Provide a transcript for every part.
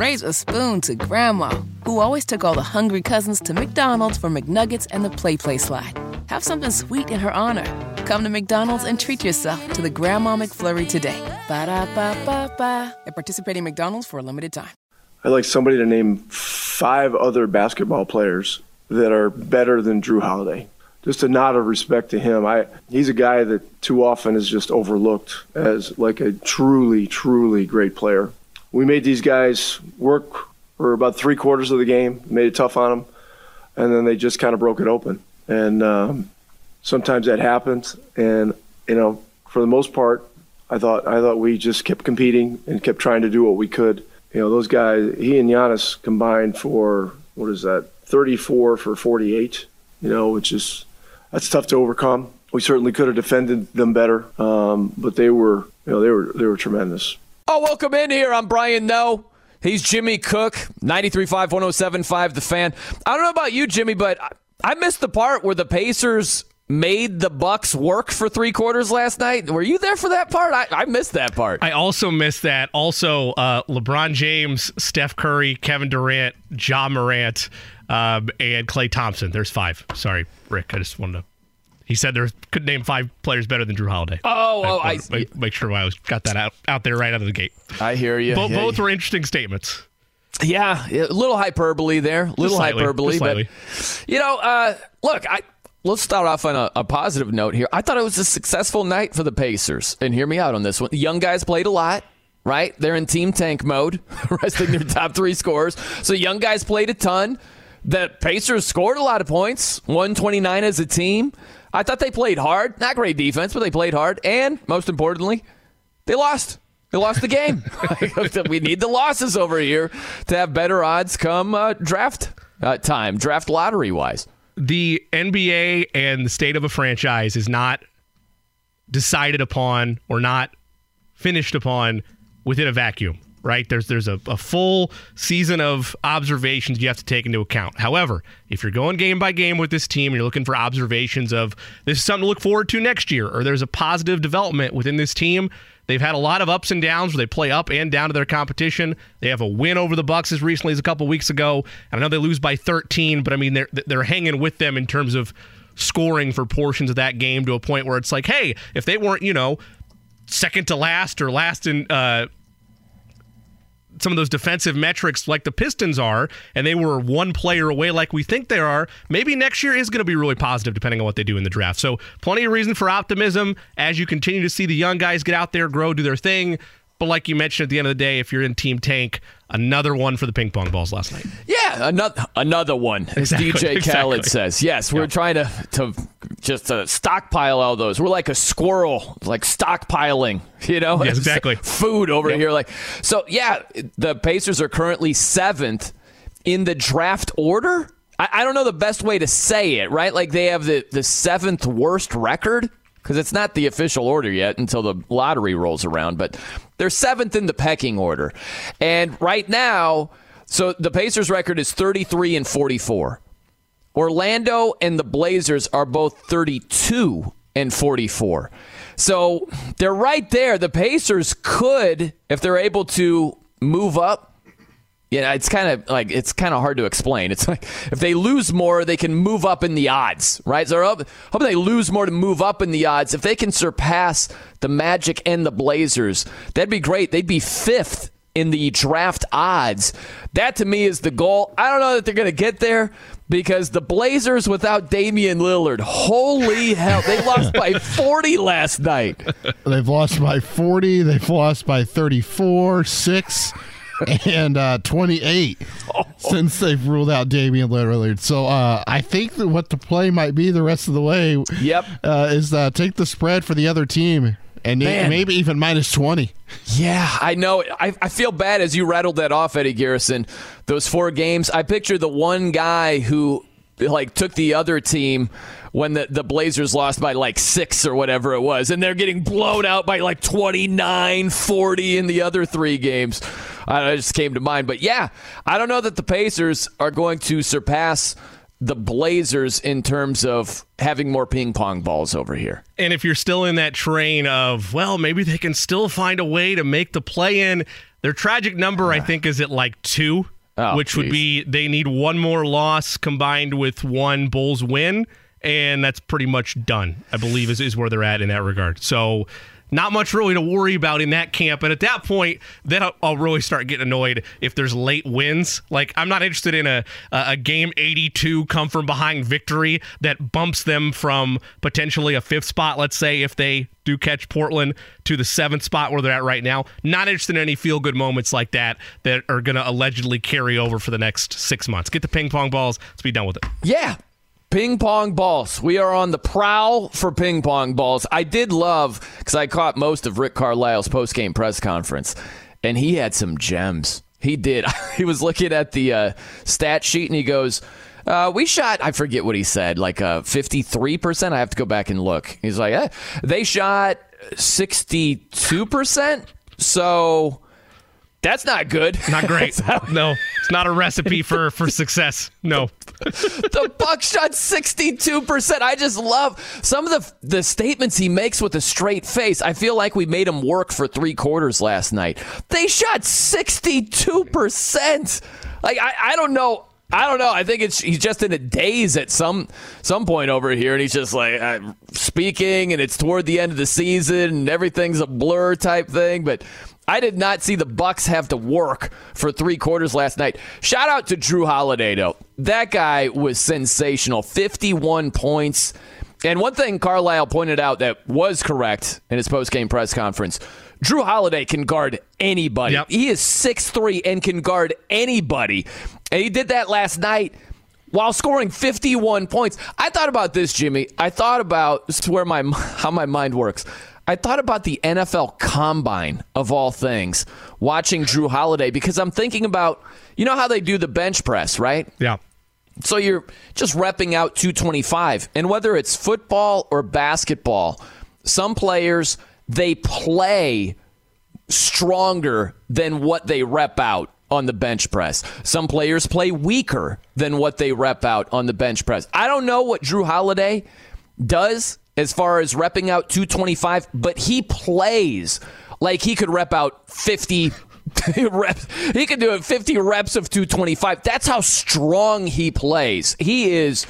raise a spoon to Grandma, who always took all the hungry cousins to McDonald's for McNuggets and the Play Play slide. Have something sweet in her honor. Come to McDonald's and treat yourself to the Grandma McFlurry today. Ba da ba ba ba. At participating McDonald's for a limited time. I'd like somebody to name five other basketball players that are better than Jrue Holiday. Just a nod of respect to him. I he's a guy that too often is just overlooked as like a truly, truly great player. We made these guys work for about three quarters of the game, made it tough on them, and then they just kind of broke it open. And um, sometimes that happens. And you know, for the most part, I thought I thought we just kept competing and kept trying to do what we could. You know, those guys, he and Giannis combined for what is that, 34 for 48. You know, which is that's tough to overcome. We certainly could have defended them better, um, but they were, you know, they were they were tremendous. Oh, welcome in here. I'm Brian Noe. He's Jimmy Cook, 93.5, 107.5, The Fan. I don't know about you, Jimmy, but I missed the part where the Pacers made the Bucks work for three quarters last night. Were you there for that part? I, I missed that part. I also missed that. Also, uh, LeBron James, Steph Curry, Kevin Durant, Ja Morant, um, and Klay Thompson. There's five. Sorry, Rick. I just wanted to. He said there could name five players better than Jrue Holiday. Oh, oh I, make, make, sure I got that out out there right out of the gate. I hear you. Bo- yeah, both were interesting statements. Yeah, a little hyperbole there, a little slightly, hyperbole, but you know, uh, look, I let's start off on a, a, positive note here. I thought it was a successful night for the Pacers, and hear me out on this one. The young guys played a lot. Right, they're in team tank mode, resting their top three scorers. So young guys played a ton. The Pacers scored a lot of points, 129 as a team. I thought they played hard. Not great defense, but they played hard. And most importantly, they lost. They lost the game. we need the losses over here to have better odds come uh, draft uh, time, draft lottery wise. The NBA and the state of a franchise is not decided upon or not finished upon within a vacuum right? There's there's a, a, full season of observations you have to take into account. However, if you're going game by game with this team and you're looking for observations of this is something to look forward to next year, or there's a positive development within this team. They've had a lot of ups and downs where they play up and down to their competition. They have a win over the Bucks as recently as a couple weeks ago. I know they lose by 13, but I mean they're they're hanging with them in terms of scoring for portions of that game to a point where it's like, hey, if they weren't, you know, second to last or last in uh, some of those defensive metrics like the Pistons are, and they were one player away like we think they are, maybe next year is going to be really positive depending on what they do in the draft. So, plenty of reason for optimism as you continue to see the young guys get out there, grow, do their thing. But like you mentioned at the end of the day, if you're in Team Tank, another one for the ping pong balls last night. Yeah, another another one, as exactly, DJ exactly. Khaled says. Yes, we're yeah. trying to to just uh, stockpile all those. We're like a squirrel, like stockpiling, you know, yes, exactly. food over yep. here. Like so, yeah. The Pacers are currently seventh in the draft order. I, I don't know the best way to say it, right? Like they have the the seventh worst record because it's not the official order yet until the lottery rolls around, but they're seventh in the pecking order. And right now, so the Pacers record is 33 and 44. Orlando and the Blazers are both 32 and 44. So they're right there. The Pacers could, if they're able to move up, yeah, it's kind of like it's kind of hard to explain. It's like if they lose more, they can move up in the odds, right? So hoping they lose more to move up in the odds. If they can surpass the Magic and the Blazers, that'd be great. They'd be fifth in the draft odds. That to me is the goal. I don't know that they're going to get there because the Blazers without Damian Lillard, holy hell, they lost by 40 last night. They've lost by 40. They've lost by 34, 6 and uh, 28 oh. since they've ruled out Damian Lillard. So uh, I think that what the play might be the rest of the way yep. Uh, is uh, take the spread for the other team and maybe even minus 20. Yeah, I know. I, I feel bad as you rattled that off, Eddie Garrison. Those four games, I picture the one guy who like took the other team when the, the Blazers lost by like six or whatever it was, and they're getting blown out by like 29 40 in the other three games. I just came to mind. But yeah, I don't know that the Pacers are going to surpass the Blazers in terms of having more ping pong balls over here. And if you're still in that train of, well, maybe they can still find a way to make the play in, Their tragic number, I think, is at like two, Oh, which would be they need one more loss combined with one Bulls win, and that's pretty much done. I believe is is where they're at in that regard. So. Not much really to worry about in that camp. And at that point, then I'll, I'll really start getting annoyed if there's late wins. Like, I'm not interested in a, a, a game 82 come from behind victory that bumps them from potentially a fifth spot, let's say, if they do catch Portland to the seventh spot where they're at right now. Not interested in any feel good moments like that that are going to allegedly carry over for the next six months. Get the ping pong balls. Let's be done with it. Yeah. Ping pong balls. We are on the prowl for ping pong balls. I did love because I caught most of Rick Carlisle's post game press conference, and he had some gems. He did. he was looking at the uh, stat sheet and he goes, uh, "We shot. I forget what he said. Like uh, fifty-three percent. I have to go back and look." He's like, eh, "They shot sixty-two percent. So." That's not good. Not great. no, it's not a recipe for, for success. No. The Buck shot 62%. I just love some of the the statements he makes with a straight face. I feel like we made him work for 3 quarters last night. They shot 62%. Like I, I don't know I don't know. I think it's he's just in a daze at some some point over here, and he's just like uh, speaking, and it's toward the end of the season, and everything's a blur type thing. But I did not see the Bucks have to work for three quarters last night. Shout out to Jrue Holiday though. That guy was sensational. Fifty-one points. And one thing Carlisle pointed out that was correct in his post-game press conference. Jrue Holiday can guard anybody. Yep. He is 6'3 and can guard anybody. And he did that last night while scoring 51 points. I thought about this, Jimmy. I thought about this is where my how my mind works. I thought about the NFL combine of all things, watching Jrue Holiday because I'm thinking about you know how they do the bench press, right? Yeah. So you're just repping out 225. And whether it's football or basketball, some players they play stronger than what they rep out on the bench press. Some players play weaker than what they rep out on the bench press. I don't know what Jrue Holiday does as far as repping out 225, but he plays like he could rep out 50 reps. He could do it 50 reps of 225. That's how strong he plays. He is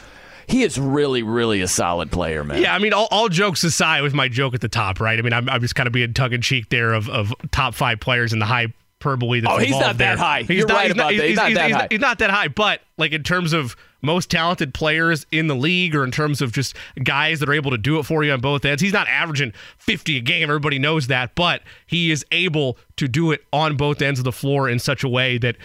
he is really really a solid player, man. Yeah, I mean, all, all jokes aside, with my joke at the top, right? I mean, I'm, I'm just kind of being tongue in cheek there of, of top five players in the hyperbole. That's Oh, he's not that there. high. You're right about that. He's not that high. He's not that high, but like in terms of most talented players in the league, or in terms of just guys that are able to do it for you on both ends, he's not averaging 50 a game. Everybody knows that, but he is able to do it on both ends of the floor in such a way that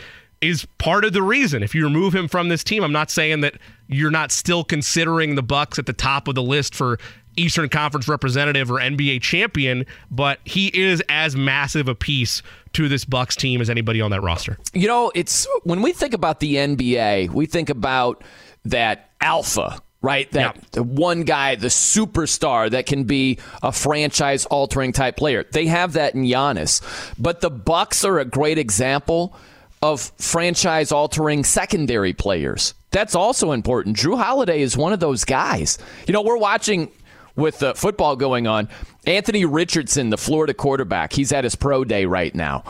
is part of the reason. If you remove him from this team, I'm not saying that you're not still considering the Bucks at the top of the list for Eastern Conference representative or NBA champion, but he is as massive a piece to this Bucks team as anybody on that roster. You know, it's when we think about the NBA, we think about that alpha, right? That Yeah. one guy, the superstar that can be a franchise altering type player. They have that in Giannis. But the Bucks are a great example of franchise altering secondary players. That's also important. Jrue Holiday is one of those guys. You know, we're watching with the football going on. Anthony Richardson, the Florida quarterback, he's at his pro day right now.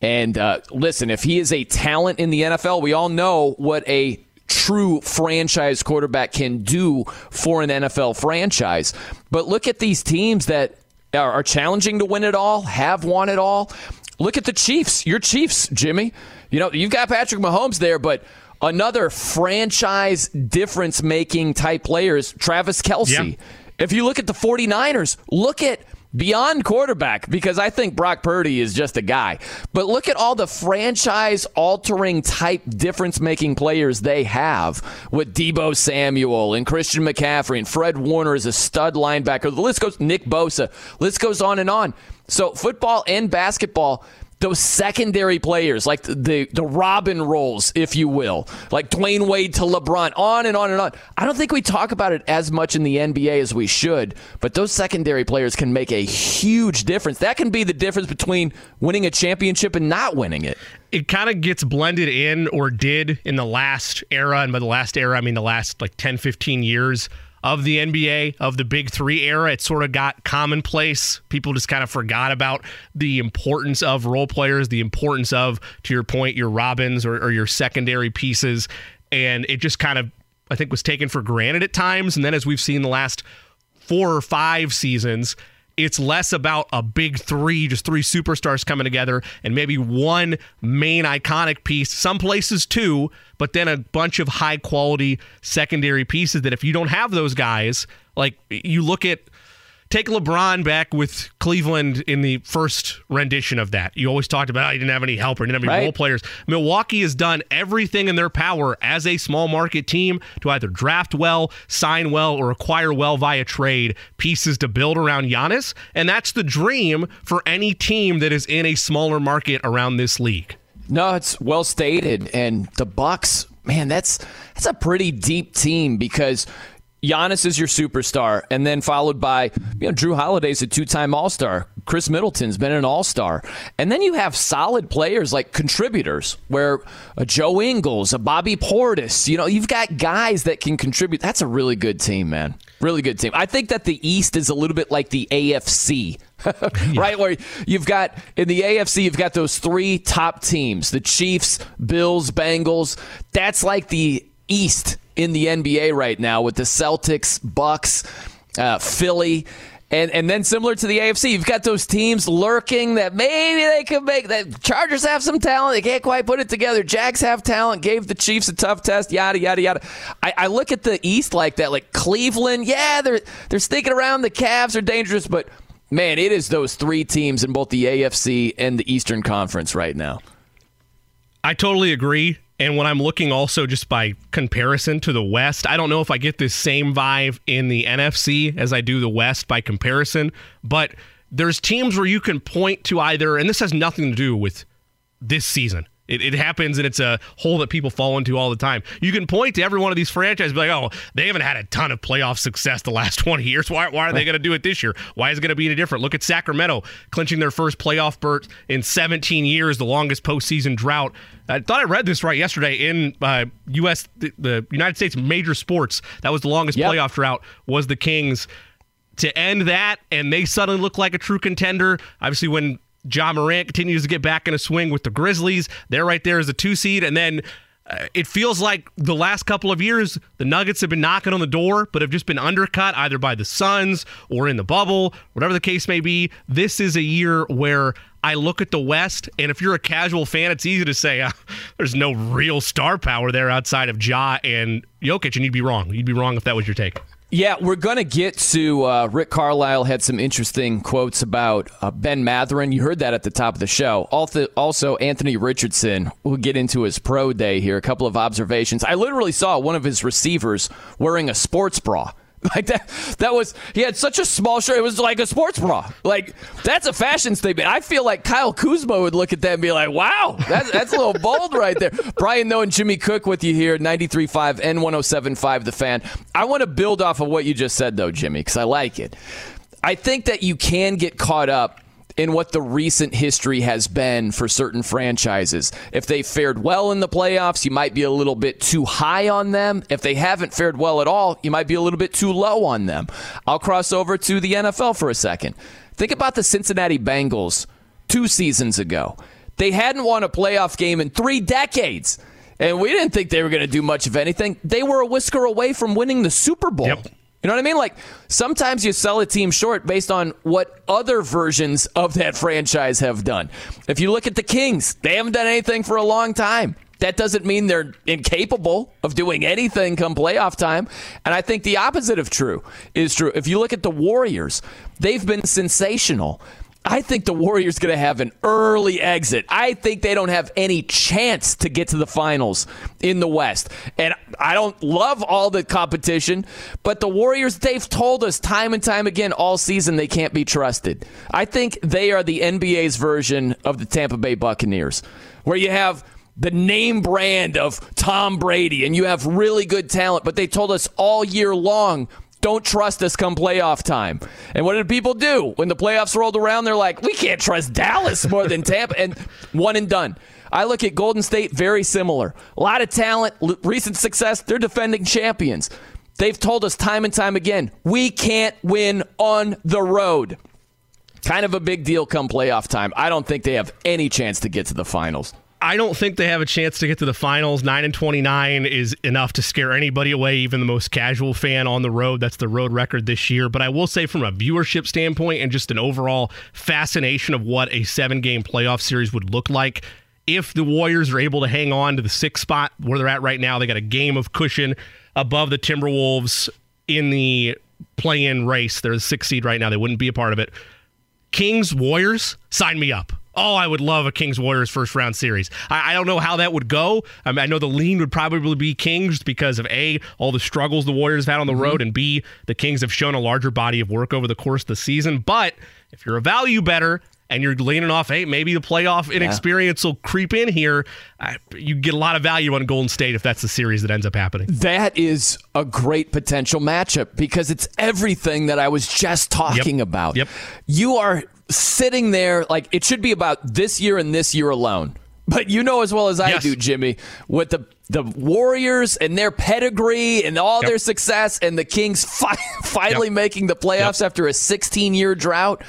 And uh, listen, if he is a talent in the NFL, we all know what a true franchise quarterback can do for an NFL franchise. But look at these teams that are, challenging to win it all, have won it all. Look at the Chiefs. Your Chiefs, Jimmy. You know, you've got Patrick Mahomes there, but another franchise difference making type players, Travis Kelce. Yeah. If you look at the 49ers, look at beyond quarterback because I think Brock Purdy is just a guy. But look at all the franchise altering type difference making players they have with Deebo Samuel and Christian McCaffrey and Fred Warner is a stud linebacker. The list goes Nick Bosa. List goes on and on. So football and basketball those secondary players, like the, the Robin roles, if you will, like Dwyane Wade to LeBron, on and on and on. I don't think we talk about it as much in the NBA as we should, but those secondary players can make a huge difference. That can be the difference between winning a championship and not winning it. it kind of gets blended in or did in the last era and by the last era i mean the last like 10 15 years of the NBA, of the Big Three era. It sort of got commonplace. People just kind of forgot about the importance of role players, the importance of, to your point, your Robins or, or your secondary pieces. And it just kind of, I think, was taken for granted at times. And then as we've seen the last four or five seasons, it's less about a big three, just three superstars coming together, and maybe one main iconic piece. Some places two, but then a bunch of high quality secondary pieces that if you don't have those guys, like you look at take LeBron back with Cleveland in the first rendition of that. You always talked about oh, he didn't have any help or didn't have any right. role players. Milwaukee has done everything in their power as a small market team to either draft well, sign well, or acquire well via trade pieces to build around Giannis. And that's the dream for any team that is in a smaller market around this league. No, it's well stated. And the Bucks, man, that's that's a pretty deep team because Giannis is your superstar, and then followed by you know Jrue Holiday's a two-time All-Star. Khris Middleton's been an All-Star, and then you have solid players like contributors, where a Joe Ingles, a Bobby Portis. You know, you've got guys that can contribute. That's a really good team, man. Really good team. I think that the East is a little bit like the AFC. right where you've got in the AFC you've got those three top teams the Chiefs, Bills, Bengals that's like the East in the NBA right now with the Celtics, Bucks, uh, Philly. And, and then similar to the AFC, you've got those teams lurking that maybe they could make that Chargers have some talent. They can't quite put it together. Jags have talent, gave the Chiefs a tough test, yada, yada, yada. I, I look at the East like that, like Cleveland, yeah, they're they're sticking around. The Cavs are dangerous, but man, it is those three teams in both the AFC and the Eastern Conference right now. I totally agree. And when I'm looking also just by comparison to the West, I don't know if I get this same vibe in the NFC as I do the West by comparison, but there's teams where you can point to either, and this has nothing to do with this season. It, it, happens and it's a hole that people fall into all the time. You can point to every one of these franchises be like, oh, they haven't had a ton of playoff success the last 20 years. Why, why are they going to do it this year? Why is it going to be any different? Look at Sacramento clinching their first playoff berth in 17 years, the longest postseason drought. I thought I read this right yesterday in uh, U.S. The, the, United States major sports. That was the longest yep. playoff drought. Was the Kings to end that, and they suddenly look like a true contender. Obviously, when Ja Morant continues to get back in a swing with the Grizzlies. They're right there as a two seed. And then uh, it feels like the last couple of years, the Nuggets have been knocking on the door, but have just been undercut either by the Suns or in the bubble, whatever the case may be. This is a year where I look at the West, and if you're a casual fan, it's easy to say uh, there's no real star power there outside of Ja and Jokic, and you'd be wrong. You'd be wrong if that was your take. Yeah, we're going to get to uh, Rick Carlisle had some interesting quotes about uh, Ben Mathurin. You heard that at the top of the show. Also, Anthony Richardson. We'll get into his pro day here. A couple of observations. I literally saw one of his receivers wearing a sports bra. Like that, that was he had such a small shirt. It was like a sports bra. Like that's a fashion statement. I feel like Kyle Kuzma would look at that and be like, "Wow, that's, that's a little bold right there." Brian Noe and Jimmy Cook with you here, 93.5 and 107.5 The Fan. I want to build off of what you just said though, Jimmy, because I like it. I think that you can get caught up in what the recent history has been for certain franchises. If they fared well in the playoffs, you might be a little bit too high on them. If they haven't fared well at all, you might be a little bit too low on them. I'll cross over to the NFL for a second. Think about the Cincinnati Bengals two seasons ago. They hadn't won a playoff game in three decades. And we didn't think they were going to do much of anything. They were a whisker away from winning the Super Bowl. Yep. You know what I mean? Like sometimes you sell a team short based on what other versions of that franchise have done. If you look at the Kings, they haven't done anything for a long time. That doesn't mean they're incapable of doing anything come playoff time. And I think the opposite of true is true. If you look at the Warriors, they've been sensational. I think the Warriors going to have an early exit. I think they don't have any chance to get to the finals in the West. And I don't love all the competition, but the Warriors, they've told us time and time again all season they can't be trusted. I think they are the NBA's version of the Tampa Bay Buccaneers, where you have the name brand of Tom Brady and you have really good talent, but they told us all year long don't trust us come playoff time. And what did people do? When the playoffs rolled around, they're like, we can't trust Dallas more than Tampa. And one and done. I look at Golden State, very similar. A lot of talent, recent success. They're defending champions. They've told us time and time again, we can't win on the road. Kind of a big deal come playoff time. I don't think they have any chance to get to the finals. I don't think they have a chance to get to the finals. 9 and 29 is enough to scare anybody away, even the most casual fan on the road. That's the road record this year. But I will say, from a viewership standpoint and just an overall fascination of what a seven game playoff series would look like, if the Warriors are able to hang on to the sixth spot where they're at right now, they got a game of cushion above the Timberwolves in the play in race. They're the sixth seed right now. They wouldn't be a part of it. Kings, Warriors, sign me up. Oh, I would love a Kings Warriors first round series. I, I, don't know how that would go. I, mean, I know the lean would probably be Kings because of A, all the struggles the Warriors have had on the mm-hmm. road, and B, the Kings have shown a larger body of work over the course of the season. But if you're a value better and you're leaning off, hey, maybe the playoff inexperience yeah. will creep in here. you get a lot of value on Golden State if that's the series that ends up happening. That is a great potential matchup because it's everything that I was just talking yep. about. Yep. You are sitting there like it should be about this year and this year alone. But you know as well as I yes. do, Jimmy, with the the Warriors and their pedigree and all yep. their success, and the Kings fi- finally yep. making the playoffs yep. after a 16 year drought,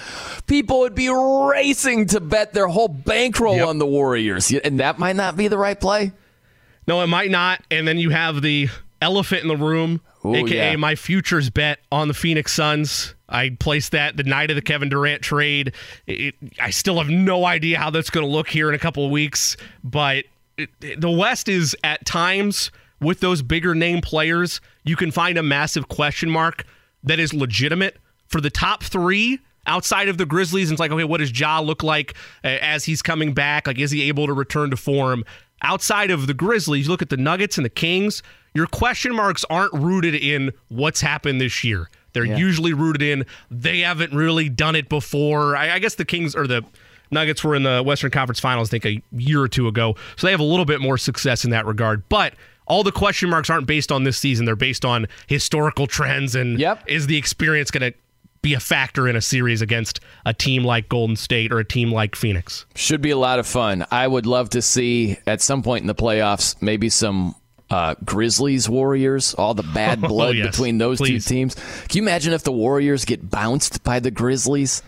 people would be racing to bet their whole bankroll on the Warriors, and that might not be the right play. No, it might not. And then you have the elephant in the room, Ooh, aka yeah. my futures bet on the Phoenix Suns. I placed that the night of the Kevin Durant trade. It, I still have no idea how that's going to look here in a couple of weeks, but it, the West is at times with those bigger name players, you can find a massive question mark that is legitimate for the top three outside of the Grizzlies. And it's like, okay, what does Ja look like uh, as he's coming back? Like, is he able to return to form? Outside of the Grizzlies, look at the Nuggets and the Kings. Your question marks aren't rooted in what's happened this year. They're yeah. usually rooted in they haven't really done it before. I, I, guess the Kings or the Nuggets were in the Western Conference Finals, I think, a year or two ago. So they have a little bit more success in that regard. But all the question marks aren't based on this season. They're based on historical trends and yep. is the experience going to be a factor in a series against a team like Golden State or a team like Phoenix. Should be a lot of fun. I would love to see at some point in the playoffs maybe some uh, Grizzlies Warriors, all the bad oh, blood oh, yes. between those Please. two teams. Can you imagine if the Warriors get bounced by the Grizzlies?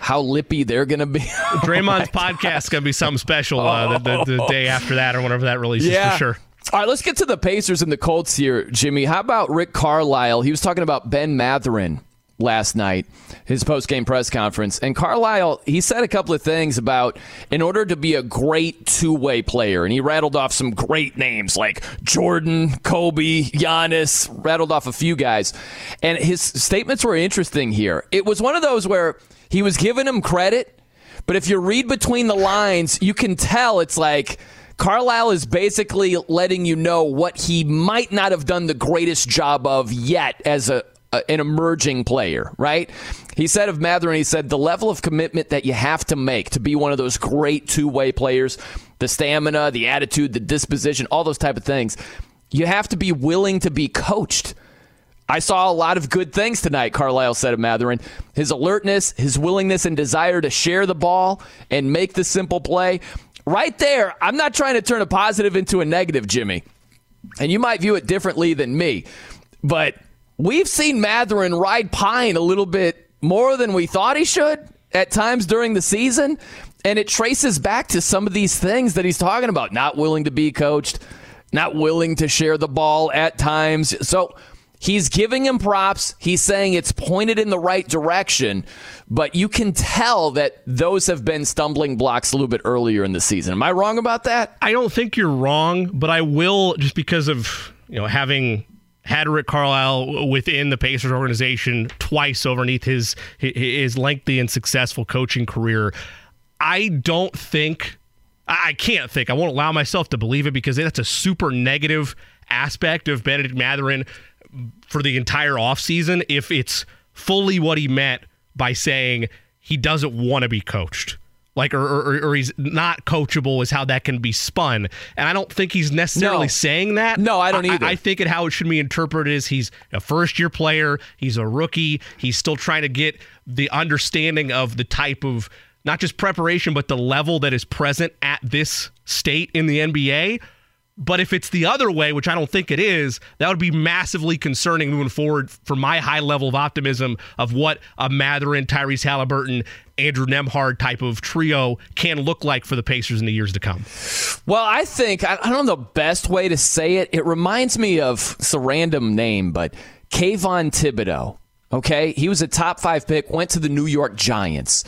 How lippy they're going to be. Draymond's oh podcast going to be something special uh, the, the, the, day after that or whenever that releases yeah. for sure. All right, let's get to the Pacers and the Colts here, Jimmy. How about Rick Carlisle? He was talking about Ben Mathurin last night, his post game press conference. And Carlisle, he said a couple of things about in order to be a great two way player, and he rattled off some great names like Jordan, Kobe, Giannis, rattled off a few guys. And his statements were interesting here. It was one of those where he was giving him credit, but if you read between the lines, you can tell it's like. Carlisle is basically letting you know what he might not have done the greatest job of yet as a, an emerging player, right? He said of Mathurin, he said the level of commitment that you have to make to be one of those great two way players, the stamina, the attitude, the disposition, all those type of things, you have to be willing to be coached. I saw a lot of good things tonight, Carlisle said of Mathurin. His alertness, his willingness and desire to share the ball and make the simple play. Right there, I'm not trying to turn a positive into a negative, Jimmy. And you might view it differently than me. But We've seen Mathurin ride Pine a little bit more than we thought he should at times during the season. And it traces back to some of these things that he's talking about not willing to be coached, not willing to share the ball at times. So he's giving him props. He's saying it's pointed in the right direction, but you can tell that those have been stumbling blocks a little bit earlier in the season. Am I wrong about that? I don't think you're wrong, but I will just because of you know having had Rick Carlisle within the Pacers organization twice underneath his his lengthy and successful coaching career. I don't think I can't think. I won't allow myself to believe it because that's a super negative aspect of Bennedict Mathurin for the entire offseason if it's fully what he meant by saying he doesn't want to be coached like or, or, or, he's not coachable is how that can be spun. And i don't think he's necessarily no. saying that. No i don't either. I, I, think it how it should be interpreted is he's a first year player. He's a rookie. He's still trying to get the understanding of the type of not just preparation but the level that is present at this state in the nba But if it's the other way, which I don't think it is, that would be massively concerning moving forward for my high level of optimism of what a Mathurin, Tyrese Halliburton, Andrew Nembhard type of trio can look like for the Pacers in the years to come. Well, I think, I don't know the best way to say it. It reminds me of, it's a random name, but Kayvon Thibodeaux. Okay, he was a top five pick, went to the New York Giants.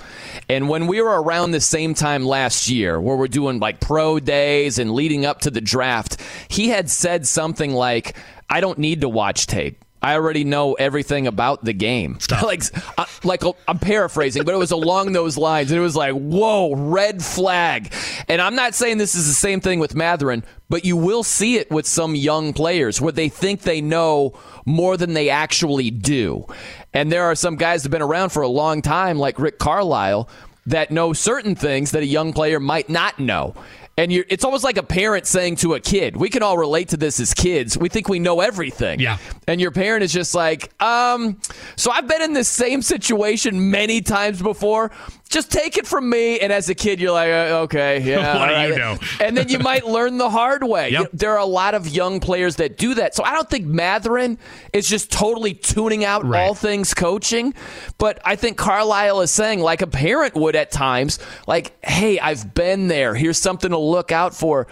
And when we were around the same time last year, where we're doing like pro days and leading up to the draft, he had said something like, I don't need to watch tape. I already know everything about the game. like, uh, like I'm paraphrasing, but it was along those lines, and it was like, "Whoa, red flag!" And I'm not saying this is the same thing with Mathurin, but you will see it with some young players where they think they know more than they actually do. And there are some guys that have been around for a long time, like Rick Carlisle, that know certain things that a young player might not know. And it's almost like a parent saying to a kid, we can all relate to this as kids. We think we know everything. Yeah. And your parent is just like, um, so I've been in this same situation many times before just take it from me. And as a kid, you're like, uh, okay, yeah. what do right. you know? and then you might learn the hard way. Yep. There are a lot of young players that do that. So I don't think Mathurin is just totally tuning out right. all things coaching. But I think Carlisle is saying, like a parent would at times, like, hey, I've been there. Here's something to look out for.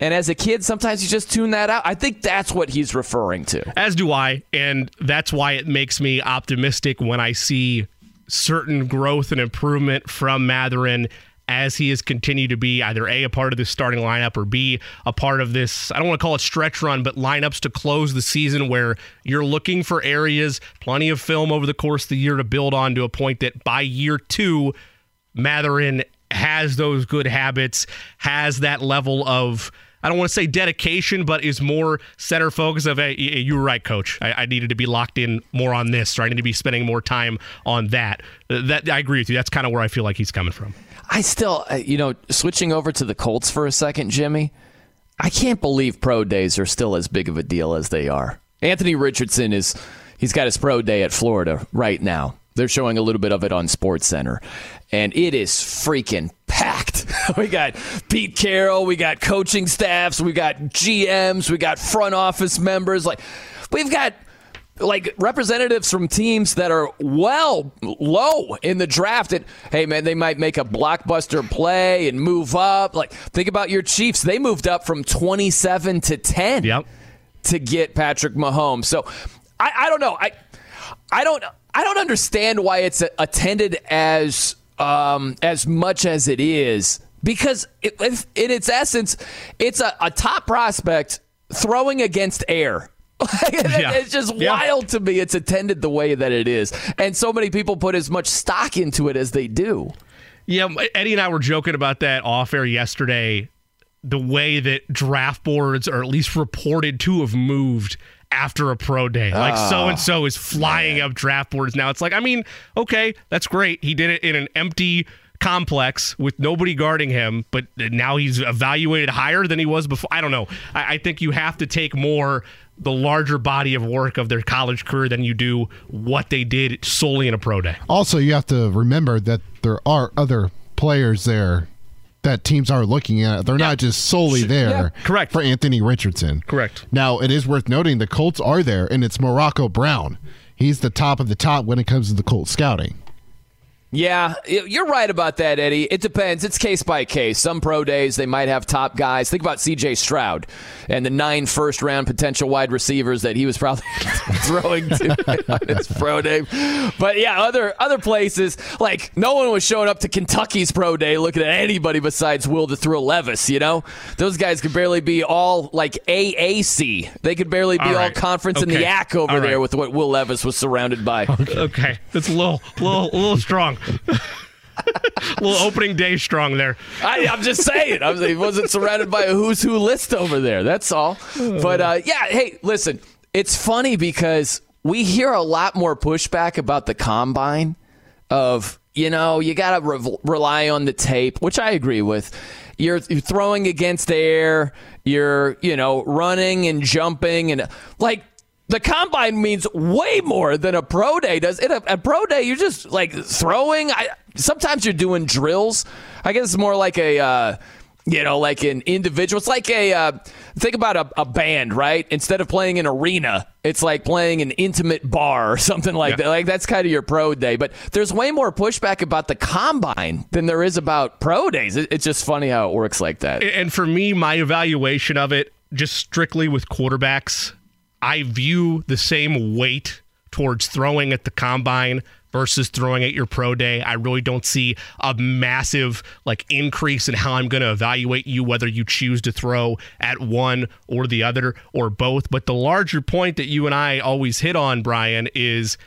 And as a kid, sometimes you just tune that out. I think that's what he's referring to. As do I. And that's why it makes me optimistic when I see certain growth and improvement from Mathurin as he has continued to be either A, a part of this starting lineup, or B, a part of this, I don't want to call it stretch run, but lineups to close the season where you're looking for areas, plenty of film over the course of the year to build on to a point that by year two, Mathurin has those good habits, has that level of I don't want to say dedication, but is more center focus of, hey, you were right, coach. I, I, needed to be locked in more on this, or I need to be spending more time on that. That I agree with you. That's kind of where I feel like he's coming from. I still, uh, you know, switching over to the Colts for a second, Jimmy. I can't believe pro days are still as big of a deal as they are. Anthony Richardson is, he's got his pro day at Florida right now. They're showing a little bit of it on Sports Center, and it is freaking packed. we got Pete Carroll, we got coaching staffs, we got GMs, we got front office members. Like we've got like representatives from teams that are well low in the draft hey man they might make a blockbuster play and move up like think about your chiefs they moved up from 27 to 10 yep. to get patrick mahomes so I, I don't know i i don't I don't understand why it's attended as um, as much as it is because it, in its essence, it's a, a top prospect throwing against air. yeah. It's just yeah. wild to me. It's attended the way that it is, and so many people put as much stock into it as they do. Yeah, Eddie and I were joking about that off air yesterday. The way that draft boards, are at least reported to have moved after a pro day. Like so and so is flying man. up draft boards now. It's like, I mean, okay, that's great. He did it in an empty complex with nobody guarding him, but now he's evaluated higher than he was before. I don't know. I, I think you have to take more the larger body of work of their college career than you do what they did solely in a pro day. Also, you have to remember that there are other players there that teams are looking at. They're yeah. not just solely there yeah, correct. for Anthony Richardson. Correct. Now, it is worth noting the Colts are there, and it's Morocco Brown. He's the top of the top when it comes to the Colts scouting. Yeah, you're right about that, Eddie. It depends. It's case by case. Some pro days, they might have top guys. Think about CJ Stroud and the nine first round potential wide receivers that he was probably throwing to on his pro day. But yeah, other other places, like no one was showing up to Kentucky's pro day looking at anybody besides Will the Thrill Levis, you know? Those guys could barely be all like AAC. They could barely be all, right. all conference okay. in the yak over all there right. with what Will Levis was surrounded by. Okay, okay. that's a little, little, a little strong. little opening day strong there. I, am just saying. I was, wasn't surrounded by a who's who list over there. That's all. But uh, yeah, hey, listen, it's funny because we hear a lot more pushback about the combine of, you know, you got to re- rely on the tape, which I agree with. You're, you're throwing against air, you're, you know, running and jumping and like the combine means way more than a pro day does. In a, a pro day, you're just like throwing. I, sometimes you're doing drills. I guess it's more like a. Uh, You know, like an individual. It's like a uh, think about a, a, band, right? Instead of playing an arena, it's like playing an intimate bar or something like yeah. that. Like that's kind of your pro day. But there's way more pushback about the combine than there is about pro days. It's just funny how it works like that. And for me, my evaluation of it, just strictly with quarterbacks, I view the same weight towards throwing at the combine versus throwing at your pro day. I really don't see a massive like increase in how I'm going to evaluate you whether you choose to throw at one or the other or both. But the larger point that you and I always hit on, Brian, is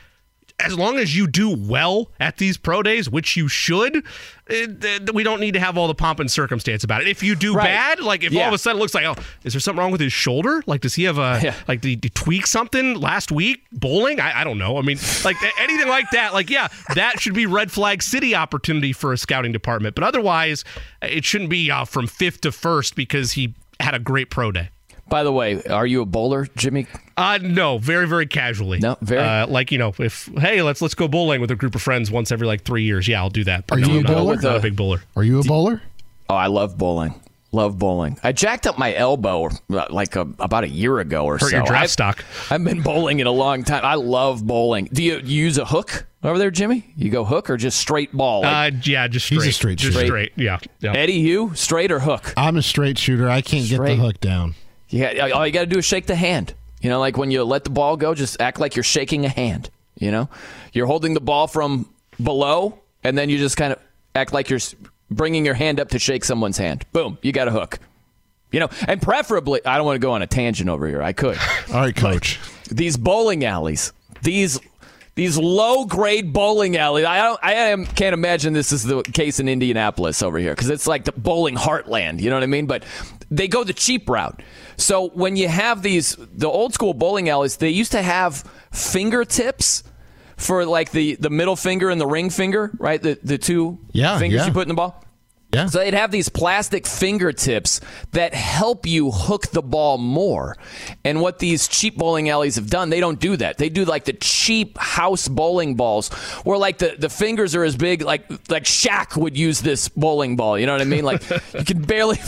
as long as you do well at these pro days, which you should, it, we don't need to have all the pomp and circumstance about it. If you do right. bad, like if yeah. all of a sudden it looks like, oh, is there something wrong with his shoulder? Like, does he have a yeah. like did he tweak something last week bowling? I, I don't know. I mean, like anything like that, like yeah, that should be red flag city opportunity for a scouting department. But otherwise, it shouldn't be uh, from fifth to first because he had a great pro day. By the way, are you a bowler, Jimmy? Uh no, very very casually. No, very uh, like you know, if hey, let's let's go bowling with a group of friends once every like three years. Yeah, I'll do that. But are no, you a bowler? Not, not a big bowler. Are you a bowler? Oh, I love bowling. Love bowling. I jacked up my elbow uh, like a, about a year ago or Hurt so. your draft I've, stock. I've been bowling in a long time. I love bowling. Do you, you use a hook over there, Jimmy? You go hook or just straight ball? Like, uh, yeah, just straight. He's a straight just shooter. straight. Yeah, yeah. Eddie, you straight or hook? I'm a straight shooter. I can't straight. get the hook down. Yeah, all you got to do is shake the hand. You know, like when you let the ball go, just act like you're shaking a hand. You know, you're holding the ball from below, and then you just kind of act like you're bringing your hand up to shake someone's hand. Boom, you got a hook. You know, and preferably, I don't want to go on a tangent over here. I could. All right, coach. these bowling alleys, these these low grade bowling alleys. I don't. I am, can't imagine this is the case in Indianapolis over here because it's like the bowling heartland. You know what I mean? But they go the cheap route. So when you have these, the old school bowling alleys, they used to have fingertips for like the the middle finger and the ring finger, right? The the two yeah, fingers yeah. you put in the ball. Yeah. So they'd have these plastic fingertips that help you hook the ball more. And what these cheap bowling alleys have done, they don't do that. They do like the cheap house bowling balls where like the, the fingers are as big like like Shaq would use this bowling ball. You know what I mean? Like you can barely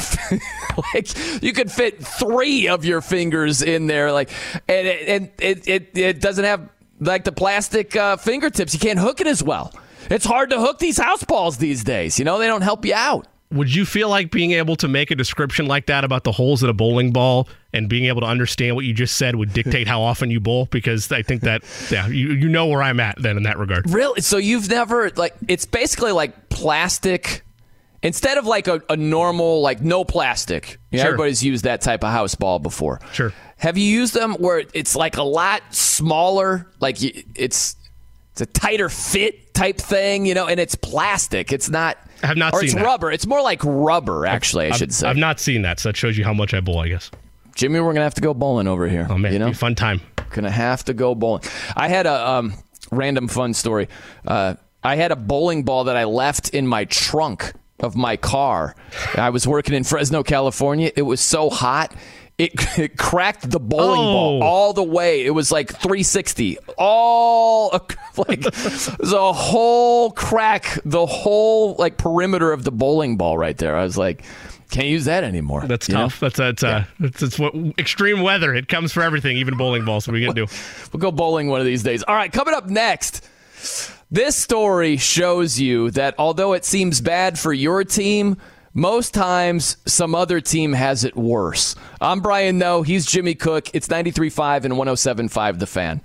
like you could fit three of your fingers in there. Like and it and it, it, it doesn't have like the plastic uh, fingertips. You can't hook it as well. It's hard to hook these house balls these days. You know, they don't help you out. Would you feel like being able to make a description like that about the holes in a bowling ball and being able to understand what you just said would dictate how often you bowl? Because I think that, yeah, you, you know where I'm at then in that regard. Really? So you've never, like, it's basically like plastic instead of like a, a normal like no plastic you know, sure. everybody's used that type of house ball before sure have you used them where it's like a lot smaller like it's it's a tighter fit type thing, you know, and it's plastic. It's not. I have not or seen it's that. rubber. It's more like rubber, actually. I've, I should say. I've not seen that, so that shows you how much I bowl. I guess. Jimmy, we're gonna have to go bowling over here. Oh man, you know, fun time. Gonna have to go bowling. I had a um, random fun story. Uh, I had a bowling ball that I left in my trunk of my car. I was working in Fresno, California. It was so hot it, it cracked the bowling oh. ball all the way. It was like 360. All like the whole crack, the whole like perimeter of the bowling ball right there. I was like, can't use that anymore. That's tough. Know? That's that's, uh, that's that's what extreme weather. It comes for everything, even bowling balls. What are we gonna do? We'll go bowling one of these days. All right, coming up next. This story shows you that although it seems bad for your team, most times, some other team has it worse. I'm Brian Noe. He's Jimmy Cook. It's 93.5 and 107.5 The Fan.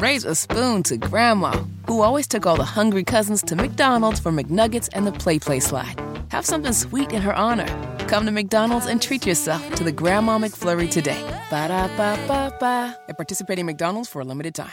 Raise a spoon to Grandma, who always took all the hungry cousins to McDonald's for McNuggets and the Play Play Slide. Have something sweet in her honor. Come to McDonald's and treat yourself to the Grandma McFlurry today. Ba da ba ba ba. At participating McDonald's for a limited time.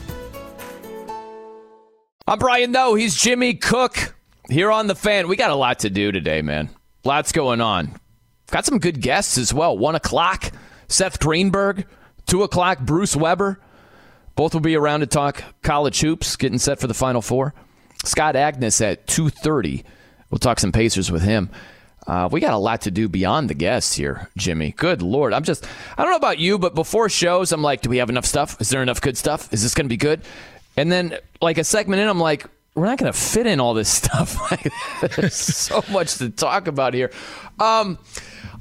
I'm Brian Noe. He's Jimmy Cook here on the fan. We got a lot to do today, man. Lots going on. got some good guests as well. One o'clock, Seth Greenberg. Two o'clock, Bruce Weber. Both will be around to talk college hoops, getting set for the Final Four. Scott Agness at two thirty. We'll talk some Pacers with him. Uh, we got a lot to do beyond the guests here, Jimmy. Good lord, I'm just I don't know about you, but before shows, I'm like, do we have enough stuff? Is there enough good stuff? Is this going to be good? And then like a segment in, I'm like, we're not going to fit in all this stuff. Like there's so much to talk about here. Um,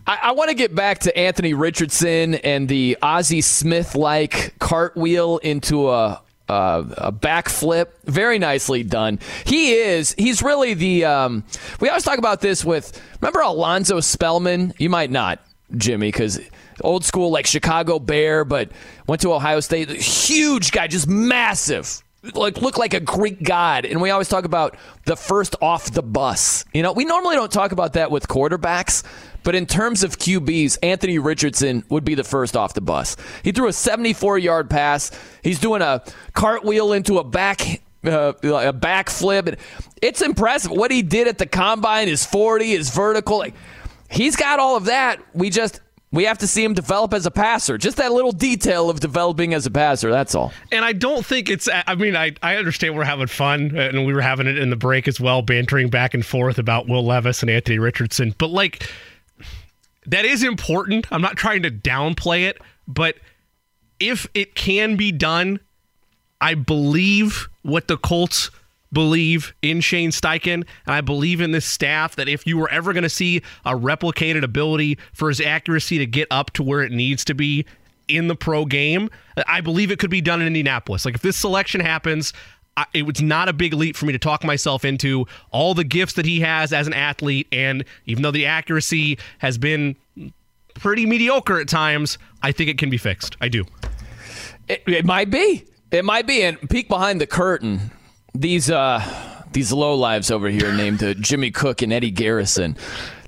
I, I want to get back to Anthony Richardson and the Ozzie Smith like cartwheel into a uh, a backflip, very nicely done. He is. He's really the. Um, we always talk about this with. Remember Alonzo Spellman? You might not, Jimmy, because old school like Chicago Bear, but went to Ohio State. Huge guy, just massive. Like look like a Greek god, and we always talk about the first off the bus. You know, we normally don't talk about that with quarterbacks, but in terms of QBs, Anthony Richardson would be the first off the bus. He threw a 74 yard pass. He's doing a cartwheel into a back. Uh, a backflip. It's impressive what he did at the combine. His 40, his vertical. Like, he's got all of that. We just we have to see him develop as a passer. Just that little detail of developing as a passer. That's all. And I don't think it's. I mean, I, I understand we're having fun, uh, and we were having it in the break as well, bantering back and forth about Will Levis and Anthony Richardson. But like, that is important. I'm not trying to downplay it, but if it can be done, I believe what the Colts believe in Shane Steichen, and I believe in this staff that if you were ever going to see a replicated ability for his accuracy to get up to where it needs to be in the pro game, I believe it could be done in Indianapolis. Like if this selection happens, it was not a big leap for me to talk myself into all the gifts that he has as an athlete. And even though the accuracy has been pretty mediocre at times, I think it can be fixed. I do. It, it might be. It might be. And peek behind the curtain. These uh, these low lives over here named uh, Jimmy Cook and Eddie Garrison.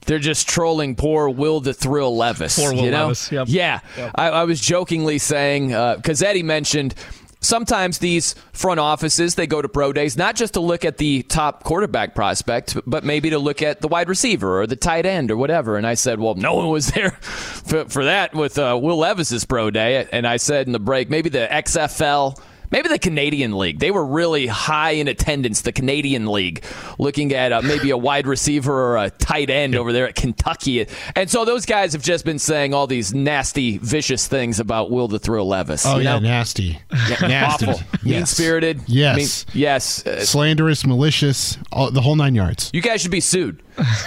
They're just trolling poor Will the Thrill Levis. Poor Will you know? Levis. Yep. Yeah, yep. I, I was jokingly saying because uh, Eddie mentioned sometimes these front offices they go to pro days not just to look at the top quarterback prospect but maybe to look at the wide receiver or the tight end or whatever and i said well no one was there for, for that with uh, will levis's pro day and i said in the break maybe the xfl maybe the Canadian League. They were really high in attendance, the Canadian League, looking at uh, maybe a wide receiver or a tight end over there at Kentucky. And so those guys have just been saying all these nasty, vicious things about Will the Thrill Levis. Oh, you yeah, know? nasty. Yeah, nasty. Awful. Yes. Mean spirited. Yes. Mean, yes. Uh, Slanderous, malicious, all, the whole nine yards. you guys should be sued.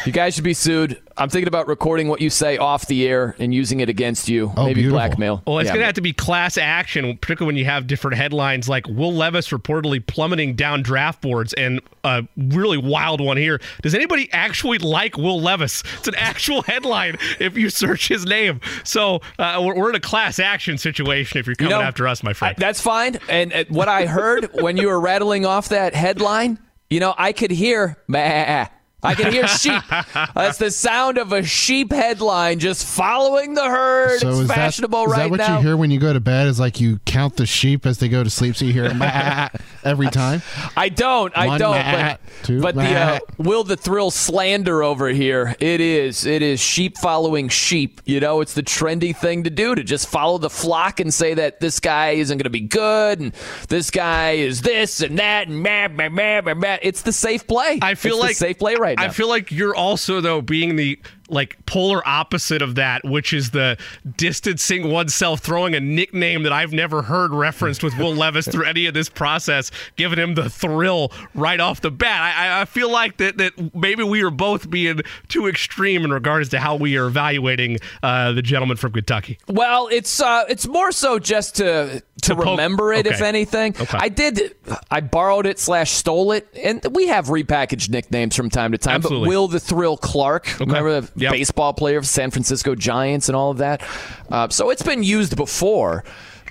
You guys should be sued. I'm thinking about recording what you say off the air and using it against you. Oh, maybe beautiful. blackmail. Well, it's Yeah. going to have to be class action, particularly when you have different headlines like Will Levis reportedly plummeting down draft boards, and a really wild one here. Does anybody actually like Will Levis? It's an actual headline if you search his name. So uh, we're, we're in a class action situation if you're coming know, after us, my I, friend. that's fine. And uh, what I heard when you were rattling off that headline, you know, I could hear, bah. I can hear sheep. That's the sound of a sheep headline just following the herd. So it's is fashionable that, is right that what now. you hear when you go to bed? Is like you count the sheep as they go to sleep, so you hear "Bah" every time. I don't. I One don't. mat, but two but the uh, will the thrill slander over here. It is. It is sheep following sheep. You know, it's the trendy thing to do to just follow the flock and say that this guy isn't going to be good and this guy is this and that and meh, meh, meh, meh, meh. It's the safe play. I feel It's the like safe play right now. I feel like you're also though being the like polar opposite of that, which is the distancing oneself, throwing a nickname that I've never heard referenced with Will Levis through any of this process, giving him the thrill right off the bat. I, I feel like that that maybe we are both being too extreme in regards to how we are evaluating uh, the gentleman from Kentucky. Well, it's uh, it's more so just to to, To poke- remember it, if anything. Okay. I did, I borrowed it slash stole it, and we have repackaged nicknames from time to time. Absolutely. But Will the Thrill Clark, remember the Yep. baseball player of San Francisco Giants and all of that. Uh, so it's been used before.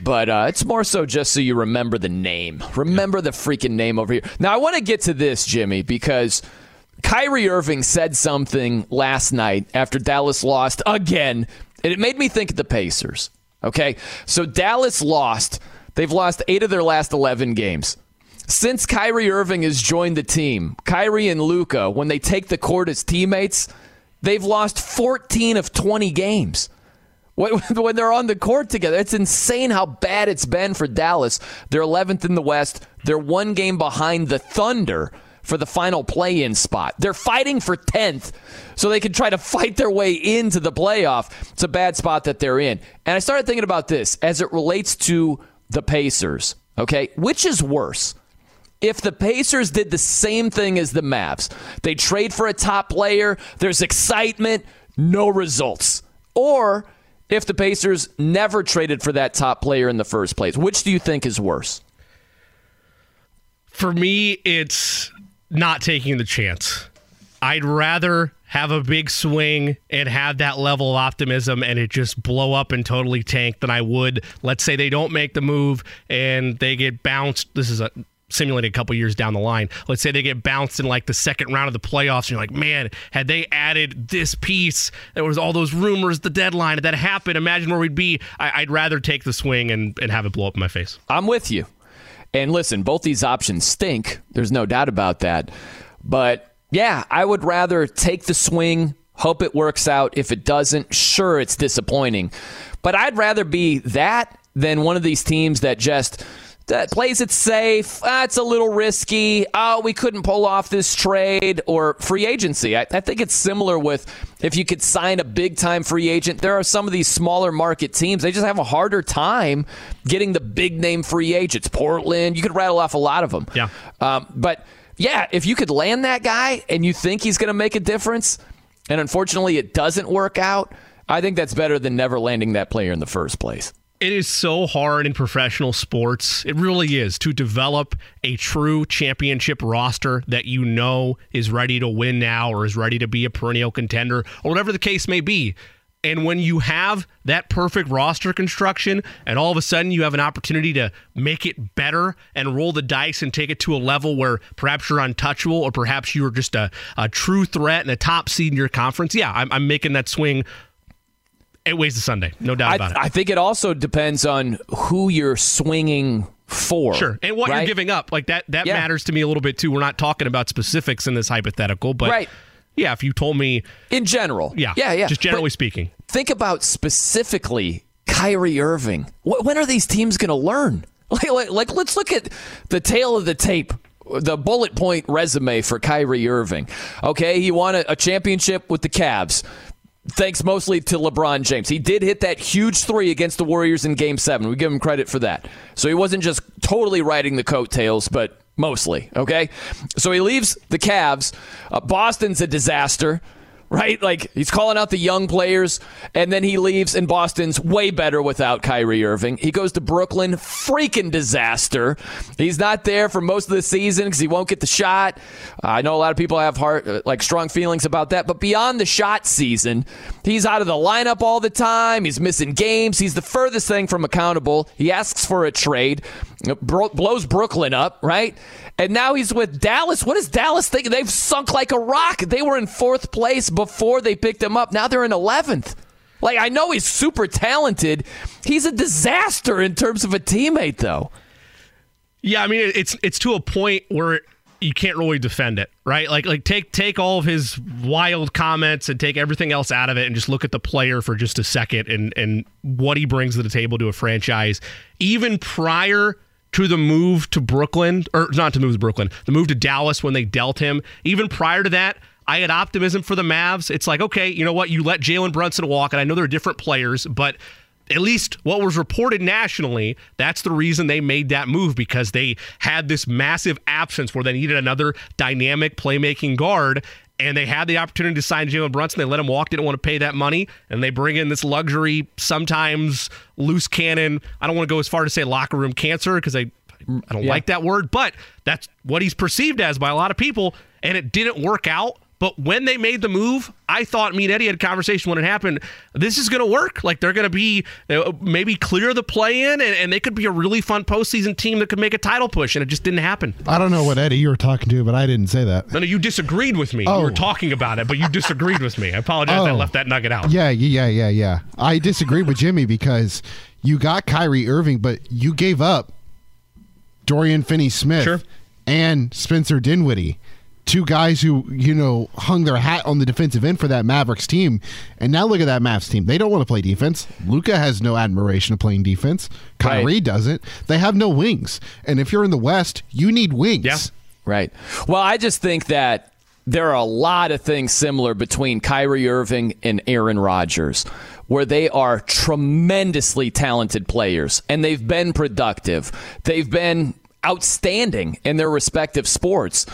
But uh, it's more so just so you remember the name. Remember the freaking name over here. Now, I want to get to this, Jimmy, because Kyrie Irving said something last night after Dallas lost again, and it made me think of the Pacers. Okay, so Dallas lost. They've lost eight of their last 11 games. Since Kyrie Irving has joined the team, Kyrie and Luka, when they take the court as teammates, they've lost 14 of 20 games when they're on the court together. It's insane how bad it's been for Dallas. They're 11th in the West. They're one game behind the Thunder for the final play in spot. They're fighting for 10th so they can try to fight their way into the playoff. It's a bad spot that they're in. And I started thinking about this as it relates to the Pacers. Okay, which is worse? If the Pacers did the same thing as the Mavs, they trade for a top player, there's excitement, no results. Or if the Pacers never traded for that top player in the first place, which do you think is worse? For me, it's not taking the chance. I'd rather have a big swing and have that level of optimism and it just blow up and totally tank than I would. Let's say they don't make the move and they get bounced. This is a simulated a couple years down the line. Let's say they get bounced in like the second round of the playoffs, and you're like, man, had they added this piece, there was all those rumors, the deadline, that happened. Imagine where we'd be. I, would rather take the swing and, and have it blow up in my face. I'm with you. And listen, both these options stink. There's no doubt about that. But yeah, I would rather take the swing, hope it works out. If it doesn't, sure, it's disappointing. But I'd rather be that than one of these teams that just that plays it safe. Ah, it's a little risky. Oh, we couldn't pull off this trade or free agency. I, I, think it's similar with if you could sign a big time free agent. There are some of these smaller market teams, they just have a harder time getting the big name free agents. Portland, you could rattle off a lot of them. Yeah. Um, but yeah, if you could land that guy and you think he's going to make a difference, and unfortunately it doesn't work out, I think that's better than never landing that player in the first place. It is so hard in professional sports. It really is to develop a true championship roster that you know is ready to win now or is ready to be a perennial contender or whatever the case may be. And when you have that perfect roster construction and all of a sudden you have an opportunity to make it better and roll the dice and take it to a level where perhaps you're untouchable or perhaps you're just a, a true threat and a top seed in your conference, yeah, I'm, I'm making that swing it weighs the Sunday, no doubt about I, it. I think it also depends on who you're swinging for. Sure, and what right? you're giving up, like that, that yeah. matters to me a little bit too. We're not talking about specifics in this hypothetical, but right. yeah, if you told me in general, yeah, yeah, yeah, just generally but speaking, think about specifically Kyrie Irving. When are these teams going to learn? Like, like, like, let's look at the tale of the tape the bullet point resume for Kyrie Irving. Okay, he won a, a, championship with the Cavs thanks mostly to LeBron James. He did hit that huge three against the Warriors in game seven. We give him credit for that. So he wasn't just totally riding the coattails, but mostly, okay? So he leaves the Cavs. Uh, Boston's a disaster right? Like he's calling out the young players, and then he leaves, and Boston's way better without Kyrie Irving. He goes to Brooklyn, freaking disaster. He's not there for most of the season because he won't get the shot. Uh, I know a lot of people have heart, uh, like strong feelings about that, but beyond the shot season, he's out of the lineup all the time. He's missing games. He's the furthest thing from accountable. He asks for a trade, blows Brooklyn up, right? And now he's with Dallas. What is Dallas thinking? They've sunk like a rock. They were in fourth place before they picked him up. Now they're in 11th. Like, I know he's super talented. He's a disaster in terms of a teammate, though. Yeah, I mean, it's it's to a point where you can't really defend it, right? Like like take take all of his wild comments and take everything else out of it and just look at the player for just a second and and what he brings to the table to a franchise. Even prior to the move to Brooklyn, or not to move to Brooklyn, the move to Dallas when they dealt him. Even prior to that, I had optimism for the Mavs. It's like, okay, you know what? You let Jalen Brunson walk, and I know they're different players, but at least what was reported nationally, that's the reason they made that move because they had this massive absence where they needed another dynamic playmaking guard and they had the opportunity to sign Jalen Brunson. They let him walk, didn't want to pay that money, and they bring in this luxury, sometimes loose cannon. I don't want to go as far to say locker room cancer because I, I don't yeah. like that word, but that's what he's perceived as by a lot of people, and it didn't work out. But when they made the move, I thought me and Eddie had a conversation when it happened. This is going to work. Like they're going to be uh, maybe clear the play in, and, and, they could be a really fun postseason team that could make a title push, and it just didn't happen. I don't know what Eddie you were talking to, but I didn't say that. No, no, you disagreed with me. Oh. You were talking about it, but you disagreed with me. I apologize. Oh. I left that nugget out. Yeah, yeah, yeah, yeah. I disagreed with Jimmy because you got Kyrie Irving, but you gave up Dorian Finney-Smith sure. and Spencer Dinwiddie two guys who you know hung their hat on the defensive end for that Mavericks team, and now look at that Mavs team. They don't want to play defense. Luka has no admiration of playing defense. Kyrie Right. doesn't. They have no wings, and if you're in the West, you need wings. Yeah. Right. Well, I just think that there are a lot of things similar between Kyrie Irving and Aaron Rodgers, where they are tremendously talented players and they've been productive. They've been outstanding in their respective sports.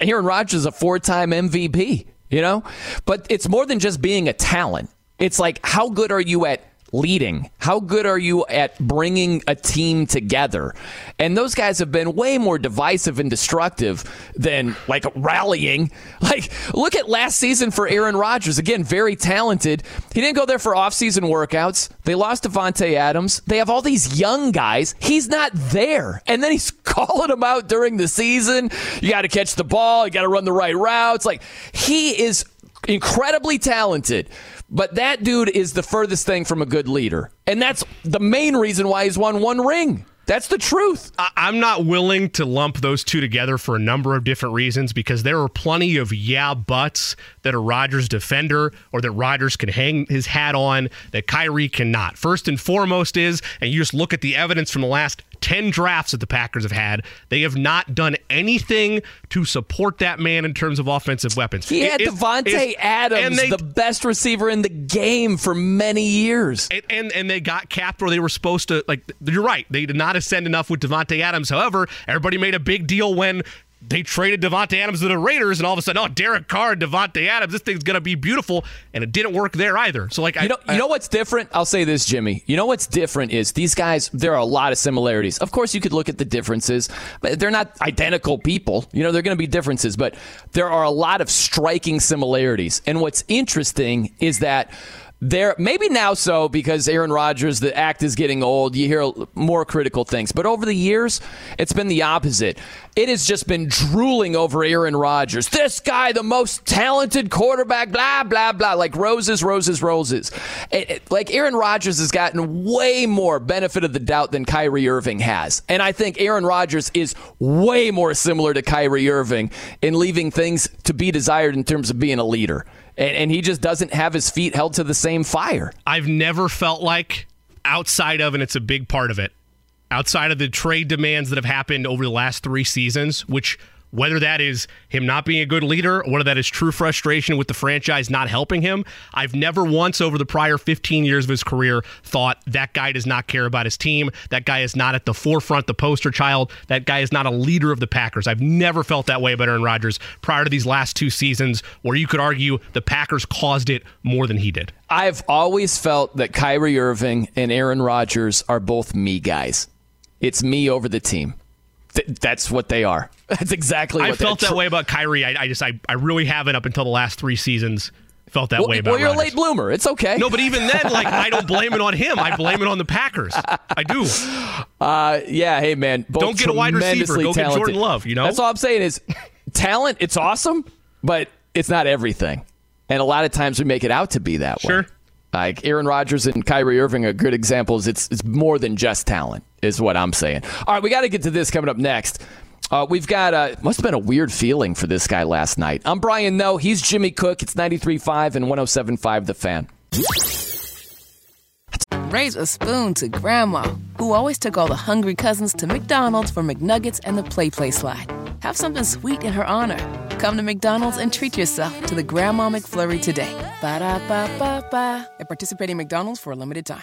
Aaron Rodgers is a four time MVP, you know? But it's more than just being a talent. It's like, how good are you at leading? How good are you at bringing a team together? And those guys have been way more divisive and destructive than like rallying. Like, look at last season for Aaron Rodgers. Again, very talented. He didn't go there for offseason workouts. They lost Davante Adams. They have all these young guys. He's not there. And then he's calling them out during the season. You got to catch the ball. You got to run the right routes. Like, he is incredibly talented. But that dude is the furthest thing from a good leader. And that's the main reason why he's won one ring. That's the truth. I'm not willing to lump those two together for a number of different reasons because there are plenty of yeah buts that a Rodgers defender or that Rodgers can hang his hat on that Kyrie cannot. First and foremost is, and you just look at the evidence from the last 10 drafts that the Packers have had, they have not done anything to support that man in terms of offensive weapons. He had It- it- Davante Adams, and they- the best receiver in the game for many years. and, and and they got capped where they were supposed to like you're right they did not ascend enough with Davante Adams however everybody made a big deal when they traded Davante Adams to the Raiders and all of a sudden oh Derek Carr Davante Adams this thing's gonna be beautiful and it didn't work there either so like You I, know, you know what's different? I'll say this, Jimmy. You know what's different is these guys. There are a lot of similarities. Of course, you could look at the differences, but they're not identical people. You know, they're going to be differences, but there are a lot of striking similarities. And what's interesting is that. There, maybe now so because Aaron Rodgers, the act is getting old. You hear more critical things, but over the years, it's been the opposite. It has just been drooling over Aaron Rodgers. This guy, the most talented quarterback, blah blah blah, like roses, roses, roses. It- it- like Aaron Rodgers has gotten way more benefit of the doubt than Kyrie Irving has, and I think Aaron Rodgers is way more similar to Kyrie Irving in leaving things to be desired in terms of being a leader and, and he just doesn't have his feet held to the same fire. I've never felt like outside of and it's a big part of it outside of the trade demands that have happened over the last three seasons which whether that is him not being a good leader whether that is true frustration with the franchise not helping him i've never once over the prior 15 years of his career thought that guy does not care about his team that guy is not at the forefront the poster child that guy is not a leader of the packers i've never felt that way about aaron rodgers prior to these last two seasons where you could argue the packers caused it more than he did I've always felt that Kyrie Irving and Aaron Rodgers are both me guys. It's me over the team. Th- that's what they are. That's exactly what I felt that tr- way about Kyrie. I, I just, I, I really haven't up until the last three seasons felt that Well, way about. well, you're a late bloomer. It's okay. No, but even then, like I don't blame it on him. I blame it on the Packers. I do. Uh, yeah, hey man, both Don't get a wide receiver. Go get. Jordan Love, you know? that's all I'm saying is talent. It's awesome, but it's not everything. And a lot of times we make it out to be that way. Sure. Like Aaron Rodgers and Kyrie Irving are good examples. It's it's more than just talent, is what I'm saying. All right, we got to get to this coming up next. Uh, we've got uh, must have been a weird feeling for this guy last night. I'm Brian Noe. He's Jimmy Cook. It's 93.5 and 107.5 The Fan. Raise a spoon to Grandma, who always took all the hungry cousins to McDonald's for McNuggets and the Play Play Slide. Have something sweet in her honor. Come to McDonald's and treat yourself to the Grandma McFlurry today. Ba da ba ba ba. At participating McDonald's for a limited time.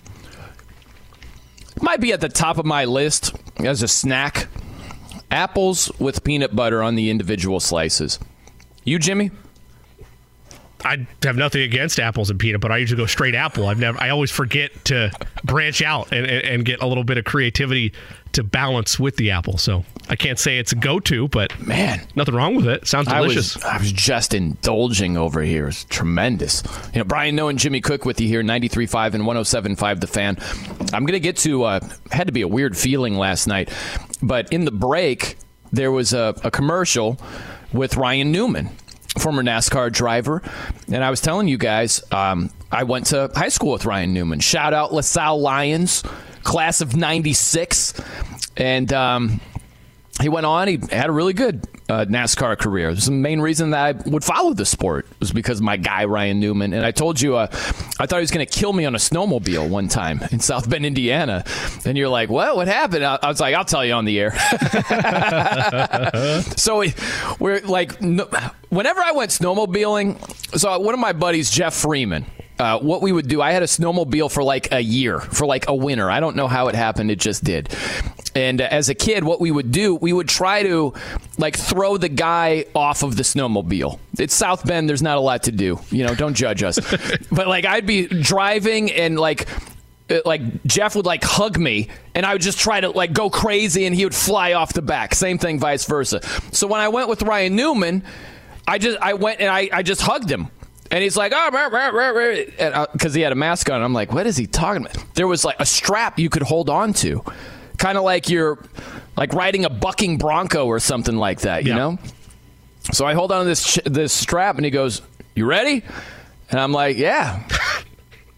Might be at the top of my list as a snack. Apples with peanut butter on the individual slices. You, Jimmy? I have nothing against apples and peanut butter. I usually go straight apple. I've never. I always forget to branch out and, and, and get a little bit of creativity to balance with the apple. So I can't say it's a go-to, but Man. nothing wrong with it. Sounds I delicious. was, I was just indulging over here. It's tremendous. You know, Brian Noe and Jimmy Cook with you here, 93.5 and 107.5 The Fan. I'm going to get to, uh, had to be a weird feeling last night, but in the break, there was a, a commercial with Ryan Newman, former NASCAR driver. And I was telling you guys, um, I went to high school with Ryan Newman. Shout out LaSalle Lions, class of 96. And, um, he went on. He had a really good uh, NASCAR career. The main reason that I would follow the sport was because my guy Ryan Newman. And I told you, uh, I thought he was going to kill me on a snowmobile one time in South Bend, Indiana. And you're like, "Well, what happened?" I, I was like, "I'll tell you on the air." so we, we're like, no, whenever I went snowmobiling, so one of my buddies, Jeff Freeman. Uh, what we would do, I had a snowmobile for like a year, for like a winter. I don't know how it happened, it just did. And uh, as a kid, what we would do, we would try to like throw the guy off of the snowmobile. It's South Bend, there's not a lot to do. You know, don't judge us. but like I'd be driving and like uh, like Jeff would like hug me and I would just try to like go crazy and he would fly off the back. Same thing vice versa. So when I went with Ryan Newman, I just I went and I, I just hugged him. And he's like, oh, because uh, he had a mask on. I'm like, what is he talking about? There was like a strap you could hold on to, kind of like you're like riding a bucking bronco or something like that, you Yeah. know? So I hold on to this this strap, and he goes, "You ready?" And I'm like, "Yeah."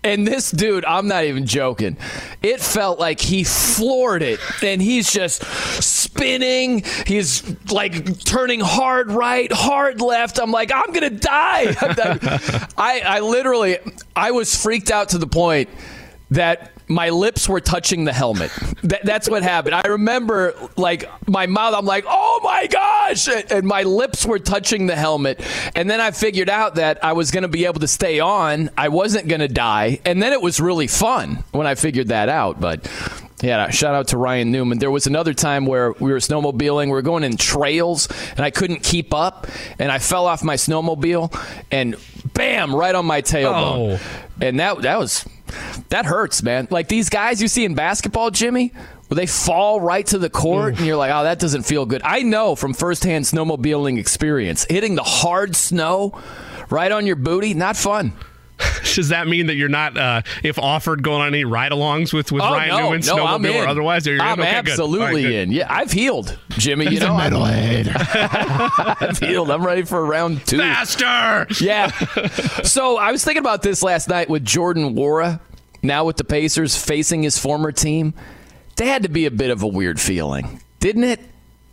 And this dude, I'm not even joking. It felt like he floored it, and he's just spinning. He's like turning hard right, hard left. I'm like, I'm gonna die. I, I literally, I was freaked out to the point that my lips were touching the helmet. That, that's what happened. I remember, like, my mouth, I'm like, oh my gosh! And- my lips were touching the helmet. And then I figured out that I was going to be able to stay on. I wasn't going to die. And then it was really fun when I figured that out. But yeah, shout out to Ryan Newman. There was another time where we were snowmobiling. We were going in trails, and I couldn't keep up, and I fell off my snowmobile, and bam, right on my tailbone. Oh. And that that was that hurts, man. Like these guys you see in basketball, Jimmy, where they fall right to the court, and you're like, oh, that doesn't feel good. I know from firsthand snowmobiling experience, hitting the hard snow right on your booty, not fun. Does that mean that you're not, uh, if offered, going on any ride-alongs with, with Oh Ryan no, Newman, no, snowmobile I'm in. or otherwise? You're I'm in? Okay, good. absolutely All right, good. in. Yeah, I've healed, Jimmy. You He's know, a I'm, metalhead. I've healed. I'm ready for round two. Faster! Yeah. so I was thinking about this last night with Jordan Nwora, now with the Pacers facing his former team. They had to be a bit of a weird feeling, didn't it?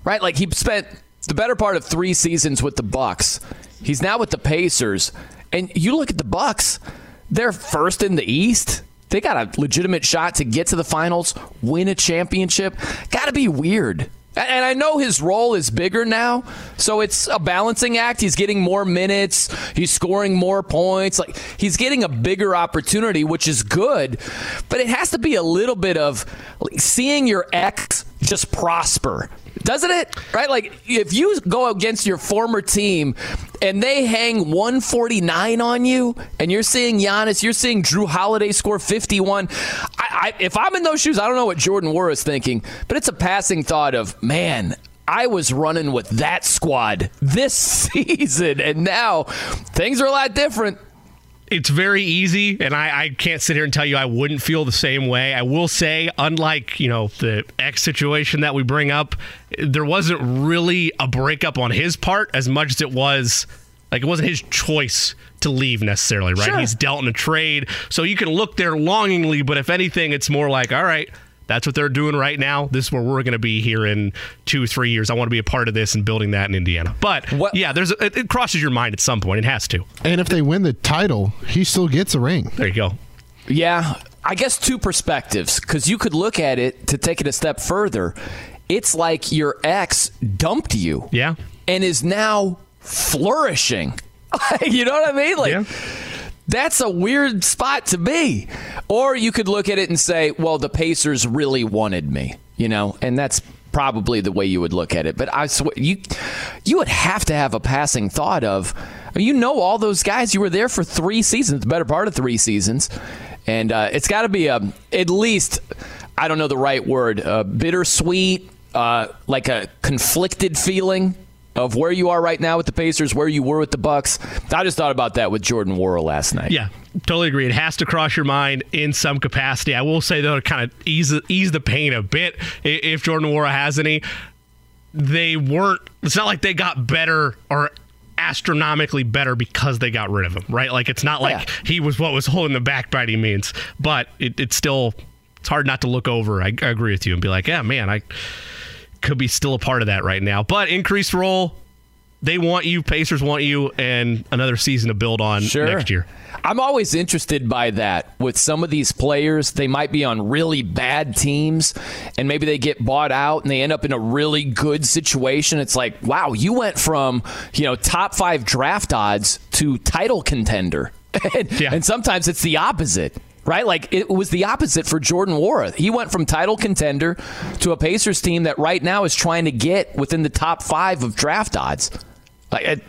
Right? Like he spent the better part of three seasons with the Bucks. He's now with the Pacers, and you look at the Bucks; they're first in the East. They got a legitimate shot to get to the finals, win a championship. Got to be weird. And I know his role is bigger now, so it's a balancing act. He's getting more minutes, he's scoring more points. Like he's getting a bigger opportunity, which is good. But it has to be a little bit of seeing your ex just prosper. Doesn't it? Right? Like if you go against your former team and they hang 149 on you and you're seeing Giannis, you're seeing Jrue Holiday score 51. I, I, if I'm in those shoes, I don't know what Jordan Nwora is thinking, but it's a passing thought of, man, I was running with that squad this season, and now things are a lot different. It's very easy, and I, I can't sit here and tell you I wouldn't feel the same way. I will say, unlike you know the X situation that we bring up, there wasn't really a breakup on his part as much as it was like it wasn't his choice to leave necessarily, right? Sure. He's dealt in a trade, so you can look there longingly, but if anything, it's more like, all right. That's what they're doing right now. This is where we're going to be here in two, three years. I want to be a part of this and building that in Indiana. But What- yeah, there's a, it, it crosses your mind at some point. It has to. and if they win the title, he still gets a ring. There you go. Yeah, I guess two perspectives because you could look at it to take it a step further. It's like your ex dumped you. Yeah. and is now flourishing. you know what I mean? Like Yeah. That's a weird spot to be. Or you could look at it and say, well, the Pacers really wanted me, you know, and that's probably the way you would look at it. But I swear you you would have to have a passing thought of You know all those guys. You were there for three seasons, the better part of three seasons, and uh, it's got to be a at least I don't know the right word, uh, bittersweet, uh, like a conflicted feeling of where you are right now with the Pacers, where you were with the Bucks. I just thought about that with Jordan Nwora last night. Yeah, totally agree. It has to cross your mind in some capacity. I will say though, to kind of ease ease the pain a bit, if Jordan Nwora has any, they weren't. It's not like they got better or astronomically better because they got rid of him, right? Like it's not oh, like yeah. he was what was holding them back by any means, but it, it's still it's hard not to look over. I, I agree with you and be like, yeah, man, I could be still a part of that right now. But increased role, they want you. Pacers want you, and another season to build on sure. next year. I'm always interested by that with some of these players. They might be on really bad teams and maybe they get bought out and they end up in a really good situation. It's like, wow, you went from, you know, top 5 draft odds to title contender. and, yeah. and sometimes it's the opposite right? Like it was the opposite for Jordan Nwora. He went from title contender to a Pacers team that right now is trying to get within the top five of draft odds. Like it,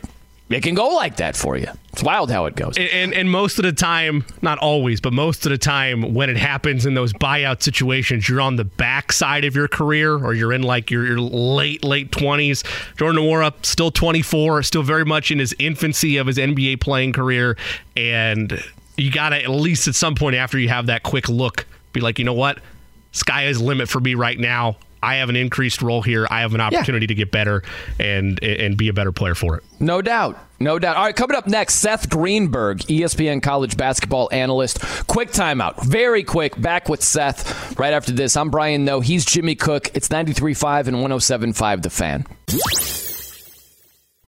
it can go like that for you. It's wild how it goes. And, and, and most of the time, not always, but most of the time, when it happens in those buyout situations, you're on the backside of your career, or you're in like your, your late late twenties. Jordan Nwora, still 24, still very much in his infancy of his NBA playing career, and you got to at least at some point after you have that quick look, be like, you know what, sky is limit for me right now. I have an increased role here. I have an opportunity yeah. to get better and and be a better player for it. No doubt. No doubt. All right, coming up next, Seth Greenberg, ESPN college basketball analyst. Quick timeout. Very quick. Back with Seth right after this. I'm Brian Noe. He's Jimmy Cook. It's 93.5 and 107.5 The Fan.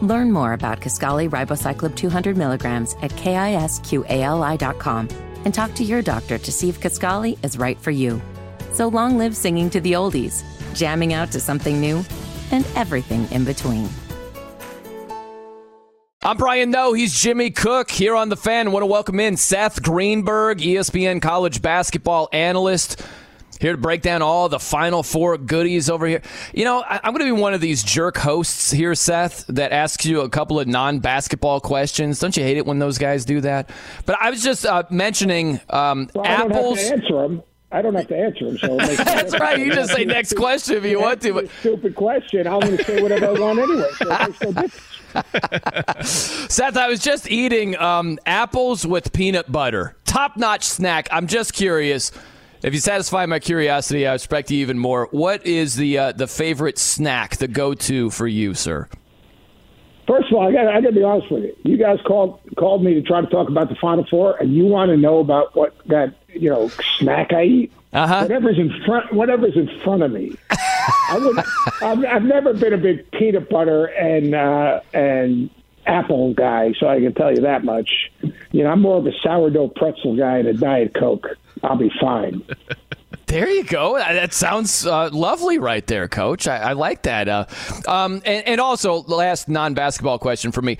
Learn more about Kisqali ribociclib 200 milligrams at kisqali.com and talk to your doctor to see if Kisqali is right for you. So long live singing to the oldies, jamming out to something new, and everything in between. I'm Brian Noe. He's Jimmy Cook here on the fan. I want to welcome in Seth Greenberg, ESPN college basketball analyst here to break down all the Final Four goodies over here. You know, I, am going to be one of these jerk hosts here, Seth, that asks you a couple of non basketball questions. Don't you hate it when those guys do that? But I was just uh, mentioning um, well, apples. I don't have to answer them. I don't have to answer them. So that's right. You just say next question if you want to. But stupid question. I'm going to say whatever I want anyway. So no Seth, I was just eating um, apples with peanut butter. Top notch snack. I'm just curious. If you satisfy my curiosity, I respect you even more. What is the uh, the favorite snack, the go to for you, sir? First of all, I got I got to be honest with you. You guys called called me to try to talk about the Final Four, and you want to know about what that you know snack I eat. Uh-huh. Whatever's in front, whatever's in front of me. I would, I've, I've never been a big peanut butter and uh, and apple guy, so I can tell you that much. You know, I'm more of a sourdough pretzel guy and a diet coke. I'll be fine. There you go. That sounds uh, lovely, right there, Coach. I, I like that. Uh, um, and, and, also, last non-basketball question for me: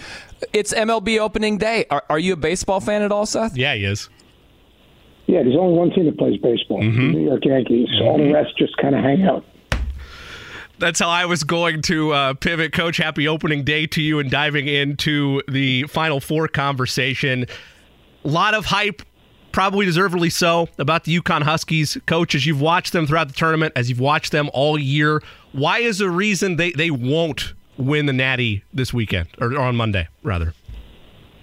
It's MLB opening day. Are, are, you a baseball fan at all, Seth? Yeah, he is. Yeah, there's only one team that plays baseball: mm-hmm. the New York Yankees. Mm-hmm. All the rest just kind of hang out that's how I was going to uh, pivot. Coach, happy opening day to you and diving into the Final Four conversation. A lot of hype probably deservedly so, about the UConn Huskies. Coach, as you've watched them throughout the tournament, as you've watched them all year, why is the reason they, they won't win the Natty this weekend, or, or on Monday, rather?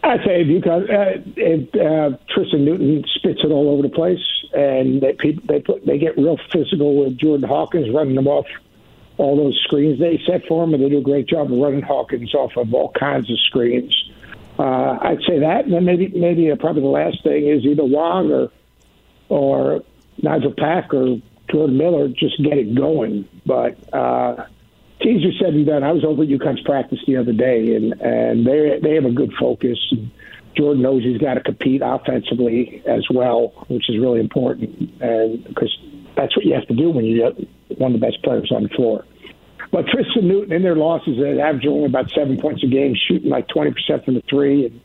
I'd say UConn, uh, if, uh, Tristen Newton spits it all over the place, and they, they, put, they get real physical with Jordan Hawkins running them off all those screens they set for him, and they do a great job of running Hawkins off of all kinds of screens. Uh, I'd say that, and then maybe maybe uh, probably the last thing is either Wong or or Nigel Pack or Jordan Miller just get it going. But uh, it's easier said than done. I was over at UConn's practice the other day, and and they they have a good focus. And Jordan knows he's got to compete offensively as well, which is really important, and because that's what you have to do when you're one of the best players on the floor. But Tristen Newton in their losses, they average only about seven points a game, shooting like 20% from the three, and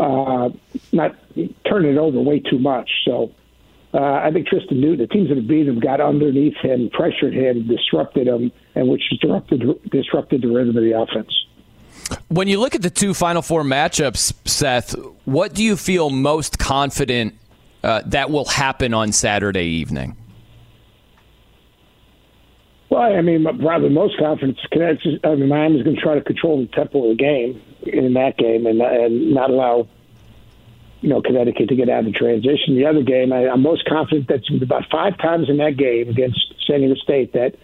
uh, not turning it over way too much. So uh, I think Tristen Newton, the teams that have beat him, got underneath him, pressured him, disrupted him, and which disrupted disrupted the rhythm of the offense. When you look at the two Final Four matchups, Seth, what do you feel most confident uh, that will happen on Saturday evening? Well, I mean, probably most confident. I mean, Miami's going to try to control the tempo of the game in that game and and not allow you know Connecticut to get out of transition. The other game, I, I'm most confident that about five times in that game against San Diego State that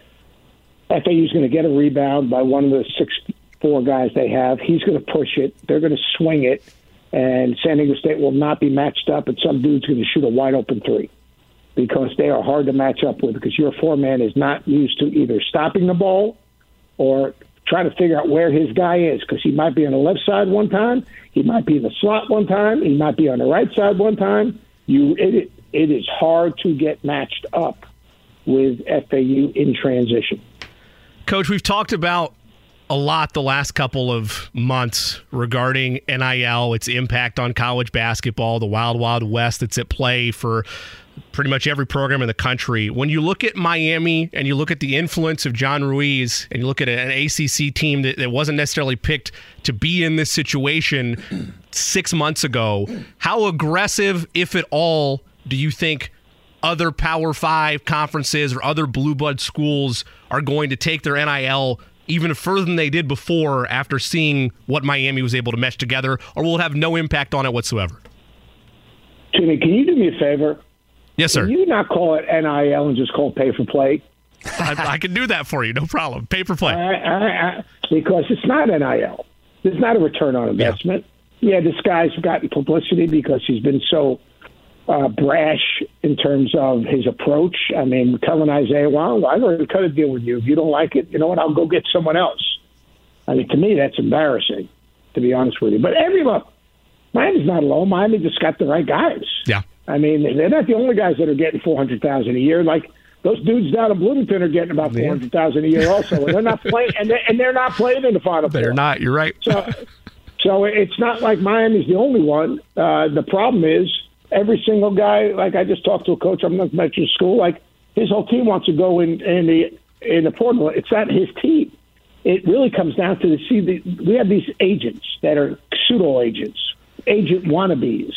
FAU is going to get a rebound by one of the six four guys they have. He's going to push it. They're going to swing it, and San Diego State will not be matched up, and some dude's going to shoot a wide open three because they are hard to match up with because your foreman is not used to either stopping the ball or trying to figure out where his guy is because he might be on the left side one time, he might be in the slot one time, he might be on the right side one time. You, it, it is hard to get matched up with FAU in transition. Coach, we've talked about a lot the last couple of months regarding NIL, its impact on college basketball, the wild, wild west that's at play for pretty much every program in the country. When you look at Miami and you look at the influence of John Ruiz and you look at an ACC team that, that wasn't necessarily picked to be in this situation six months ago, how aggressive, if at all, do you think other Power Five conferences or other blue blood schools are going to take their NIL even further than they did before after seeing what Miami was able to mesh together, or will it have no impact on it whatsoever? Jimmy, can you do me a favor? Yes, sir. Can you not call it NIL and just call it pay for play? I, I, can do that for you, no problem. Pay for play. I, I, because it's not NIL. It's not a return on investment. Yeah, yeah this guy's gotten publicity because he's been so uh, brash in terms of his approach. I mean, telling Isaiah, well, I've already cut a deal with you. If you don't like it, you know what? I'll go get someone else. I mean, to me, that's embarrassing, to be honest with you. But every look, Miami's not alone. Miami just got the right guys. Yeah. I mean, they're not the only guys that are getting four hundred thousand a year. Like those dudes down in Bloomington are getting about four hundred thousand a year also, and they're not playing, and they're, and they're not playing in the final. They're four. not. You're right. So, so it's not like Miami's the only one. Uh, the problem is every single guy. Like I just talked to a coach. I'm not mentioning school. Like his whole team wants to go in in the in the portal. It's not his team. It really comes down to the see. The, we have these agents that are pseudo agents, agent wannabes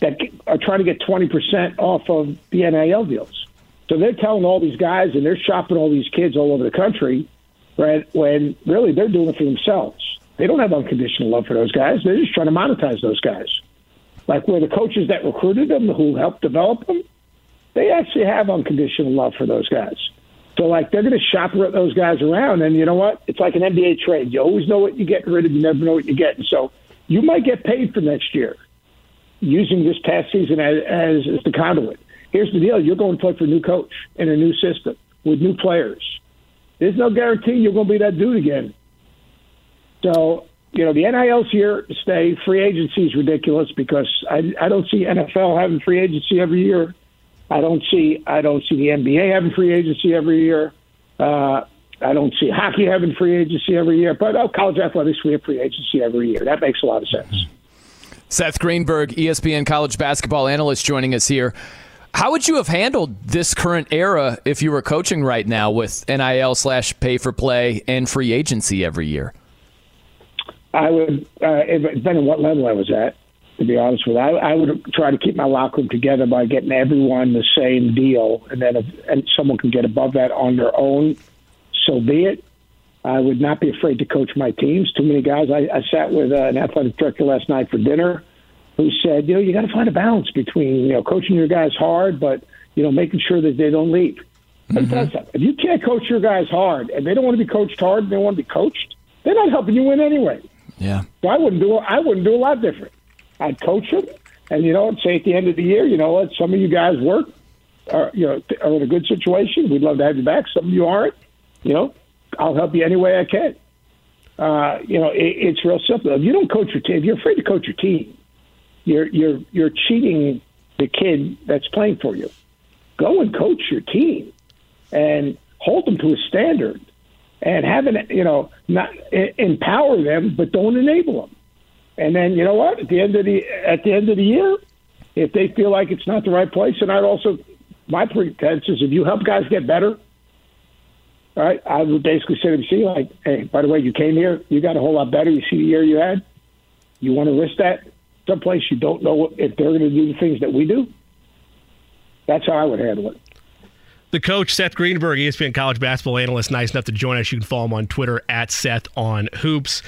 that are trying to get 20% off of the NIL deals. So they're telling all these guys and they're shopping all these kids all over the country, right? When really they're doing it for themselves. They don't have unconditional love for those guys. They're just trying to monetize those guys. Like where the coaches that recruited them, who helped develop them, they actually have unconditional love for those guys. So like they're going to shop those guys around, and you know what? It's like an NBA trade. You always know what you're getting rid of. You never know what you're getting. So you might get paid for next year using this past season as, as, as the conduit. Here's the deal: you're going to play for a new coach in a new system with new players. There's no guarantee you're going to be that dude again. So you know the NIL's here to stay. Free agency is ridiculous because I I don't see NFL having free agency every year. I don't see I don't see the NBA having free agency every year. Uh, I don't see hockey having free agency every year, but oh, college athletics we have free agency every year. That makes a lot of sense. Seth Greenberg, ESPN college basketball analyst, joining us here. How would you have handled this current era if you were coaching right now with NIL slash pay for play and free agency every year? I would, uh, depending on what level I was at, to be honest with you. I, I would try to keep my locker room together by getting everyone the same deal, and then if and someone can get above that on their own, so be it. I would not be afraid to coach my teams. Too many guys. I, I sat with uh, an athletic director last night for dinner who said, you know, you got to find a balance between, you know, coaching your guys hard, but, you know, making sure that they don't leave. Mm-hmm. If you can't coach your guys hard and they don't want to be coached hard and they want to be coached, they're not helping you win anyway. Yeah. So I wouldn't do I wouldn't do a lot different. I'd coach them and, you know, say at the end of the year, you know what, some of you guys work, are, you know, are in a good situation. We'd love to have you back. Some of you aren't. You know, I'll help you any way I can. Uh, you know, it, it's real simple. If you don't coach your team, if you're afraid to coach your team, you're you're you're cheating the kid that's playing for you. Go and coach your team and hold them to a standard and have an you know not empower them, but don't enable them. And then you know what? At the end of the at the end of the year, if they feel like it's not the right place, and I'd also my pretense is if you help guys get better, right? I would basically say to see, like, hey, by the way, you came here, you got a whole lot better. You see the year you had. You want to risk that someplace you don't know if they're going to do the things that we do. That's how I would handle it. The coach, Seth Greenberg, ESPN college basketball analyst, nice enough to join us. You can follow him on Twitter at Seth on Hoops.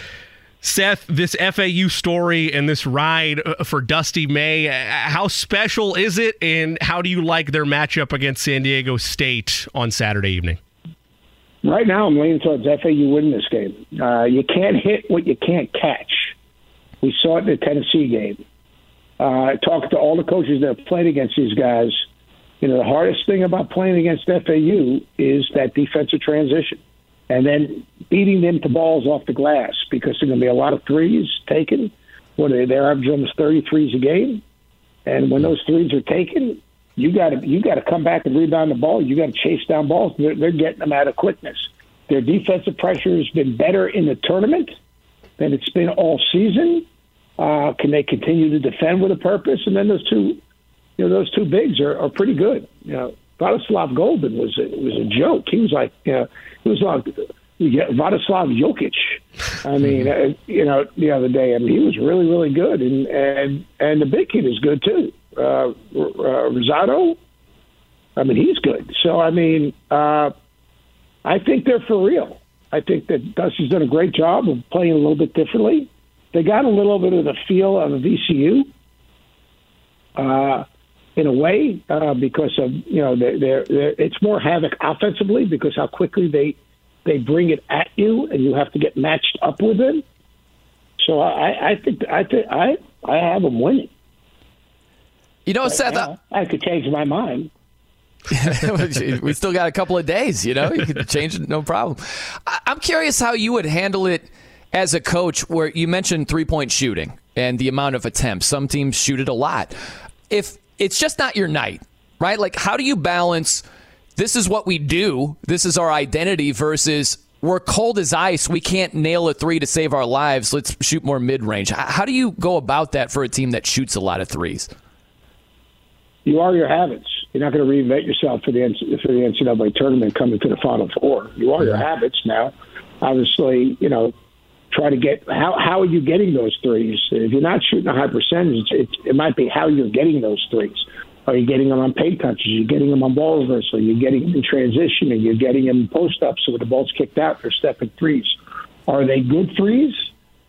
Seth, this FAU story and this ride uh, for Dusty May, uh, how special is it, and how do you like their matchup against San Diego State on Saturday evening? Right now, I'm leaning towards FAU winning this game. Uh, you can't hit what you can't catch. We saw it in the Tennessee game. Uh, talking to all the coaches that have played against these guys, you know, the hardest thing about playing against FAU is that defensive transition and then beating them to balls off the glass because there's going to be a lot of threes taken. What are they? They're averaging almost 30 threes a game. And when those threes are taken, you got to you got to come back and rebound the ball. You got to chase down balls. They're, they're getting them out of quickness. Their defensive pressure has been better in the tournament than it's been all season. Uh, can they continue to defend with a purpose? And then those two, you know, those two bigs are, are pretty good. You know, Vladislav Goldin was a, was a joke. He was like, you know, he was like yeah, Vladislav Jokic. I mean, uh, you know, the other day, I mean, he was really, really good, and and and the big kid is good too. Uh, uh, Rosado, I mean, he's good. So I mean, uh, I think they're for real. I think that Dusty's done a great job of playing a little bit differently. They got a little bit of the feel of a VCU. Uh, in a way, uh, because of you know they're, they're, they're, it's more havoc offensively because how quickly they they bring it at you and you have to get matched up with them. So I, I think I think I I have them winning. You know, right Seth, now, I, I could change my mind. we still got a couple of days. You know, you could change it, no problem. I, I'm curious how you would handle it as a coach, where you mentioned three point shooting and the amount of attempts. Some teams shoot it a lot. If it's just not your night, right? Like, how do you balance this is what we do, this is our identity versus we're cold as ice. We can't nail a three to save our lives. Let's shoot more mid range. How do you go about that for a team that shoots a lot of threes? You are your habits. You're not going to reinvent yourself for the for the NCAA tournament coming to the Final Four. You are your habits now. Obviously, you know, try to get how how are you getting those threes? If you're not shooting a high percentage, it, it might be how you're getting those threes. Are you getting them on paint touches? You're getting them on ball reversal. You're getting them in transition, and you're getting them post up. So when the ball's kicked out, they're stepping threes. Are they good threes,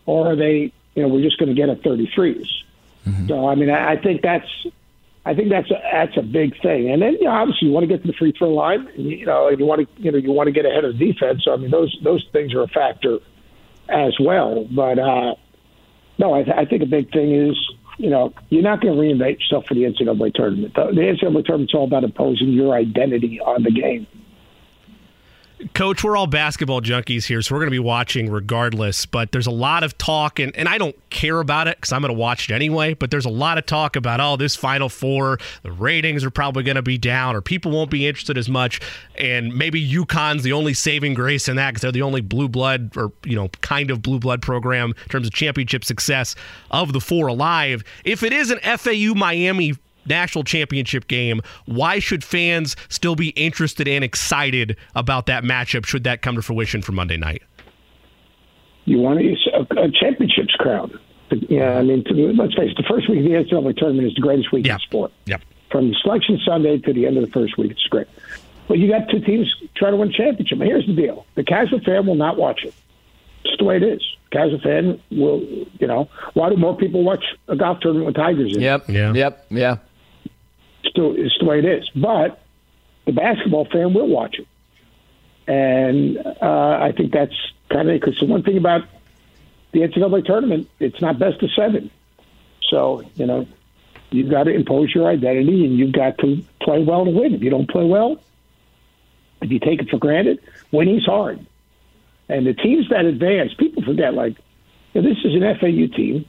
or are they? You know, we're just going to get a 33s. Mm-hmm. So I mean, I, I think that's I think that's a, that's a big thing. And then you know, obviously you want to get to the free throw line. You know, and you want to you know you want to get ahead of the defense. So I mean, those those things are a factor as well. But uh, no, I, th- I think a big thing is you know you're not going to reinvent yourself for the NCAA tournament. The, the NCAA tournament's all about imposing your identity on the game. Coach, we're all basketball junkies here, so we're going to be watching regardless. But there's a lot of talk, and, and I don't care about it because I'm going to watch it anyway. But there's a lot of talk about, oh, this Final Four, the ratings are probably going to be down, or people won't be interested as much. And maybe UConn's the only saving grace in that because they're the only blue blood, or, you know, kind of blue blood program in terms of championship success of the four alive. If it is an FAU Miami national championship game. Why should fans still be interested and excited about that matchup should that come to fruition for Monday night? You want to use a, a championships crowd. Yeah, I mean, to, let's face it, the first week of the NCAA tournament is the greatest week yep. in sport. Yep. From selection Sunday to the end of the first week, it's great. But you got two teams trying to win a championship. But here's the deal: the casual fan will not watch it. It's the way it is. Casual fan will, you know, why do more people watch a golf tournament with Tigers in Yep. Yeah. Yep. Yeah. Still, it's the way it is. But the basketball fan will watch it, and uh, I think that's kind of because the one thing about the NCAA tournament, it's not best of seven. So you know, you've got to impose your identity, and you've got to play well to win. If you don't play well, if you take it for granted, winning's hard. And the teams that advance, people forget like this is an FAU team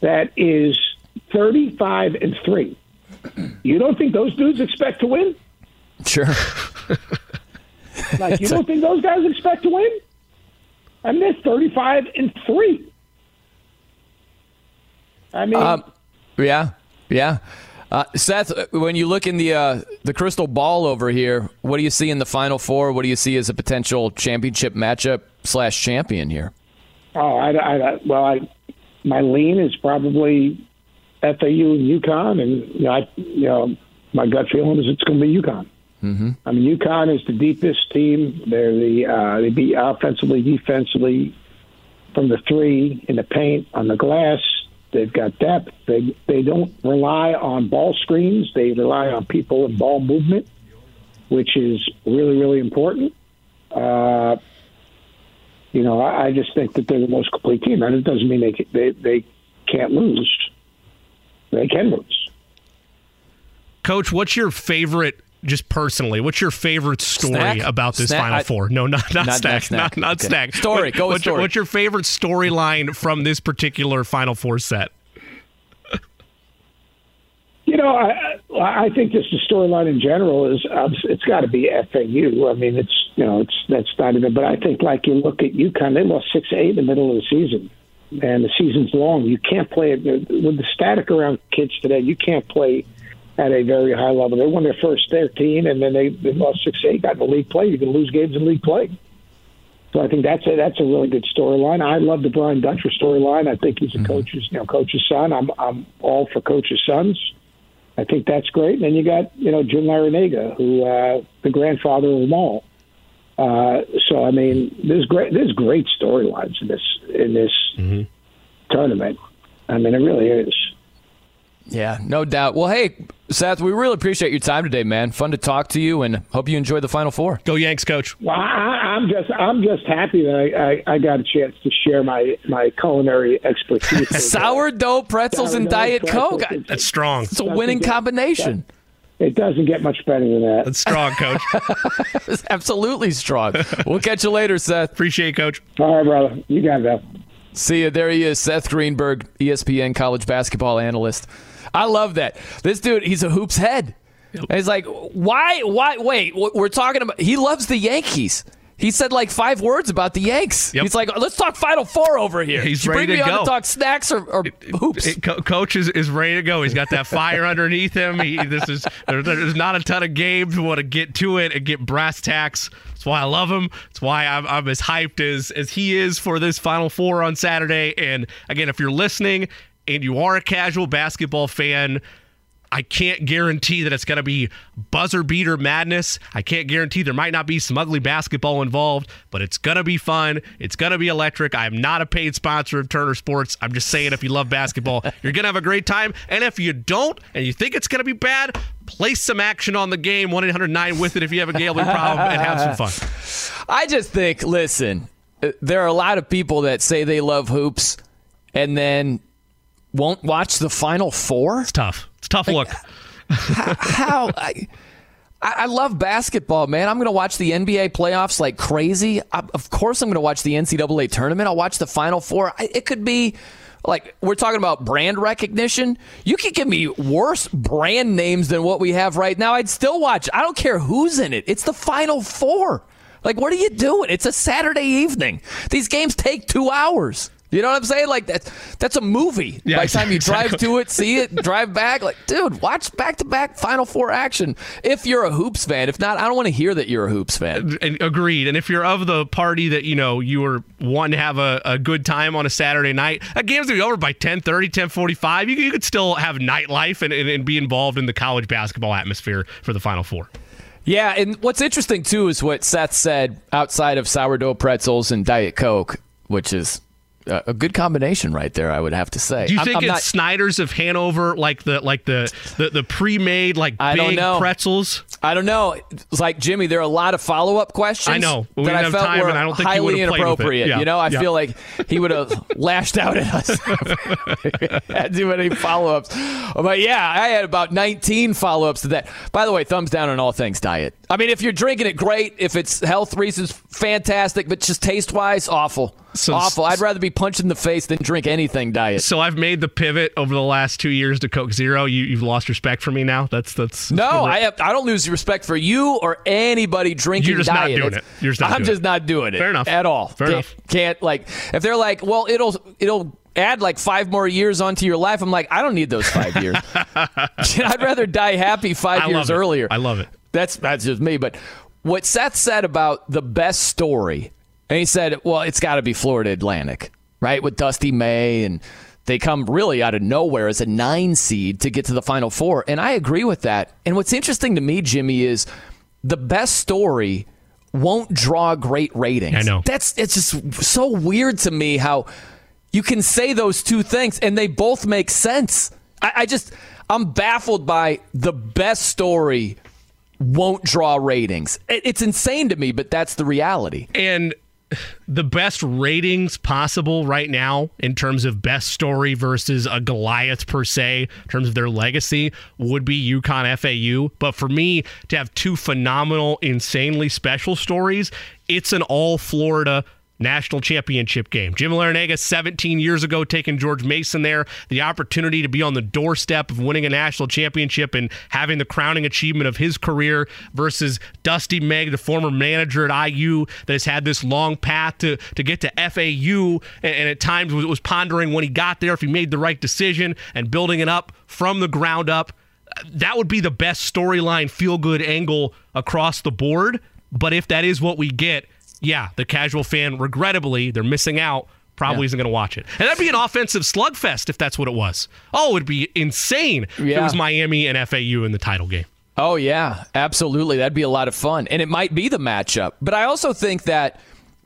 that is 35 and 3. You don't think those dudes expect to win? Sure. Like, you don't think those guys expect to win? I mean, they're 35 and 3. I mean, Um, yeah, yeah. Uh, Seth, uh, when you look in the uh, the crystal ball over here, what do you see in the final four? What do you see as a potential championship matchup slash champion here? oh, I, I, well, I, my lean is probably FAU and UConn, and you know, I, you know, my gut feeling is it's going to be UConn. Mm-hmm. I mean, UConn is the deepest team. They're the uh, they beat offensively, defensively, from the three in the paint on the glass. They've got depth. They they don't rely on ball screens. They rely on people and ball movement, which is really really important. Uh, you know, I, I just think that they're the most complete team, and it doesn't mean they they they can't lose. They can lose. Coach, what's your favorite, just personally, what's your favorite story Snack? about this Snack? Final I- Four? No, not not, Not- snack, not snack. not not Okay. snack. Story, What- go with what's your- story. what's your favorite storyline from this particular Final Four set? You know, I I I think just the storyline in general is uh, it's got to be FAU. I mean, it's you know it's that's not even. But I think like you look at UConn, they lost six eight in the middle of the season, and the season's long. You can't play it with the static around kids today. You can't play at a very high level. They won their first thirteen, and then they, they lost six eight. Got in the league play. You can lose games in league play. So I think that's a that's a really good storyline. I love the Brian Dutcher storyline. I think he's a coach's you know coach's son. I'm I'm all for coach's sons. I think that's great. And then you got you know Jim Larrañaga, who uh, the grandfather of them all. Uh, so I mean, there's great there's great storylines in this in this tournament. I mean, it really is. Yeah, no doubt. Well, hey, Seth, we really appreciate your time today, man. Fun to talk to you, and hope you enjoy the Final Four. Go Yanks, Coach. Well, I, I'm just I'm just happy that I, I, I got a chance to share my my culinary expertise. with, Sourdough pretzels and Diet pretzels. Coke. That's strong. It's a winning combination. It doesn't get much better than that. That's strong, Coach. It's absolutely strong. We'll catch you later, Seth. Appreciate it, Coach. All right, brother. You got that. See you. There he is, Seth Greenberg, ESPN college basketball analyst. I love that. This dude, he's a hoops head. And he's like, why? Why? Wait, we're talking about. He loves the Yankees. He said like five words about the Yanks. Yep. He's like, let's talk Final Four over here. He's ready bring to me on to talk snacks or, or hoops. It- Co- Coach is, is ready to go. He's got that fire underneath him. He, this is there, there's not a ton of games. We want to get to it and get brass tacks. That's why I love him. That's why I'm, I'm as hyped as as he is for this Final Four on Saturday. And again, if you're listening and you are a casual basketball fan. I can't guarantee that it's going to be buzzer beater madness. I can't guarantee there might not be some ugly basketball involved, but it's going to be fun. It's going to be electric. I'm not a paid sponsor of Turner Sports. I'm just saying if you love basketball, you're going to have a great time. And if you don't and you think it's going to be bad, place some action on the game 1 800 9 with it if you have a gambling problem and have some fun. I just think, listen, uh, there are a lot of people that say they love hoops and then won't watch the Final Four. It's tough. It's a tough look. How? I, I I love basketball, man. I'm going to watch the NBA playoffs like crazy. I, of course, I'm going to watch the NCAA tournament. I'll watch the Final Four. I, it could be like we're talking about brand recognition. You could give me worse brand names than what we have right now. I'd still watch. I don't care who's in it. It's the Final Four. Like, what are you doing? It's a Saturday evening. These games take two hours. You know what I'm saying? Like that. That's a movie. Yeah, By the time you drive to it, see it, drive back. Like, dude, watch back to back Final Four action. If you're a hoops fan, if not, I don't want to hear that you're a hoops fan. And agreed. And if you're of the party that, you know, you were wanting to have a, a good time on a Saturday night, that game's going to be over by 1030, 1045. You, you could still have nightlife and, and, and be involved in the college basketball atmosphere for the Final Four. Yeah, and what's interesting too is what Seth said outside of sourdough pretzels and Diet Coke, which is a good combination right there. I would have to say. Do you I'm- think I'm it's not- Snyder's of Hanover, like the like the the, the pre-made like I don't big know. pretzels? I don't know. It's like Jimmy, there are a lot of follow up questions. I know, we that I felt time, were and I don't think highly would've played with it. inappropriate. Yeah, You know, I yeah. feel like he would have lashed out at us. had too many follow ups. But yeah, I had about 19 follow ups to that. By the way, thumbs down on all things diet. I mean, if you're drinking it, great. If it's health reasons, fantastic. But just taste wise, awful. So- Awful. I'd rather be punched in the face than drink anything diet. So I've made the pivot over the last two years to Coke Zero. You, you've lost respect for me now. That's that's No, I have, I don't lose respect for you or anybody drinking You're just not doing It's- it. You're just not I'm just it. not doing it. Fair enough. At all. Fair enough. Can't like if they're like, well, it'll it'll add like five more years onto your life. I'm like, I don't need those five years. I'd rather die happy five I years earlier. I love it. That's that's just me. But what Seth said about the best story, and he said, well, it's got to be Florida Atlantic, right? With Dusty May, and they come really out of nowhere as a nine seed to get to the Final Four, and I agree with that. And what's interesting to me, Jimmy, is the best story won't draw great ratings. I know. That's it's just so weird to me how you can say those two things and they both make sense. I, I just I'm baffled by the best story won't draw ratings. It, it's insane to me, but that's the reality. and the best ratings possible right now in terms of best story versus a Goliath per se, in terms of their legacy, would be UConn FAU. But for me to have two phenomenal, insanely special stories, it's an all Florida national championship game. Jim Larrañaga, 17 years ago, taking George Mason there, the opportunity to be on the doorstep of winning a national championship and having the crowning achievement of his career versus Dusty May, the former manager at IU that has had this long path to, to get to FAU and, and at times was, was pondering when he got there if he made the right decision and building it up from the ground up. That would be the best storyline, feel good angle across the board. But if that is what we get, yeah, the casual fan, regrettably, they're missing out. Probably isn't going to watch it. And that'd be an offensive slugfest if that's what it was. Oh, it'd be insane if it was Miami and FAU in the title game. Oh yeah, absolutely. That'd be a lot of fun, and it might be the matchup. But I also think that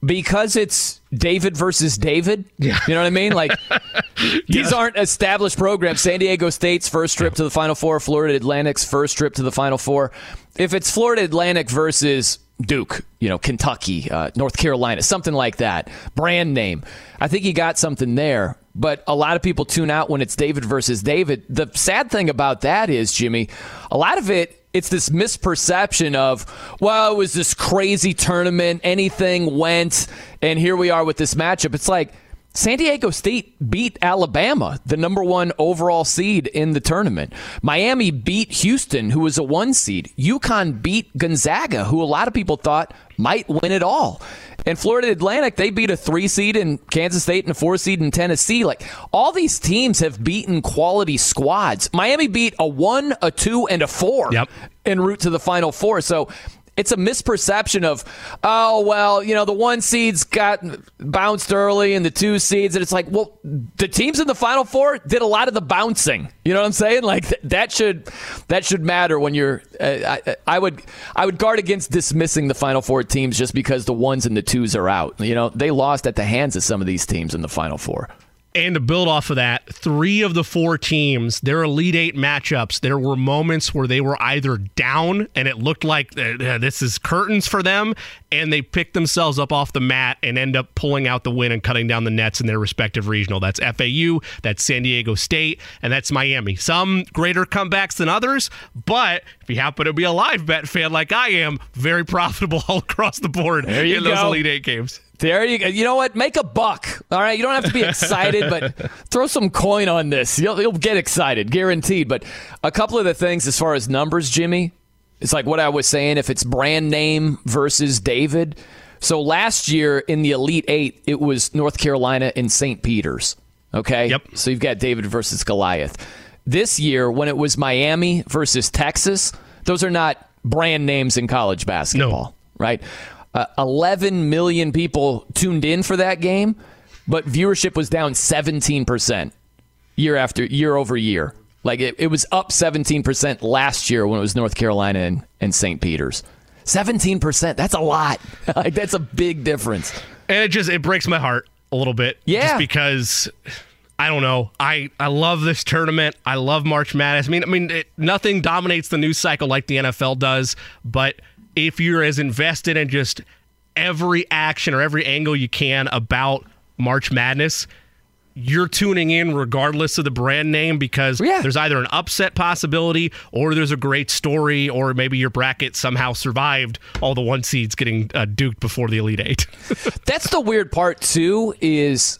because it's David versus David, yeah. you know what I mean? Like these aren't established programs. San Diego State's first trip to the Final Four, Florida Atlantic's first trip to the Final Four. If it's Florida Atlantic versus Duke, you know, Kentucky, uh, North Carolina, something like that, brand name, I think you got something there. But a lot of people tune out when it's David versus David. The sad thing about that is, Jimmy, a lot of it it's this misperception of, well, it was this crazy tournament, anything went, and here we are with this matchup. It's like San Diego State beat Alabama, the number one overall seed in the tournament. Miami beat Houston, who was a one seed. UConn beat Gonzaga, who a lot of people thought might win it all. And Florida Atlantic, they beat a three seed in Kansas State and a four seed in Tennessee. Like all these teams have beaten quality squads. Miami beat a one, a two, and a four Yep. en route to the Final Four. So it's a misperception of, oh, well, you know, the one seeds got bounced early and the two seeds. And it's like, well, the teams in the Final Four did a lot of the bouncing. You know what I'm saying? Like th- that should that should matter when you're. Uh, I, I would I would guard against dismissing the Final Four teams just because the ones and the twos are out. You know, they lost at the hands of some of these teams in the Final Four. And to build off of that, three of the four teams, their Elite Eight matchups, there were moments where they were either down and it looked like uh, uh, this is curtains for them, and they picked themselves up off the mat and end up pulling out the win and cutting down the nets in their respective regional. That's FAU, that's San Diego State, and that's Miami. Some greater comebacks than others, but if you happen to be a live bet fan like I am, very profitable all across the board There you in those. Elite Eight games. There you go. You know what? Make a buck. All right. You don't have to be excited, but throw some coin on this. You'll, you'll get excited, guaranteed. But a couple of the things as far as numbers, Jimmy, it's like what I was saying. If it's brand name versus David. So last year in the Elite Eight, it was North Carolina and St. Peter's. Okay. Yep. So you've got David versus Goliath. This year, when it was Miami versus Texas, those are not brand names in college basketball, no. right? Uh, 11 million people tuned in for that game, but viewership was down 17% year after year over year. Like it, it was up 17% last year when it was North Carolina and, and St. Peter's. 17%, that's a lot. like that's a big difference. and it just it breaks my heart a little bit Yeah. just because i don't know i i love this tournament i love march madness i mean i mean it, nothing dominates the news cycle like the nfl does but if you're as invested in just every action or every angle you can about march madness you're tuning in regardless of the brand name because Yeah. there's either an upset possibility or there's a great story or maybe your bracket somehow survived all the one seeds getting uh, duked before the Elite Eight. That's the weird part too. Is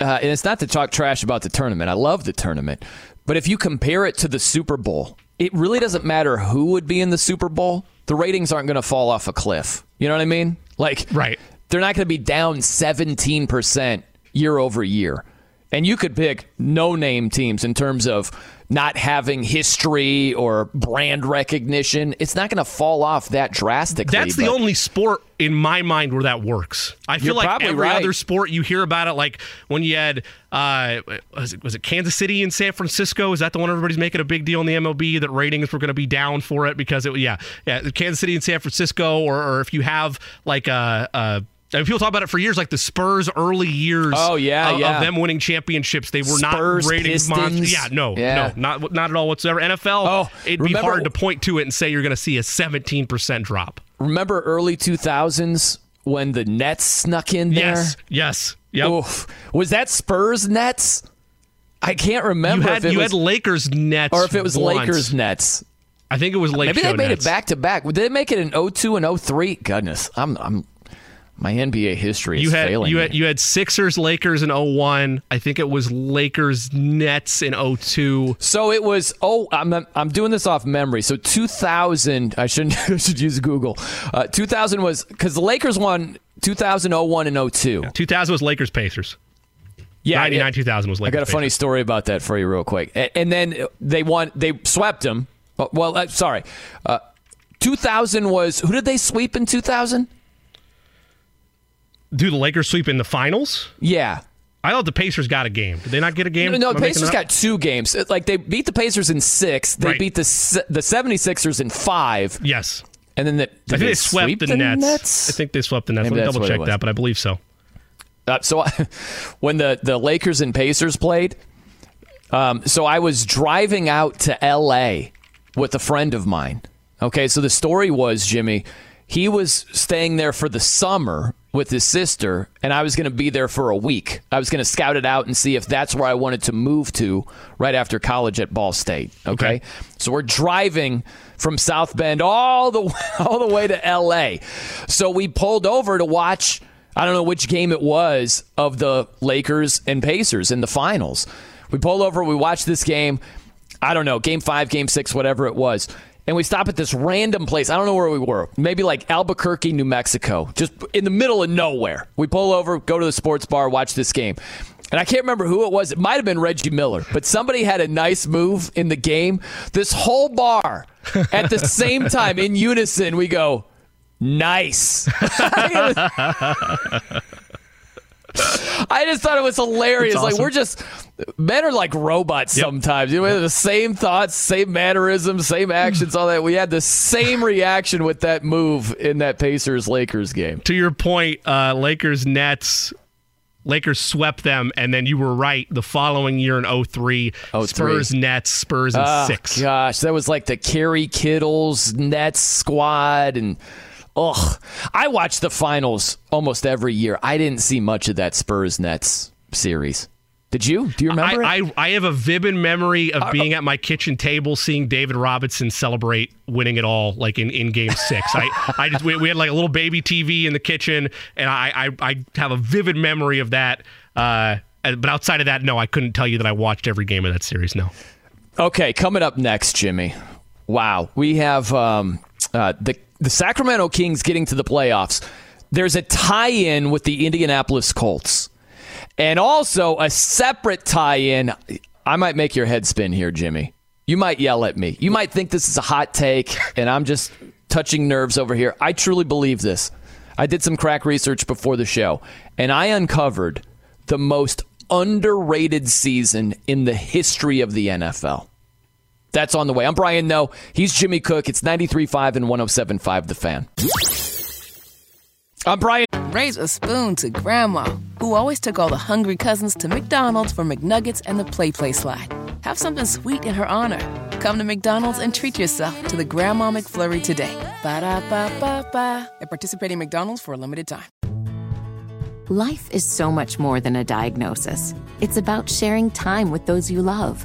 uh, and it's not to talk trash about the tournament. I love the tournament, but if you compare it to the Super Bowl, it really doesn't matter who would be in the Super Bowl. The ratings aren't going to fall off a cliff. You know what I mean? Like, Right. They're not going to be down seventeen percent year over year. And you could pick no name teams in terms of not having history or brand recognition. It's not going to fall off that drastically. That's the only sport in my mind where that works. I feel like every right. other sport you hear about it, like when you had uh, was it was it Kansas City and San Francisco? Is that the one everybody's making a big deal in the MLB that ratings were going to be down for it because it yeah yeah Kansas City and San Francisco, or, or if you have like a. a and people talk about it for years, like the Spurs' early years. Oh, yeah, of, yeah. of them winning championships. They were Spurs, not ratings monsters. Yeah, no, Yeah. no, not not at all whatsoever. NFL, Oh, it'd be hard to point to it and say you're going to see a 17 percent drop. Remember early 2000s when the Nets snuck in there? Yes, yes, yep. Oof. Was that Spurs Nets? I can't You remember had if it you was had Lakers Nets, or if it was once. Lakers Nets. I think it was Lake Maybe Show they made Nets. it back to back. Did they make it in 02 and 03? Goodness, I'm I'm my NBA history is You had failing you had you had Sixers Lakers in 01. I think it was Lakers Nets in 02. So it was. Oh, I'm I'm doing this off memory. So 2000. I shouldn't. I should use Google. Uh, 2000 was because the Lakers won 2000, 01, and 02. 2000 was Lakers Pacers. Yeah, 99 it- 2000 was Lakers. I got a funny story about that for you, real quick. And, and then they won. They swept them. Well, uh, sorry. Uh, 2000 was who did they sweep in 2000? Do the Lakers sweep in the finals? Yeah. I thought the Pacers got a game. Did they not get a game? No, Am the Pacers got two games. Like they beat the Pacers in six. They Right. beat the the 76ers in five. Yes. And then the, I think they, swept sweep the, Nets. I think they swept the Nets. Maybe Let me double check that, but I believe so. Uh, so I, when the, the Lakers and Pacers played, um, so I was driving out to L.A. with a friend of mine. Okay, so the story was Jimmy, he was staying there for the summer with his sister, and I was going to be there for a week. I was going to scout it out and see if that's where I wanted to move to right after college at Ball State. Okay, Okay. so we're driving from South Bend all the all the way to L.A. So we pulled over to watch. I don't know which game it was of the Lakers and Pacers in the finals. We pulled over, we watched this game. I don't know, game five, game six, whatever it was. And we stop at this random place. I don't know where we were. Maybe like Albuquerque, New Mexico, just in the middle of nowhere. We pull over, go to the sports bar, watch this game. And I can't remember who it was. It might have been Reggie Miller, but somebody had a nice move in the game. This whole bar, at the same time, in unison, we go, nice. I just thought it was hilarious. That's Like we're just men are like robots sometimes. You know, we have the same thoughts, same mannerisms, same actions, all that. We had the same reaction with that move in that Pacers Lakers game. To your point, uh, Lakers Nets. Lakers swept them, and then you were right. The following year in 03, 03. Spurs Nets, Spurs and Oh, six. Gosh, that was like the Kerry Kittles Nets squad and ugh. I watch the finals almost every year. I didn't see much of that Spurs Nets series. Did you? Do you remember? I, it? I, I have a vivid memory of being at my kitchen table seeing David Robinson celebrate winning it all, like in, in game six. I, I just we, we had like a little baby TV in the kitchen, and I, I, I have a vivid memory of that. Uh, but outside of that, no, I couldn't tell you that I watched every game of that series. No. Okay, coming up next, Jimmy. Wow, we have um, uh, the the Sacramento Kings getting to the playoffs. There's a tie-in with the Indianapolis Colts, and also a separate tie-in. I might make your head spin here, Jimmy. You might yell at me. You might think this is a hot take, and I'm just touching nerves over here. I truly believe this. I did some crack research before the show, and I uncovered the most underrated season in the history of the NFL. That's on the way. I'm Brian Noe. He's Jimmy Cook. It's 93.5 and 107.5 The Fan. I'm Brian. Raise a spoon to Grandma, who always took all the hungry cousins to McDonald's for McNuggets and the Play Play Slide. Have something sweet in her honor. Come to McDonald's and treat yourself to the Grandma McFlurry today. Ba da ba ba ba. At participating McDonald's for a limited time. Life is so much more than a diagnosis. It's about sharing time with those you love,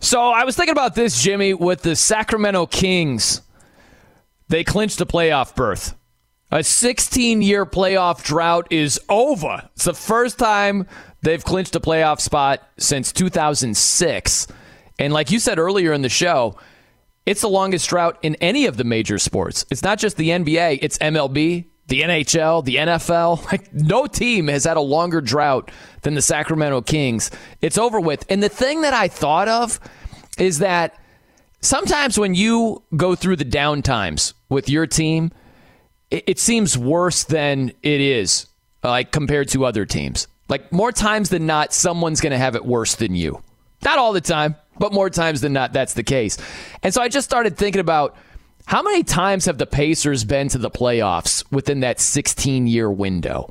So I was thinking about this, Jimmy, with the Sacramento Kings. They clinched a playoff berth. A 16 year playoff drought is over. It's the first time they've clinched a playoff spot since 2006. And like you said earlier in the show, it's the longest drought in any of the major sports. It's not just the NBA, it's MLB, the NHL, the NFL. Like no team has had a longer drought than the Sacramento Kings. It's over with. And the thing that I thought of is that sometimes when you go through the down times with your team, it, it seems worse than it is, like compared to other teams. Like more times than not, someone's going to have it worse than you. Not all the time, but more times than not, that's the case. And so I just started thinking about how many times have the Pacers been to the playoffs within that 16 year window?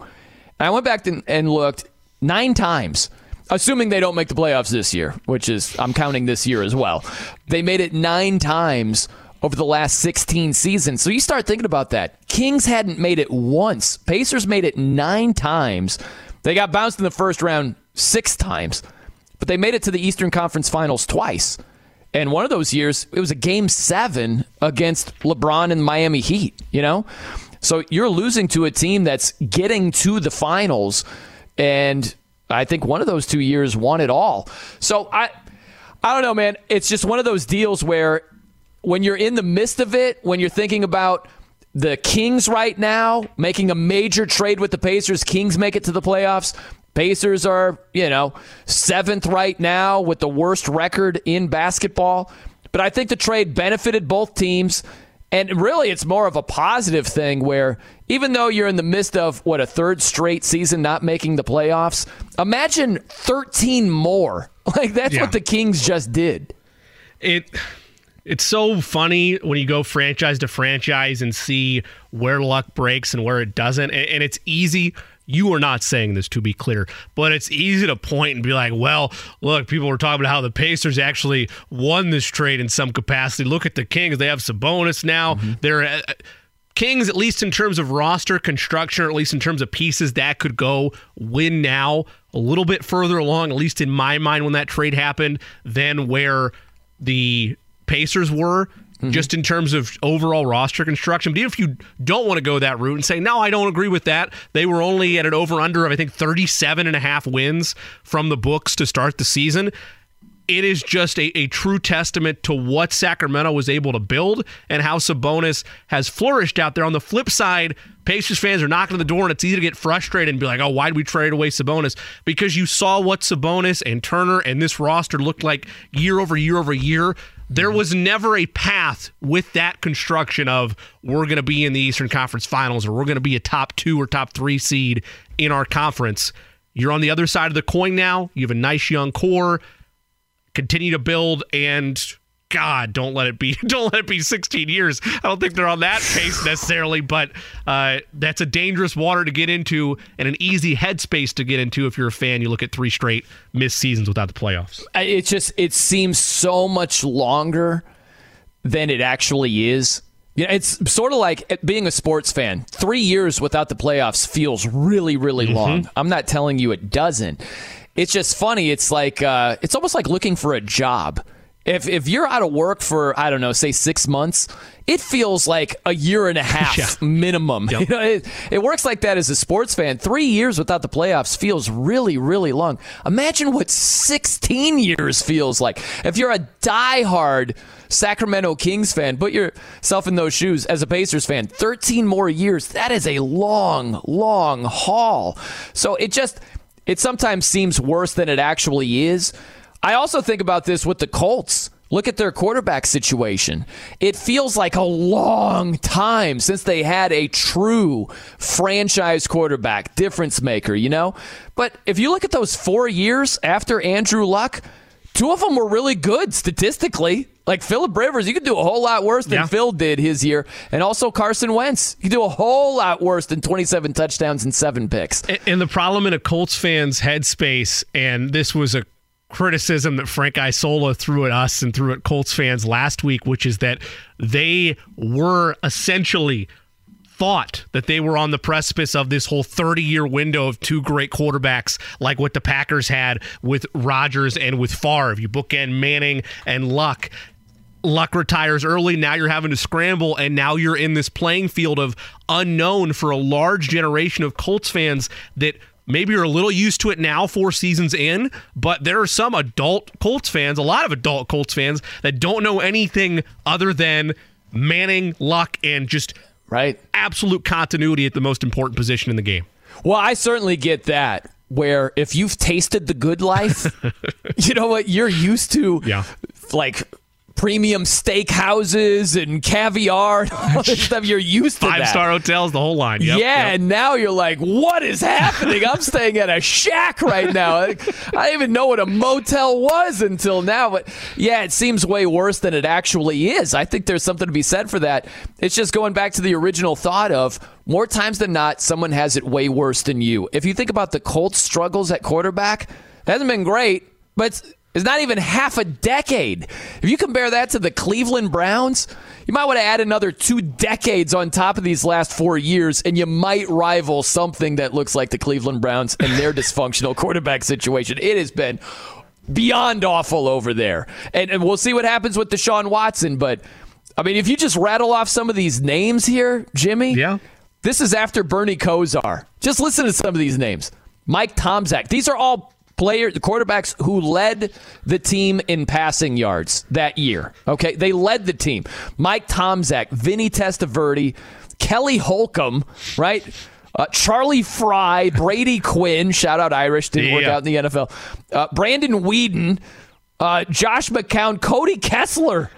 And I went back and looked nine times, assuming they don't make the playoffs this year, which is, I'm counting this year as well. They made it nine times over the last 16 seasons. So you start thinking about that. Kings hadn't made it once, Pacers made it nine times. They got bounced in the first round six times, but they made it to the Eastern Conference Finals twice. And one of those years, it was a game seven against LeBron and Miami Heat, you know? So you're losing to a team that's getting to the finals. And I think one of those two years won it all. So I. I don't know, man. It's just one of those deals where when you're in the midst of it, when you're thinking about the Kings right now making a major trade with the Pacers, Kings make it to the playoffs. Pacers are, you know, seventh right now with the worst record in basketball. But I think the trade benefited both teams. And really, it's more of a positive thing where even though you're in the midst of what a third straight season not making the playoffs, imagine 13 more. Like that's yeah. what the Kings just did. It it's so funny when you go franchise to franchise and see where luck breaks and where it doesn't. And, it's easy. You are not saying this to be clear, but it's easy to point and be like, well, look, people were talking about how the Pacers actually won this trade in some capacity. Look at the Kings. They have Sabonis now. Mm-hmm. They're. Uh, Kings, at least in terms of roster construction, or at least in terms of pieces that could go win now, a little bit further along, at least in my mind when that trade happened, than where the Pacers were. Mm-hmm. Just in terms of overall roster construction. But even if you don't want to go that route and say, no, I don't agree with that, they were only at an over under of, I think, 37 and a half wins from the books to start the season it is just a, a true testament to what Sacramento was able to build and how Sabonis has flourished out there. On the flip side, Pacers fans are knocking on the door, and it's easy to get frustrated and be like, oh, why did we trade away Sabonis? Because you saw what Sabonis and Turner and this roster looked like year over year over year. There was never a path with that construction of we're going to be in the Eastern Conference Finals or we're going to be a top two or top three seed in our conference. You're on the other side of the coin now. You have a nice young core. Continue to build and God, don't let it be don't let it be 16 years. I don't think they're on that pace necessarily, but uh, that's a dangerous water to get into and an easy headspace to get into if you're a fan. You look at three straight missed seasons without the playoffs. It just it seems so much longer than it actually is. You know, it's sort of like being a sports fan. Three years without the playoffs feels really, really mm-hmm. long. I'm not telling you it doesn't. It's just funny. It's like uh, it's almost like looking for a job if if you're out of work for I don't know, say six months, it feels like a year and a half yeah. minimum. Yep. You know, it, it works like that as a sports fan. Three years without the playoffs feels really, really long. Imagine what 16 years feels like. If you're a diehard Sacramento Kings fan, put yourself in those shoes as a Pacers fan. 13 more years. That is a long, long haul. So it just it sometimes seems worse than it actually is. I also think about this with the Colts. Look at their quarterback situation. It feels like a long time since they had a true franchise quarterback, difference maker, you know? But if you look at those four years after Andrew Luck, two of them were really good statistically. Like Philip Rivers, you could do a whole lot worse than Yeah. Phil did his year. And also Carson Wentz. You could do a whole lot worse than 27 touchdowns and seven picks. And- And the problem in a Colts fan's headspace, and this was a criticism that Frank Isola threw at us and threw at Colts fans last week, which is that they were essentially thought that they were on the precipice of this whole 30 year window of two great quarterbacks like what the Packers had with Rodgers and with Favre. You bookend Manning and Luck. Luck retires early. Now you're having to scramble, and now you're in this playing field of unknown for a large generation of Colts fans that maybe you're a little used to it now, four seasons in. But there are some adult Colts fans, a lot of adult Colts fans, that don't know anything other than Manning, Luck, and just Right. absolute continuity at the most important position in the game. Well, I certainly get that. Where if you've tasted the good life, you know what you're used to, Yeah. like premium steakhouses and caviar and all this stuff. You're used to Five that. star hotels, the whole line. Yep, yeah, yep. and now you're like, what is happening? I'm staying at a shack right now. I didn't even know what a motel was until now. But yeah, it seems way worse than it actually is. I think there's something to be said for that. It's just going back to the original thought of more times than not, someone has it way worse than you. If you think about the Colts' struggles at quarterback, it hasn't been great, but it's, it's not even half a decade. If you compare that to the Cleveland Browns, you might want to add another two decades on top of these last four years, and you might rival something that looks like the Cleveland Browns and their dysfunctional quarterback situation. It has been beyond awful over there. And, and we'll see what happens with Deshaun Watson. But, I mean, if you just rattle off some of these names here, Jimmy. Yeah. This is after Bernie Kosar. Just listen to some of these names. Mike Tomczak. These are all player the quarterbacks who led the team in passing yards that year. Okay, they led the team. Mike Tomczak, Vinny Testaverde, Kelly Holcomb, right? Uh, Charlie Frye, Brady Quinn, shout out Irish, didn't work out in the NFL. Uh, Brandon Weeden, uh, Josh McCown, Cody Kessler,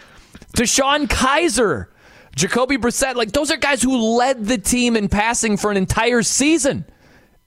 DeShone Kizer, Jacoby Brissett. Like those are guys who led the team in passing for an entire season,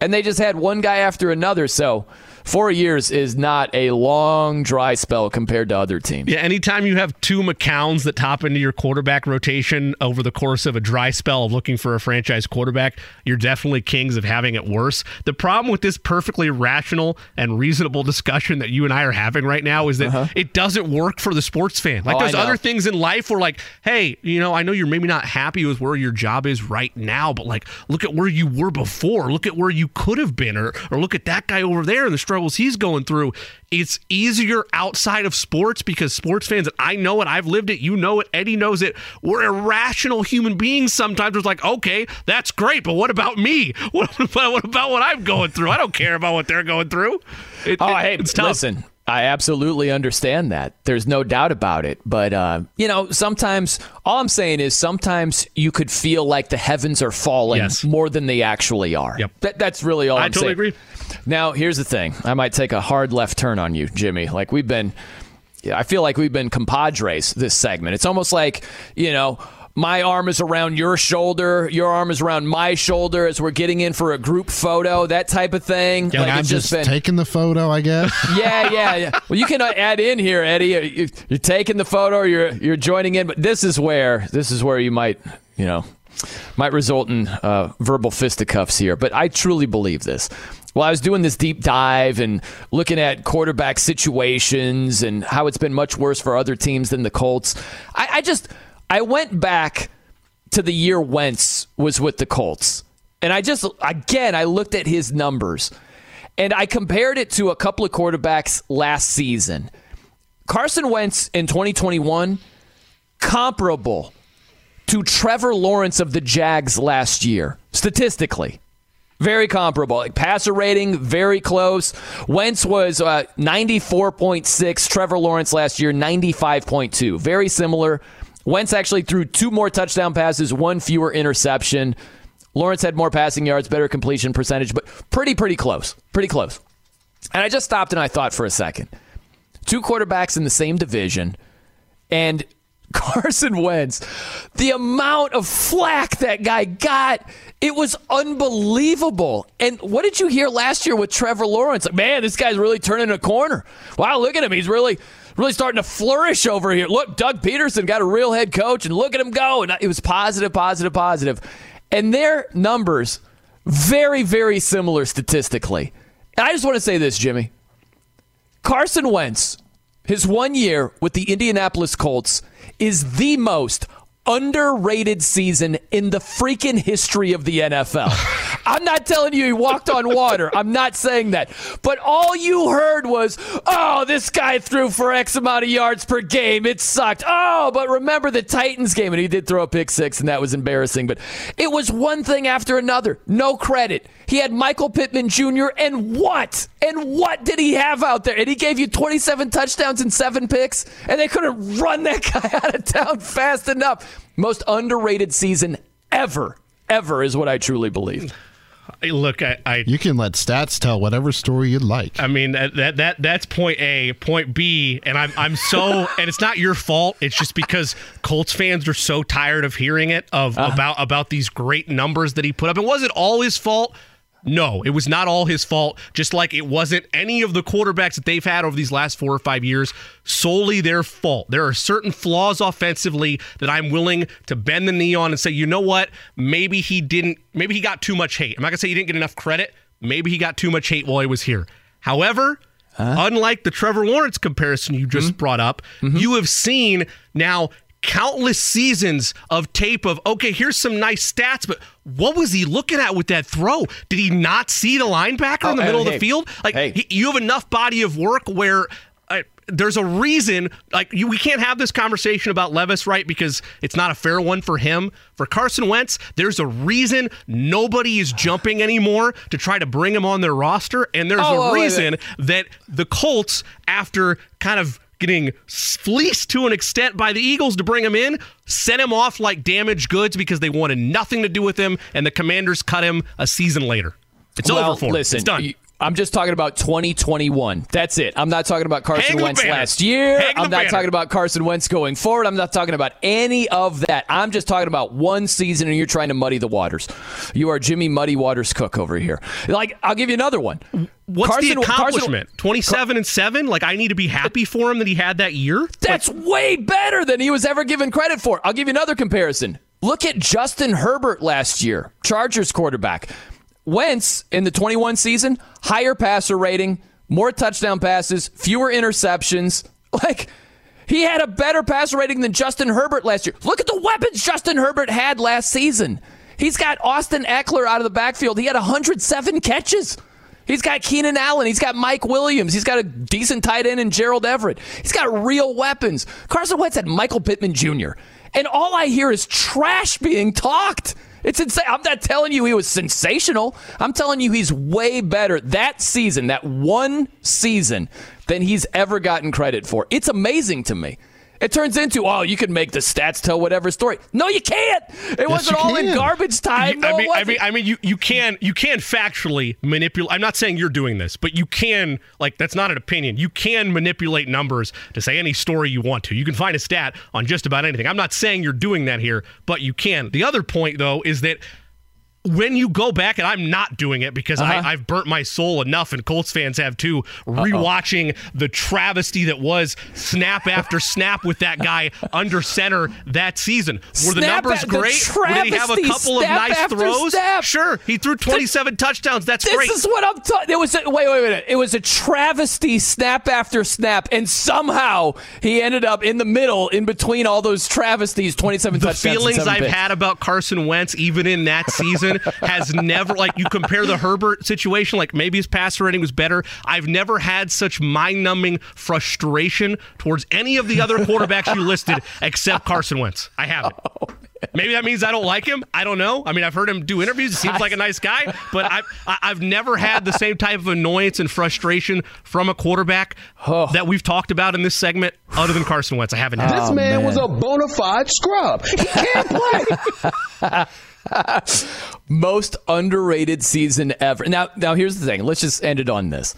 and they just had one guy after another. So four years is not a long dry spell compared to other teams. Yeah, anytime you have two McCowns that top into your quarterback rotation over the course of a dry spell of looking for a franchise quarterback, you're definitely kings of having it worse. The problem with this perfectly rational and reasonable discussion that you and I are having right now is that it doesn't work for the sports fan. Like Uh-huh. Oh, there's other things in life where like, hey, you know, I know you're maybe not happy with where your job is right now, but like look at where you were before. Look at where you could have been or or look at that guy over there in the struggles he's going through. It's easier outside of sports because sports fans, and I know it, I've lived it, you know it, Eddie knows it. We're irrational human beings sometimes. It's like, okay, that's great, but what about me? What about, what about what I'm going through? I don't care about what they're going through. It- Oh, it- hey, it's tough. listen, I absolutely understand that. There's no doubt about it. But, uh, you know, sometimes, all I'm saying is sometimes you could feel like the heavens are falling Yes. more than they actually are. Yep. That, that's really all I am saying. I totally saying. agree. Now, here's the thing I might take a hard left turn on you, Jimmy. Like, we've been, I feel like we've been compadres this segment. It's almost like, you know, my arm is around your shoulder, your arm is around my shoulder as we're getting in for a group photo, that type of thing. And I'm it's just been- taking the photo, I guess. yeah, yeah, yeah. Well, you can uh, add in here, Eddie. You- You're taking the photo, or you're you're joining in, but this is where this is where you might, you know, might result in uh, verbal fisticuffs here. But I truly believe this. While I was doing this deep dive and looking at quarterback situations and how it's been much worse for other teams than the Colts, I, I just I went back to the year Wentz was with the Colts. And I just, again, I looked at his numbers and I compared it to a couple of quarterbacks last season. Carson Wentz in 2021, comparable to Trevor Lawrence of the Jags last year, statistically. Very comparable. Like passer rating, very close. Wentz was uh, 94.6. Trevor Lawrence last year, 95.2. Very similar. Wentz actually threw two more touchdown passes, one fewer interception. Lawrence had more passing yards, better completion percentage, but pretty, pretty close. Pretty close. And I just stopped and I thought for a second. Two quarterbacks in the same division And Carson Wentz, the amount of flack that guy got, it was unbelievable. And what did you hear last year with Trevor Lawrence? Man, this guy's really turning a corner. Wow, look at him. He's really really starting to flourish over here. Look, Doug Pederson got a real head coach, and look at him go. And it was positive, positive, positive. And their numbers, very, very similar statistically. And I just want to say this, Jimmy. Carson Wentz, his one year with the Indianapolis Colts, is the most underrated season in the freaking history of the NFL. I'm not telling you he walked on water. I'm not saying that. But all you heard was, oh, this guy threw for X amount of yards per game. It sucked. Oh, but remember the Titans game, and he did throw a pick six, and that was embarrassing. But it was one thing after another. No credit. He had Michael Pittman Jr., and what? And what did he have out there? And he gave you 27 touchdowns and seven picks, and they couldn't run that guy out of town fast enough. Most underrated season ever, ever is what I truly believe. Look, I, I, you can let stats tell whatever story you'd like. I mean that that, that that's point A, point B, and I'm I'm so and it's not your fault. It's just because Colts fans are so tired of hearing it of uh about about these great numbers that he put up. It wasn't all his fault. No, it was not all his fault, just like it wasn't any of the quarterbacks that they've had over these last four or five years solely their fault. There are certain flaws offensively that I'm willing to bend the knee on and say, you know what? Maybe he didn't, maybe he got too much hate. I'm not going to say he didn't get enough credit. Maybe he got too much hate while he was here. However, huh? unlike the Trevor Lawrence comparison you just mm-hmm. brought up, mm-hmm. you have seen now countless seasons of tape of okay here's some nice stats but what was he looking at with that throw? Did he not see the linebacker oh, in the middle hey, of the field? Like hey. he, you have enough body of work where uh, there's a reason like you, we can't have this conversation about Levis right because it's not a fair one for him. For Carson Wentz there's a reason nobody is jumping anymore to try to bring him on their roster and there's oh, a oh, reason that the Colts after kind of getting fleeced to an extent by the Eagles to bring him in, sent him off like damaged goods because they wanted nothing to do with him, and the Commanders cut him a season later. It's well, over for him. Listen, it's done. I'm just talking about 2021. That's it. I'm not talking about Carson Hang Wentz last year. Hang I'm not banner. talking about Carson Wentz going forward. I'm not talking about any of that. I'm just talking about one season and you're trying to muddy the waters. You are Jimmy Muddy Waters Cook over here. Like, I'll give you another one. What's Carson, the accomplishment? Carson, 27 and 7? Like, I need to be happy for him that he had that year? That's like, way better than he was ever given credit for. I'll give you another comparison. Look at Justin Herbert last year, Chargers quarterback. Wentz in the 21 season, higher passer rating, more touchdown passes, fewer interceptions. Like, he had a better passer rating than Justin Herbert last year. Look at the weapons Justin Herbert had last season. He's got Austin Ekeler out of the backfield. He had 107 catches. He's got Keenan Allen. He's got Mike Williams. He's got a decent tight end in Gerald Everett. He's got real weapons. Carson Wentz had Michael Pittman Jr. And all I hear is trash being talked. It's insane. I'm not telling you he was sensational. I'm telling you he's way better that season, that one season, than he's ever gotten credit for. It's amazing to me. It turns into, oh, you can make the stats tell whatever story. No, you can't. It yes, wasn't all can. in garbage time. No, I mean, I mean, I mean, you, you can you can factually manipulate. I'm not saying you're doing this, but you can like that's not an opinion. You can manipulate numbers to say any story you want to. You can find a stat on just about anything. I'm not saying you're doing that here, but you can. The other point though is that when you go back, and I'm not doing it because uh-huh. I, have burnt my soul enough, and Colts fans have too, rewatching Uh-oh. the travesty that was snap after snap with that guy under center that season. Were the numbers great? The Did he have a couple of nice throws? Snap. Sure, he threw 27 this, touchdowns. That's this great. This is what I'm talking. It was a, wait, wait, wait. It was a travesty snap after snap, and somehow he ended up in the middle, in between all those travesties. 27 the touchdowns. The feelings I've picks. had about Carson Wentz, even in that season has never like you compare the Herbert situation, like maybe his passer rating was better. I've never had such mind-numbing frustration towards any of the other quarterbacks you listed except Carson Wentz. I haven't. Oh, Maybe that means I don't like him. I don't know. I mean, I've heard him do interviews. He seems like a nice guy, but I've I've never had the same type of annoyance and frustration from a quarterback oh. that we've talked about in this segment, other than Carson Wentz. I haven't. Had. This man, man was a bona fide scrub. He can't play. Most underrated season ever. Now, now here's the thing. Let's just end it on this,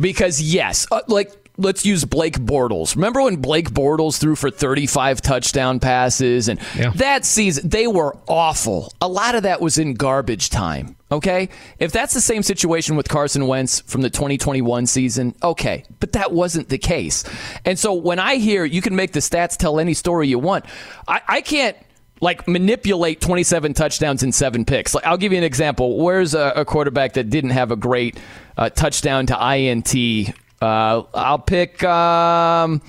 because yes, uh, like let's use Blake Bortles. Remember when Blake Bortles threw for 35 touchdown passes and Yeah. that season they were awful. A lot of that was in garbage time. Okay? If that's the same situation with Carson Wentz from the 2021 season, okay. But that wasn't the case. And so when I hear you can make the stats tell any story you want, I, I can't like manipulate 27 touchdowns and seven picks. Like I'll give you an example. Where's a, a quarterback that didn't have a great uh, touchdown to INT? Uh, I'll pick um,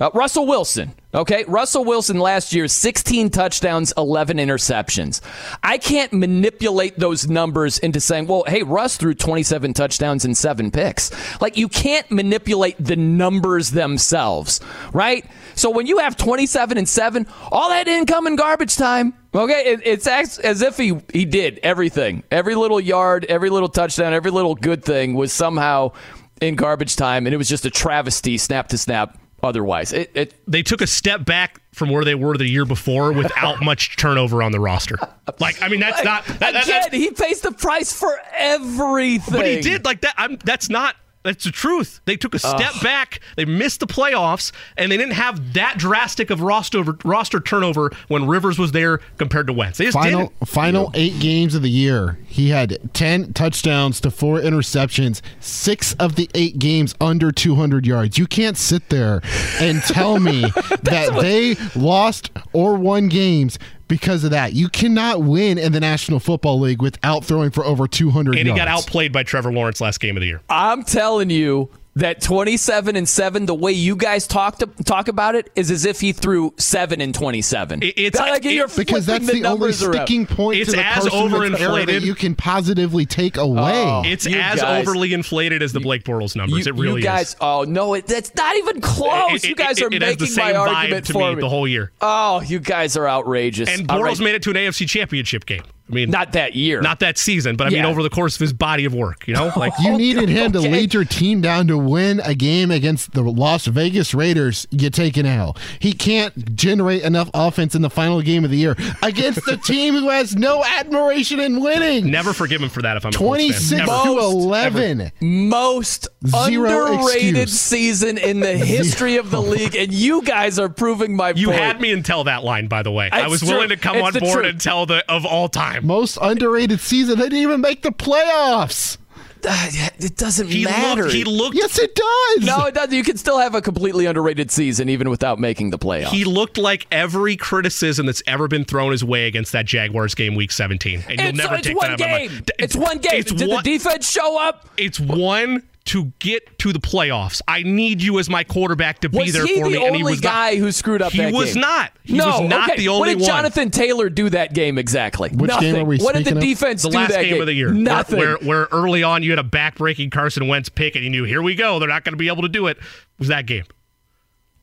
uh, Russell Wilson. Okay, Russell Wilson last year 16 touchdowns, 11 interceptions. I can't manipulate those numbers into saying, "Well, hey, Russ threw 27 touchdowns and 7 picks." Like you can't manipulate the numbers themselves, right? So when you have 27 and 7, all that didn't come in garbage time. Okay, it, it's as, as if he he did everything. Every little yard, every little touchdown, every little good thing was somehow in garbage time and it was just a travesty snap to snap otherwise. It, it they took a step back from where they were the year before without much turnover on the roster. Like, I mean, that's not that, that- Again, that's, he pays the price for everything. but he did like that. I'm, that's not. That's the truth. They took a step back. They missed the playoffs, and they didn't have that drastic of roster roster turnover when Rivers was there compared to Wentz. They just Final didn't. final eight games of the year, he had ten touchdowns to four interceptions. Six of the eight games under 200 yards. You can't sit there and tell me that they lost or won games because of that. You cannot win in the National Football League without throwing for over 200 And he got outplayed by Trevor Lawrence last game of the year. I'm telling you that 27 and 7 the way you guys talk to, talk about it is as if he threw 7 and 27 It- it's- like you're it- because flipping that's the, only numbers around. sticking point It's to the as Carson Wentz era overinflated. that you can positively take away. Oh. It's as guys- overly inflated as the Blake Bortles numbers. you, it really you guys is. oh no it, that's not even close It- you guys it- are it has making the same my vibe argument to for me me the whole year. oh you guys are outrageous And All Bortles right. made it to an AFC Championship game. I mean, not that year not that season, but I mean over the course of his body of work. You know, like You oh, needed him to lead your team down to win a game against the Las Vegas Raiders. You take an L. He can't generate enough offense in the final game of the year against the team who has no admiration in winning. never forgive him for that. If I'm a Colts fan. 26 Never. to Most 11. most Zero underrated excuse. season in the history of the league, and you guys are proving my point. You point. had me until that line, by the way. I was true. willing to come It's on board truth. and tell the of all time. Most underrated season. They didn't even make the playoffs. Uh, it doesn't He matter. looked. He looked. Yes, it does. no, it doesn't. You can still have a completely underrated season even without making the playoffs. He looked like every criticism that's ever been thrown his way against that Jaguars game, Week 17, and you'll it's, never it's take one that out of my game. mind. It's one game. It's Did one, the defense show up? It's one to get to the playoffs. I need you as my quarterback to be there he for the me, only and he was guy not. who screwed up He that was game? not. He no, was not okay. the only one. What did one. Jonathan Taylor do that game exactly? Which Nothing. game are we what did the speaking of? defense the do last that game, of the year. Nothing. Where, where early on you had a back-breaking Carson Wentz pick, and you knew, here we go, they're not going to be able to do it. Was that game?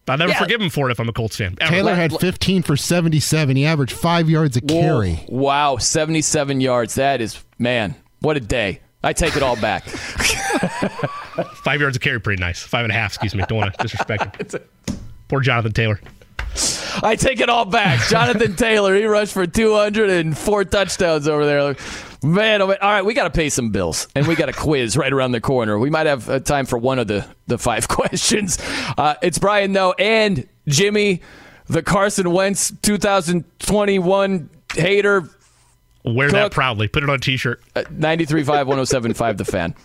I'll never Yeah. forgive him for it if I'm a Colts fan. Ever. Taylor had 15 for 77. He averaged five yards a Whoa. carry. Wow, 77 yards. That is, man, what a day. I take it all back. Five yards of carry, pretty nice. Five and a half, excuse me. Don't want to disrespect him. Poor Jonathan Taylor. I take it all back. Jonathan Taylor, he rushed for 204 touchdowns over there. Man, oh man. all right, we got to pay some bills, and we got a quiz right around the corner. We might have uh, time for one of the, the five questions. Uh, it's Brian, though, and Jimmy, the Carson Wentz 2021 hater, Wear Cook. that proudly. Put it on a t-shirt. Uh, 93.5, 107.5, The Fan.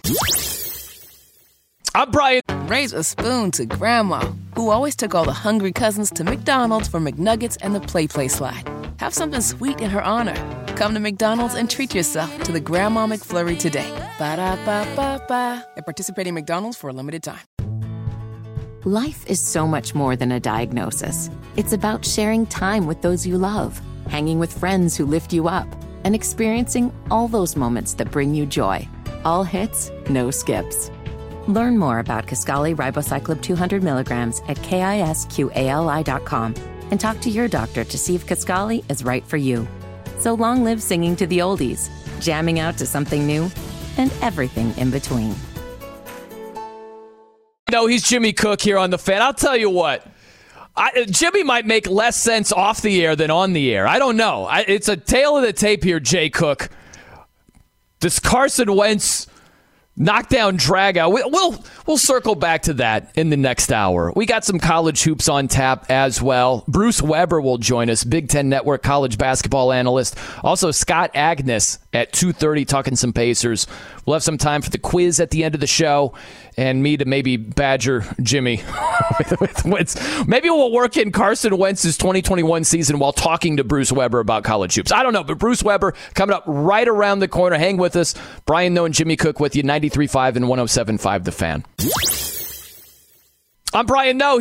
I'm Brian. Raise a spoon to Grandma, who always took all the hungry cousins to McDonald's for McNuggets and the Play Play Slide. Have something sweet in her honor. Come to McDonald's and treat yourself to the Grandma McFlurry today. Ba da ba ba ba. At participating McDonald's for a limited time. Life is so much more than a diagnosis. It's about sharing time with those you love, hanging with friends who lift you up, and experiencing all those moments that bring you joy. All hits, no skips. Learn more about Kisqali Ribociclib 200 milligrams at kisqali.com and talk to your doctor to see if Kisqali is right for you. So long live singing to the oldies, jamming out to something new, and everything in between. No, he's Jimmy Cook here on the fan. I'll tell you what. I, Jimmy might make less sense off the air than on the air. I don't know. I, it's a tale of the tape here, Jay Cook. This Carson Wentz knockdown dragout. We'll we'll circle back to that in the next hour. We got some college hoops on tap as well. Bruce Weber will join us, Big Ten Network college basketball analyst. Also Scott Agness at two thirty, talking some Pacers. We'll have some time for the quiz at the end of the show, and me to maybe badger Jimmy with, with Maybe we'll work in Carson Wentz's 2021 season while talking to Bruce Weber about college hoops. I don't know, but Bruce Weber coming up right around the corner. Hang with us. Brian Noe and Jimmy Cook with you, 93.5 and 107.5 The Fan. I'm Brian Noe.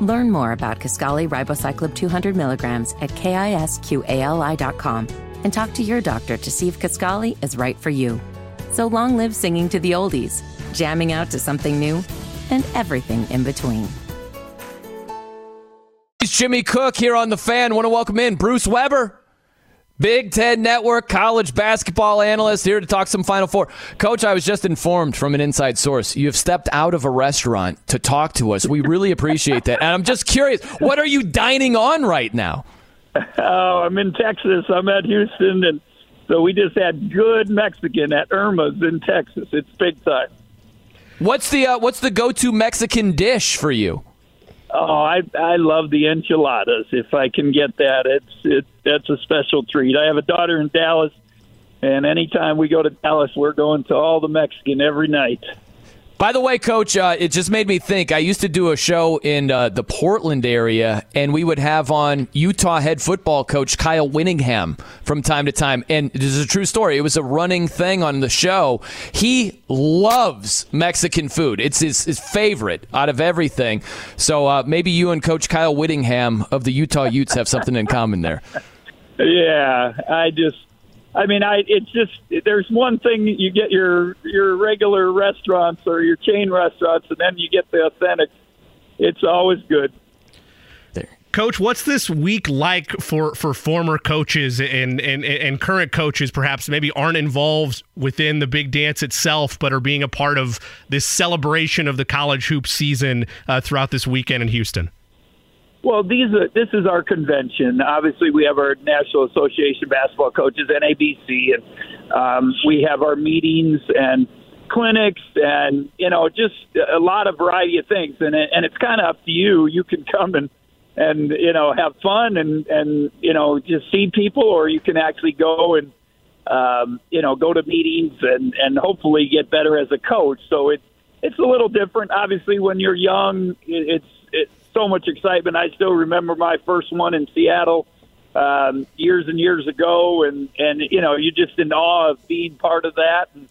Learn more about Kisqali Ribociclib 200 milligrams at kisqali.com and talk to your doctor to see if Kisqali is right for you. So long live singing to the oldies, jamming out to something new, and everything in between. It's Jimmy Cook here on The Fan. Want to welcome in Bruce Weber. Big Ten Network college basketball analyst here to talk some Final Four. Coach, I was just informed from an inside source you have stepped out of a restaurant to talk to us. We really appreciate that. And I'm just curious, what are you dining on right now? Oh, I'm in Texas. I'm at Houston, and so we just had good Mexican at Irma's in Texas. It's big time. What's the uh, what's the go to Mexican dish for you? Oh, I I love the enchiladas. If I can get that, it's it that's a special treat. I have a daughter in Dallas, and anytime we go to Dallas, we're going to all the Mexican every night. By the way, Coach, uh, it just made me think. I used to do a show in uh, the Portland area, and we would have on Utah head football coach Kyle Whittingham from time to time. And this is a true story. It was a running thing on the show. He loves Mexican food. It's his, his favorite out of everything. So uh, maybe you and Coach Kyle Whittingham of the Utah Utes have something in common there. Yeah, I just I mean, I it's just there's one thing you get your your regular restaurants or your chain restaurants, and then you get the authentic. It's always good. There. Coach, what's this week like for, for former coaches and, and, and current coaches, perhaps maybe aren't involved within the big dance itself, but are being a part of this celebration of the college hoop season uh, throughout this weekend in Houston? Well, these are, this is our convention. Obviously, we have our National Association Basketball Coaches, NABC, and um, we have our meetings and clinics, and you know, just a lot of variety of things. And and it's kind of up to you. You can come and and you know have fun and and you know just see people, or you can actually go and um, you know go to meetings and and hopefully get better as a coach. So it's it's a little different. Obviously, when you're young, it's it's so much excitement. I still remember my first one in Seattle um, years and years ago, and and you know you're just in awe of being part of that. And,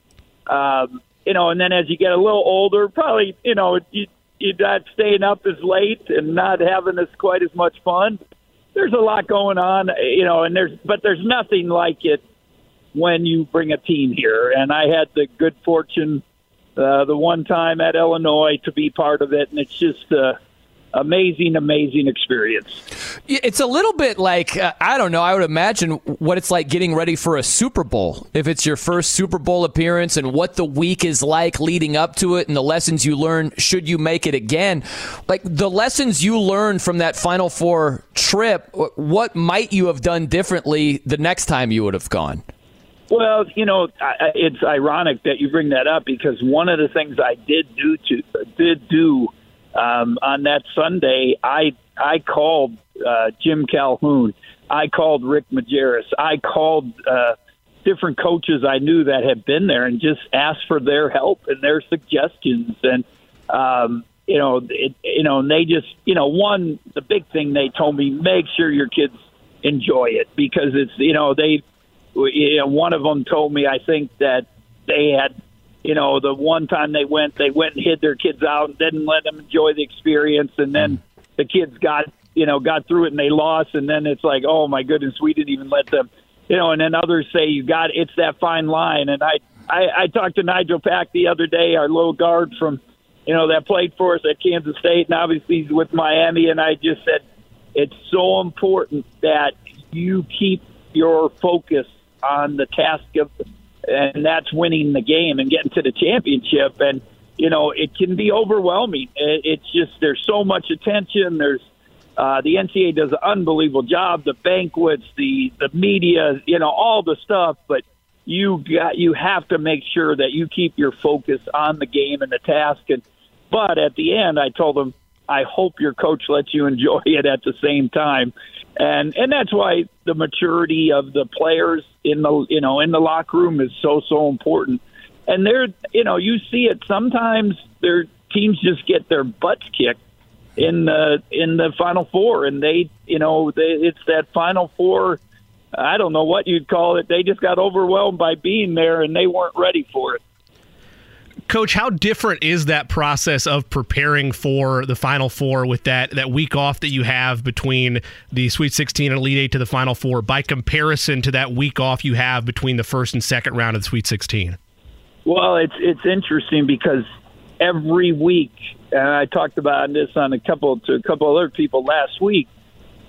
um, you know, and then as you get a little older, probably you know you you're not staying up as late and not having as quite as much fun. There's a lot going on, you know, and there's but there's nothing like it when you bring a team here. And I had the good fortune uh, the one time at Illinois to be part of it, and it's just. Uh, amazing, amazing experience. It's a little bit like, uh, I don't know, I would imagine what it's like getting ready for a Super Bowl. If it's your first Super Bowl appearance and what the week is like leading up to it and the lessons you learn should you make it again. Like the lessons you learned from that Final Four trip, what might you have done differently the next time you would have gone? Well, you know, it's ironic that you bring that up because one of the things I did do to did do um, on that Sunday, I I called uh, Jim Calhoun. I called Rick Majerus. I called uh, different coaches I knew that had been there and just asked for their help and their suggestions. And um, you know, it, you know, and they just, you know, one the big thing they told me: make sure your kids enjoy it because it's, you know, they. You know, one of them told me I think that they had you know, the one time they went, they went and hid their kids out and didn't let them enjoy the experience, and then the kids got, you know, got through it and they lost, and then it's like, oh my goodness, we didn't even let them, you know. And then others say you got it's that fine line, and I I, I talked to Nigel Pack the other day, our little guard from, you know, that played for us at Kansas State, and obviously he's with Miami. And I just said it's so important that you keep your focus on the task of, and that's winning the game and getting to the championship. And you know, it can be overwhelming. It's just there's so much attention. There's uh, the NCAA does an unbelievable job. The banquets, the the media, you know, all the stuff. But you got you have to make sure that you keep your focus on the game and the task. And but at the end, I told them, I hope your coach lets you enjoy it at the same time. And and that's why the maturity of the players in the you know in the locker room is so so important. And they're you know you see it sometimes their teams just get their butts kicked in the in the final four. And they you know they, it's that final four I don't know what you'd call it. They just got overwhelmed by being there and they weren't ready for it Coach, how different is that process of preparing for the Final Four with that that week off that you have between the Sweet 16 and Elite Eight to the Final Four by comparison to that week off you have between the first and second round of the Sweet 16? Well, it's it's interesting because every week, and I talked about this on a couple to a couple other people last week.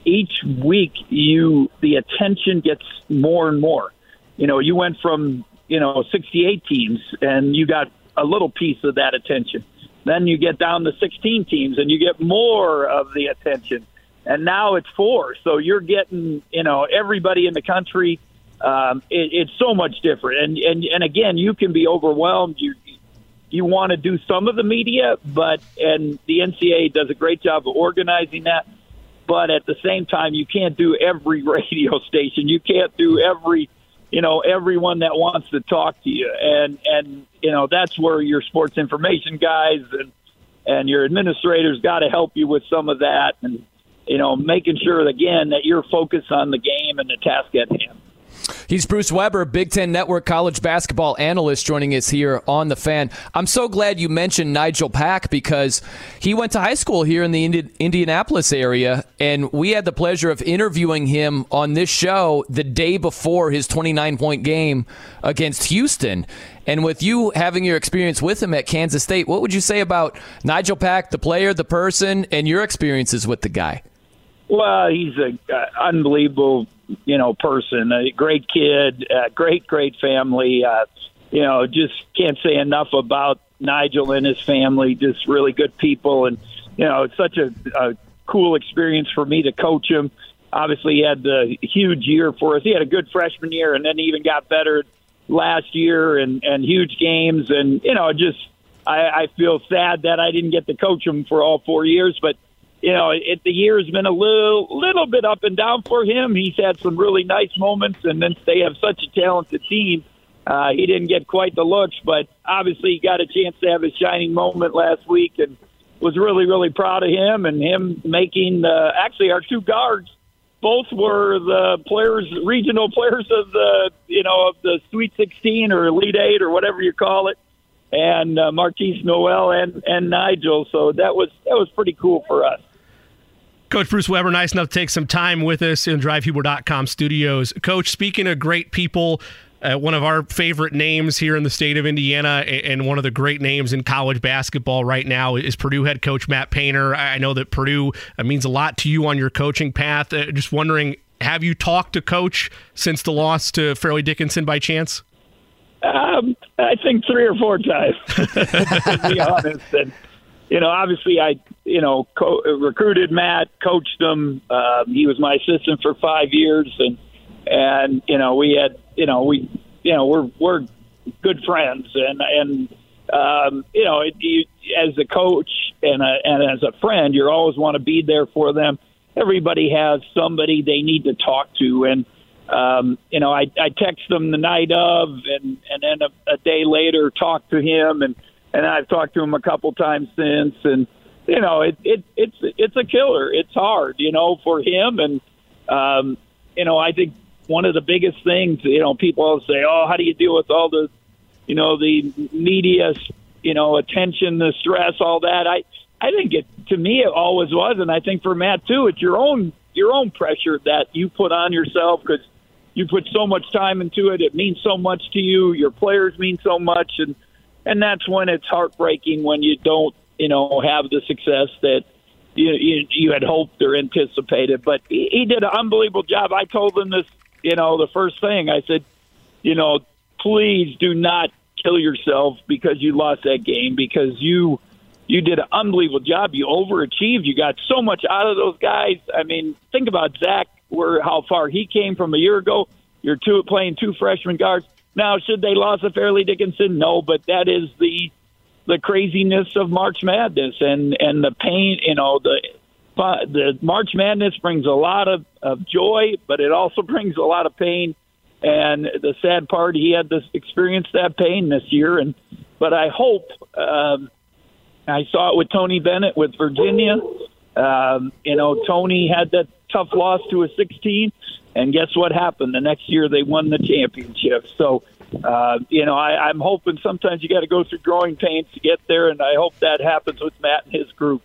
Each week, you the attention gets more and more. You know, you went from you know 68 teams, and you got a little piece of that attention. Then you get down to 16 teams, and you get more of the attention. And now it's four, so you're getting you know everybody in the country um, it, it's so much different. And, and and again, you can be overwhelmed. You you want to do some of the media, but and the NCAA does a great job of organizing that. But at the same time, you can't do every radio station. You can't do every you know everyone that wants to talk to you. And and you know that's where your sports information guys and and your administrators got to help you with some of that and you know making sure again that you're focused on the game and the task at hand. He's Bruce Weber, Big Ten Network college basketball analyst, joining us here on The Fan. I'm so glad you mentioned Nigel Pack because he went to high school here in the Indi- Indianapolis area, and we had the pleasure of interviewing him on this show the day before his 29 point game against Houston. And with you having your experience with him at Kansas State, what would you say about Nigel Pack, the player, the person, and your experiences with the guy? Well, he's an uh, unbelievable you know, person, a great kid, a great, great family. Uh, you know, just can't say enough about Nigel and his family. Just really good people, and you know, it's such a, a cool experience for me to coach him. Obviously, he had the huge year for us. He had a good freshman year, and then he even got better last year, and and huge games, and you know, just I, I feel sad that I didn't get to coach him for all four years, but you know, it, the year has been a little little bit up and down for him. He's had some really nice moments, and then they have such a talented team. Uh, he didn't get quite the looks, but obviously he got a chance to have his shining moment last week, and was really really proud of him and him making. Uh, actually, our two guards both were the players, regional players of the you know of the Sweet 16 or Elite Eight or whatever you call it and uh, Markquis Nowell and and Nigel. So that was that was pretty cool for us. Coach Bruce Weber, nice enough to take some time with us in DriveHuber.com studios. Coach, speaking of great people, uh, one of our favorite names here in the state of Indiana and one of the great names in college basketball right now is Purdue head coach Matt Painter. I know that Purdue uh, means a lot to you on your coaching path. Uh, just wondering, have you talked to coach since the loss to Fairleigh Dickinson by chance? Um, I think three or four times, to be honest. And you know, obviously, I you know co- recruited Matt, coached him. Um, he was my assistant for five years, and and you know we had you know we you know we're we're good friends, and and um, you know it, you, as a coach and a, and as a friend, you always want to be there for them. Everybody has somebody they need to talk to, and um, you know I I text them the night of, and and then a, a day later talk to him and and I've talked to him a couple times since, and you know, it, it it's it's a killer. It's hard, you know, for him, and um, you know, I think one of the biggest things, you know, people say, "Oh, how do you deal with all the, you know, the media, you know, attention, the stress, all that?" I I think it to me it always was, and I think for Matt too, it's your own your own pressure that you put on yourself because you put so much time into it. It means so much to you. Your players mean so much, and and that's when it's heartbreaking when you don't, you know, have the success that you you, you had hoped or anticipated. But he, he did an unbelievable job. I told him this, you know, the first thing I said, you know, please do not kill yourself because you lost that game because you you did an unbelievable job. You overachieved. You got so much out of those guys. I mean, think about Zach, where how far he came from a year ago. You're two playing two freshman guards. Now, should they lost to Fairleigh Dickinson? No, but that is the the craziness of March Madness and and the pain. You know, the the March Madness brings a lot of, of joy, but it also brings a lot of pain. And the sad part, he had to experience that pain this year. And but I hope um, I saw it with Tony Bennett with Virginia. Um, you know, Tony had that tough loss to a 16, and guess what happened? The next year they won the championship. So, uh, you know, I, I'm hoping sometimes you got to go through growing pains to get there, and I hope that happens with Matt and his group.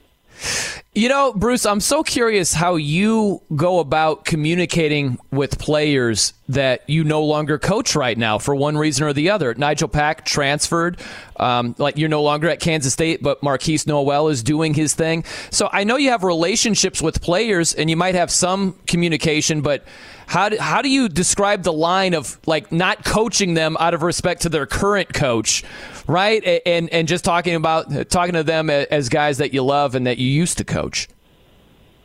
You know, Bruce, I'm so curious how you go about communicating with players that you no longer coach right now for one reason or the other. Nigel Pack transferred. Um, like you're no longer at Kansas State, but Markquis Nowell is doing his thing. So I know you have relationships with players and you might have some communication, but how do, how do you describe the line of like not coaching them out of respect to their current coach, right? And and just talking about talking to them as guys that you love and that you used to coach.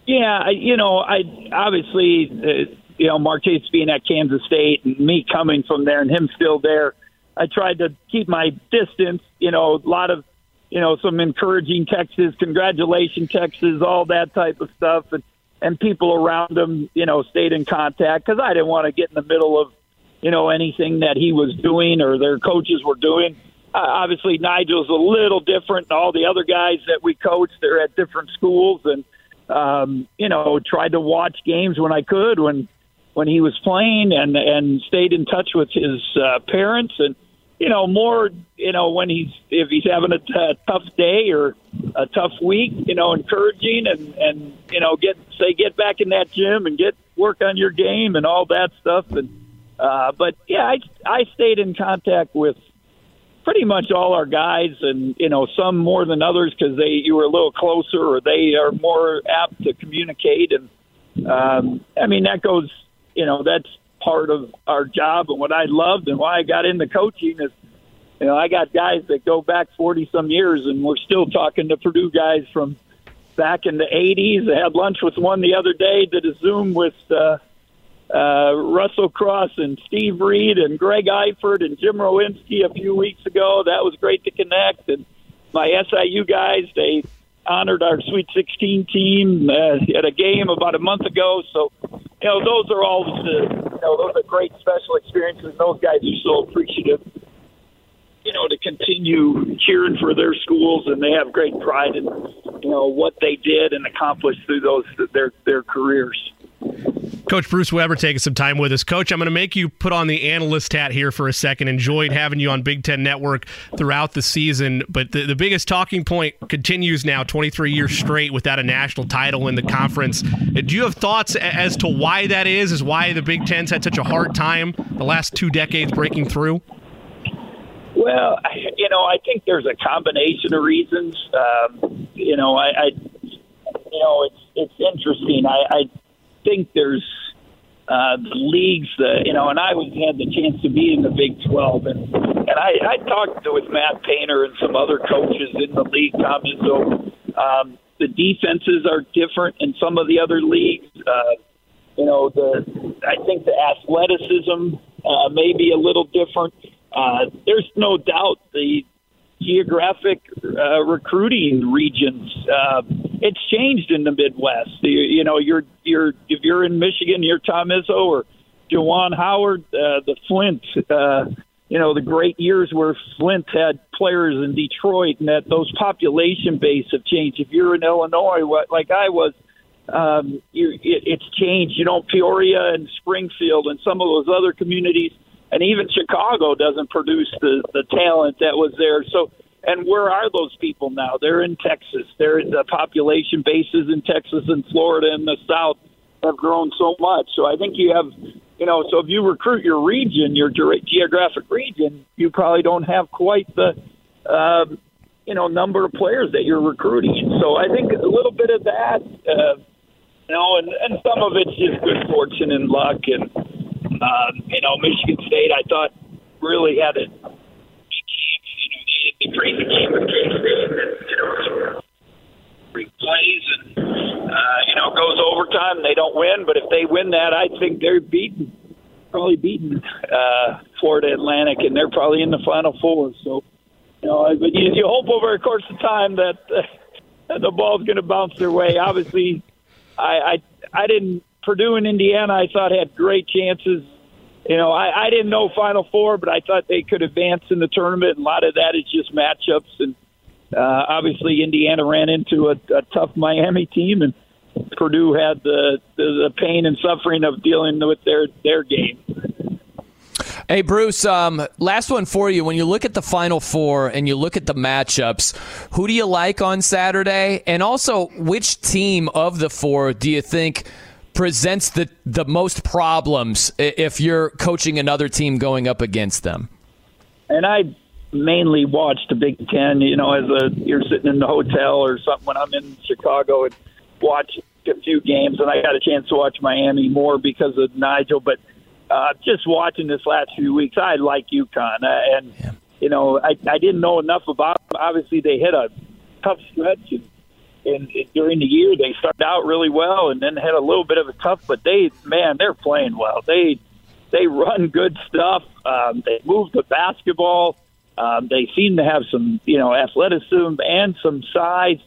Yeah, you know, I obviously, uh, you know, Markquis being at Kansas State and me coming from there and him still there. I tried to keep my distance. You know, a lot of, you know, some encouraging texts, congratulations texts, all that type of stuff, and and people around him, you know, stayed in contact because I didn't want to get in the middle of, you know, anything that he was doing or their coaches were doing. Uh, obviously, Nigel's a little different than all the other guys that we coach. They're at different schools, and um, you know, tried to watch games when I could when when he was playing, and and stayed in touch with his uh, parents and you know, more, you know, when he's if he's having a, t- a tough day or a tough week, you know, encouraging and and you know, get say get back in that gym and get work on your game and all that stuff. And uh, but yeah, I I stayed in contact with pretty much all our guys, and you know, some more than others because they you were a little closer or they are more apt to communicate. And um, I mean, that goes, you know, that's part of our job and what I loved and why I got into coaching is, you know, I got guys that go back 40 some years and we're still talking to Purdue guys from back in the 80s. I had lunch with one the other day, did a Zoom with uh, uh, Russell Cross and Steve Reid and Greg Eifert and Jim Rowinski a few weeks ago. That was great to connect. And my SIU guys, they honored our Sweet 16 team uh, at a game about a month ago. So, you know, those are all the, you know, those are great special experiences. Those guys are so appreciative, you know, to continue cheering for their schools, and they have great pride in, you know, what they did and accomplished through those their their careers. Coach Bruce Weber taking some time with us. Coach, I'm going to make you put on the analyst hat here for a second. Enjoyed having you on Big Ten Network throughout the season, but the, the biggest talking point continues now 23 years straight without a national title in the conference. Uh, do you have thoughts as to why that is? Is why the Big Ten's had such a hard time the last two decades breaking through? Well, you know, I think there's a combination of reasons. Um, you know, I, I, you know, it's it's interesting. I, I think there's uh, the leagues, the you know, and I was had the chance to be in the Big 12, and and I, I talked to, with Matt Painter and some other coaches in the league, Tom Izzo. Um, the defenses are different in some of the other leagues. Uh, you know, the I think the athleticism uh, may be a little different. Uh, there's no doubt the geographic uh, recruiting regions. Uh, it's changed in the Midwest. You, you know, you're you're if you're in Michigan, you're Tom Izzo or Juwan Howard, uh, the Flint. Uh, you know, the great years where Flint had players in Detroit, and that those population base have changed. If you're in Illinois, what like I was, um, you, it, it's changed. You know, Peoria and Springfield and some of those other communities and even Chicago doesn't produce the the talent that was there. So, and where are those people now? They're in Texas. They're the population bases in Texas and Florida and the South have grown so much. So I think you have you know, so if you recruit your region, your ge- geographic region, you probably don't have quite the, uh, you know, number of players that you're recruiting. So I think a little bit of that, uh, you know, and, and some of it's just good fortune and luck. And, uh, you know, Michigan State, I thought really had a the crazy game with you know, plays and uh, you know goes overtime. They don't win, but if they win that, I think they're beaten, probably beaten uh, Florida Atlantic, and they're probably in the Final Four. So, you know, but you, you hope over a course of time that uh, the ball's going to bounce their way. Obviously, I, I I didn't Purdue and Indiana. I thought had great chances you know, I, I didn't know Final Four, but I thought they could advance in the tournament. And a lot of that is just matchups, and uh, obviously Indiana ran into a, a tough Miami team, and Purdue had the, the the pain and suffering of dealing with their their game. Hey, Bruce, um, last one for you. When you look at the Final Four and you look at the matchups, who do you like on Saturday? And also, which team of the four do you think presents the the most problems if you're coaching another team going up against them? And I mainly watch the Big Ten. You know, as a you're sitting in the hotel or something when I'm in Chicago and watch a few games, and I got a chance to watch Miami more because of Nigel. But uh, just watching this last few weeks, I like UConn, uh, and yeah. you know, I I didn't know enough about them. Obviously, they hit a tough stretch. And, and during the year they started out really well and then had a little bit of a tough but they man they're playing well. They they run good stuff. Um, they move the basketball. Um, they seem to have some you know athleticism and some size.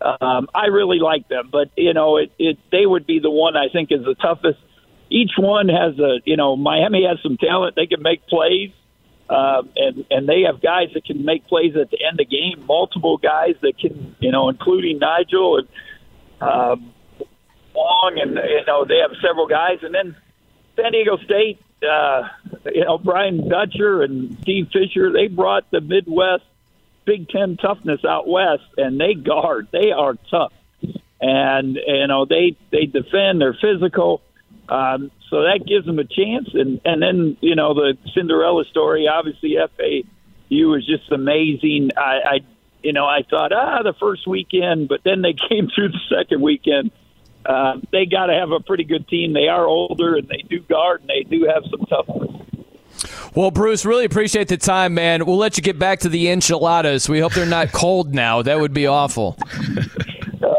Um, I really like them but you know it, it they would be the one I think is the toughest. Each one has a you know Miami has some talent. They can make plays uh, and and they have guys that can make plays at the end of the game. Multiple guys that can, you know, including Nigel and um, Wong, and you know they have several guys. And then San Diego State, uh, you know, Brian Dutcher and Steve Fisher, they brought the Midwest Big Ten toughness out west, and they guard. They are tough, and you know they they defend. They're physical. Um, so that gives them a chance. And and then you know the Cinderella story. Obviously, FAU was just amazing. I, I you know I thought ah the first weekend, but then they came through the second weekend. Uh, they got to have a pretty good team. They are older and they do guard and they do have some toughness. Well, Bruce, really appreciate the time, man. We'll let you get back to the enchiladas. We hope they're not cold now. That would be awful.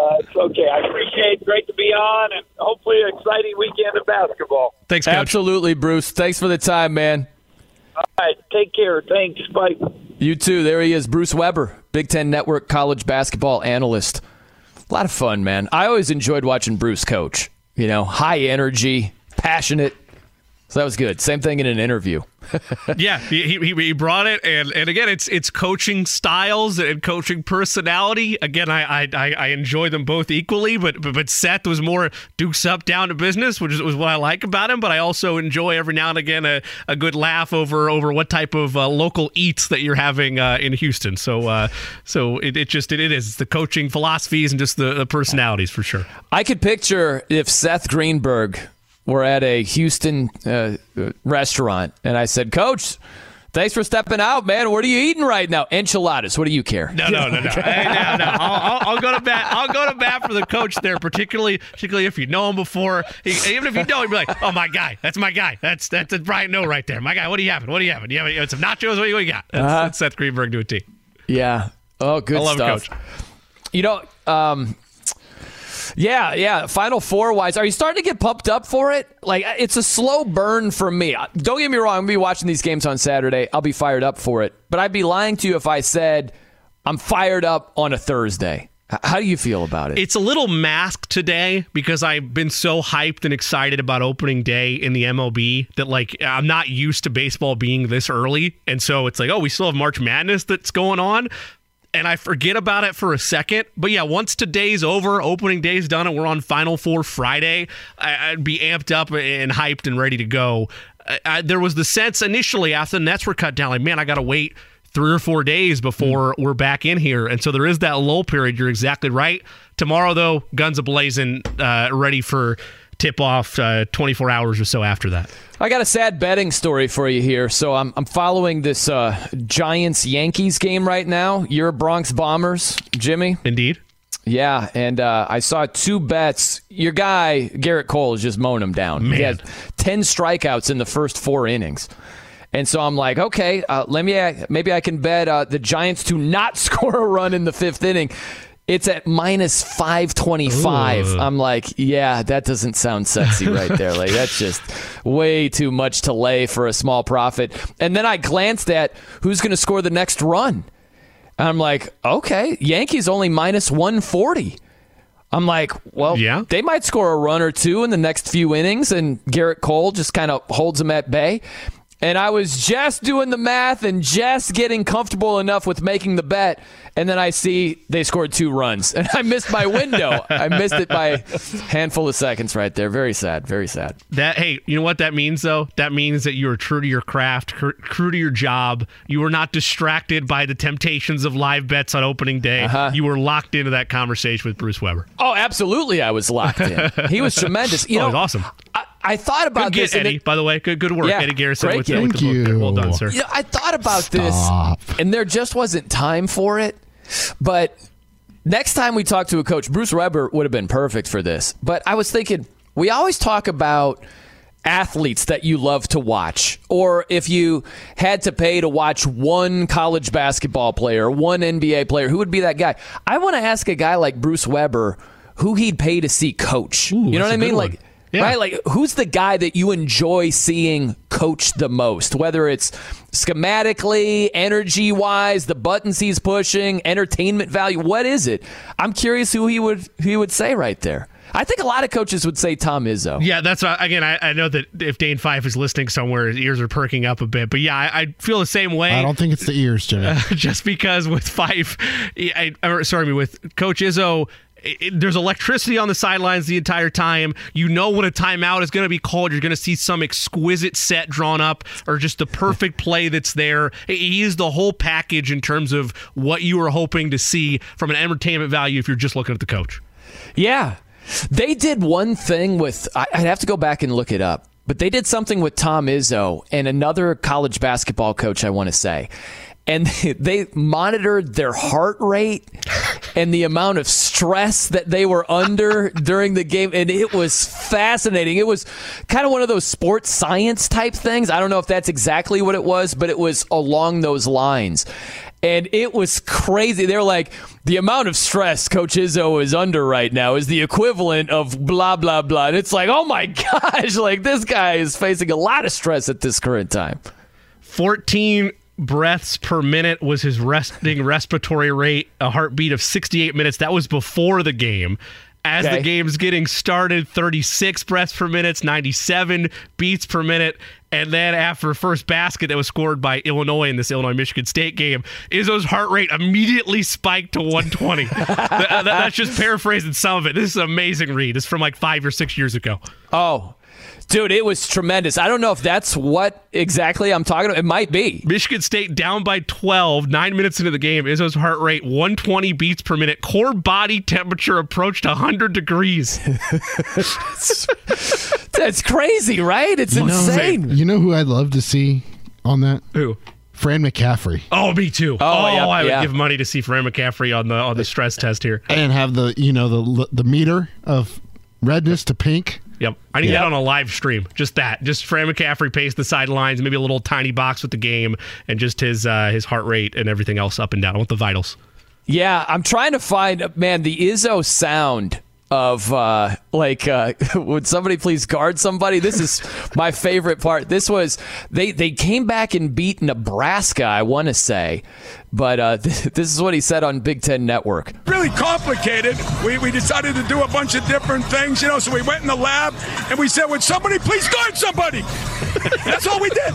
Uh, it's okay. I appreciate it. Great to be on, and hopefully an exciting weekend of basketball. Thanks, Coach. Absolutely, Bruce. Thanks for the time, man. All right. Take care. Thanks. Bye. You too. There he is, Bruce Weber, Big Ten Network college basketball analyst. A lot of fun, man. I always enjoyed watching Bruce coach. You know, high energy, passionate, so that was good. Same thing in an interview. yeah, he, he, he brought it, and, and again, it's it's coaching styles and coaching personality. Again, I I, I enjoy them both equally, but, but but Seth was more dukes up, down to business, which is was what I like about him. But I also enjoy every now and again a, a good laugh over over what type of uh, local eats that you're having uh, in Houston. So uh, so it, it just it, it is it's the coaching philosophies and just the, the personalities for sure. I could picture if Seth Greenberg we're at a Houston uh, restaurant, and I said, Coach, thanks for stepping out, man. What are you eating right now? Enchiladas. What do you care? No, no, no, no. hey, no, no. I'll, I'll, I'll, go to bat. I'll go to bat for the coach there, particularly, particularly if you know him before. He, even if you don't, he'd be like, "Oh, my guy. That's my guy. That's that's a Brian Noe right there. My guy. What do you have? What do you have? Do you have some nachos? What do you got?" That's, uh-huh. that's Seth Greenberg to a T. Yeah. Oh, good I love stuff. Coach. You know, um, yeah, yeah. Final four wise, are you starting to get pumped up for it? Like it's a slow burn for me. Don't get me wrong. I'm gonna be watching these games on Saturday. I'll be fired up for it. But I'd be lying to you if I said I'm fired up on a Thursday. How do you feel about it? It's a little masked today because I've been so hyped and excited about opening day in the MLB that like I'm not used to baseball being this early. And so it's like, oh, we still have March Madness that's going on and I forget about it for a second. But yeah, once today's over, opening day's done, and we're on Final Four Friday, I, would be amped up and hyped and ready to go. I, I, there was the sense initially after the Nets were cut down, like, man, I got to wait three or four days before mm. we're back in here. And so there is that lull period. You're exactly right. Tomorrow, though, guns a blazing, uh, ready for tip off uh, 24 hours or so after that. I got a sad betting story for you here. So I'm, I'm following this uh, Giants Yankees game right now. You're Bronx Bombers, Jimmy. Indeed. Yeah, and uh, I saw two bets. Your guy Gerrit Cole is just mowing them down. Man. He had ten strikeouts in the first four innings, and so I'm like, okay, uh, let me uh, maybe I can bet uh, the Giants to not score a run in the fifth inning. It's at minus five twenty five. Ooh. I'm like, yeah, that doesn't sound sexy right there. Like that's just way too much to lay for a small profit. And then I glanced at who's going to score the next run. And I'm like, okay, Yankees only minus 140. I'm like, well, Yeah. they might score a run or two in the next few innings, and Gerrit Cole just kind of holds them at bay. And I was just doing the math and just getting comfortable enough with making the bet. And then I see they scored two runs, and I missed my window. I missed it by a handful of seconds right there. Very sad. Very sad. That hey, you know what that means though? That means that you are true to your craft, cr- true to your job. You were not distracted by the temptations of live bets on opening day. Uh-huh. You were locked into that conversation with Bruce Weber. Oh, absolutely. I was locked in. He was tremendous. You oh, know, it was awesome. I, I thought about Good this. get, and Eddie. it- by the way, good good work, Yeah, Eddie Garrison great with, get. the, with the Thank book there. Well done, sir. You know, I thought about Stop. this, and there just wasn't time for it. But next time we talk to a coach, Bruce Weber would have been perfect for this. But I was thinking, we always talk about athletes that you love to watch, or if you had to pay to watch one college basketball player, one NBA player, who would be that guy? I want to ask a guy like Bruce Weber who he'd pay to see coach. Ooh, you know what I mean? good Like. One. Yeah. Right? Like, who's the guy that you enjoy seeing coach the most? Whether it's schematically, energy wise, the buttons he's pushing, entertainment value. What is it? I'm curious who he would who he would say right there. I think a lot of coaches would say Tom Izzo. Yeah, that's uh, again. I, I know that if Dane Fife is listening somewhere, his ears are perking up a bit. But yeah, I, I feel the same way. I don't think it's the ears, Jimmy. just because with Fife, I, or, sorry, with Coach Izzo, it, there's electricity on the sidelines the entire time. You know when a timeout is going to be called. You're going to see some exquisite set drawn up or just the perfect play that's there. He is the whole package in terms of what you are hoping to see from an entertainment value if you're just looking at the coach. Yeah. They did one thing with, I'd have to go back and look it up, but they did something with Tom Izzo and another college basketball coach, I want to say. And they monitored their heart rate and the amount of stress that they were under during the game. And it was fascinating. It was kind of one of those sports science type things. I don't know if that's exactly what it was, but it was along those lines. And it was crazy. They're like, the amount of stress Coach Izzo is under right now is the equivalent of blah, blah, blah. And it's like, oh my gosh, like this guy is facing a lot of stress at this current time. 14 breaths per minute was his resting respiratory rate, a heartbeat of 68 minutes. That was before the game. As Okay. the game's getting started, 36 breaths per minute, 97 beats per minute. And then after first basket that was scored by Illinois in this Illinois Michigan State game, Izzo's heart rate immediately spiked to 120. That- that- that's just paraphrasing some of it. This is an amazing read. It's from like five or six years ago. Oh, dude, it was tremendous. I don't know if that's what exactly I'm talking about. It might be. Michigan State down by 12, nine minutes into the game. Izzo's heart rate 120 beats per minute. Core body temperature approached 100 degrees. That's crazy, right? It's insane. You know who I'd love to see on that? Who? Fran McCaffery. Oh, me too. Oh, oh, yeah, I would yeah. give money to see Fran McCaffery on the on the stress test here. And have the you know the the meter of redness to pink. Yep. I need that on a live stream. Just that. Just Fran McCaffery pace the sidelines, maybe a little tiny box with the game, and just his uh, his heart rate and everything else up and down. I want the vitals. Yeah, I'm trying to find man the Izzo sound of uh like uh would somebody please guard somebody this is my favorite part this was they they came back and beat nebraska i want to say but uh this is what he said on big ten network really complicated. We, we decided to do a bunch of different things, you know. So we went in the lab and we said, "Would somebody please guard somebody?" That's all we did.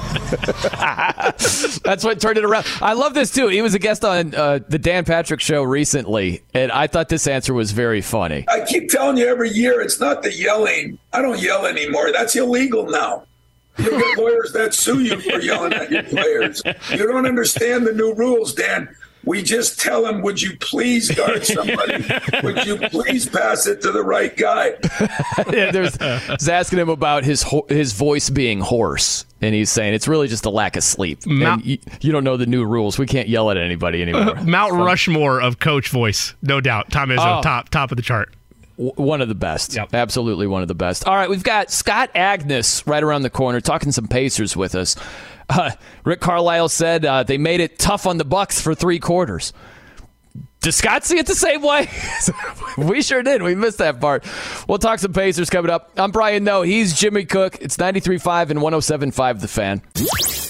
That's what turned it around. I love this too. He was a guest on uh, the Dan Patrick show recently, and I thought this answer was very funny. I keep telling you every year, it's not the yelling. I don't yell anymore. That's illegal now. You'll get lawyers that sue you for yelling at your players. You don't understand the new rules, Dan. We just tell him, would you please guard somebody? would you please pass it to the right guy? yeah, there's, was asking him about his his voice being hoarse, and he's saying it's really just a lack of sleep. Mount, you, you, don't know the new rules. We can't yell at anybody uh, anymore. Mount Rushmore of coach voice, no doubt. Tom Izzo, oh. top top of the chart. One of the best. Yep. Absolutely one of the best. All right, we've got Scott Agness right around the corner talking some Pacers with us. Uh, Rick Carlisle said uh, they made it tough on the Bucks for three quarters. Does Scott see it the same way? we sure did. We missed that part. We'll talk some Pacers coming up. I'm Brian Noe. He's Jimmy Cook. It's 93.5 and 107.5 The Fan.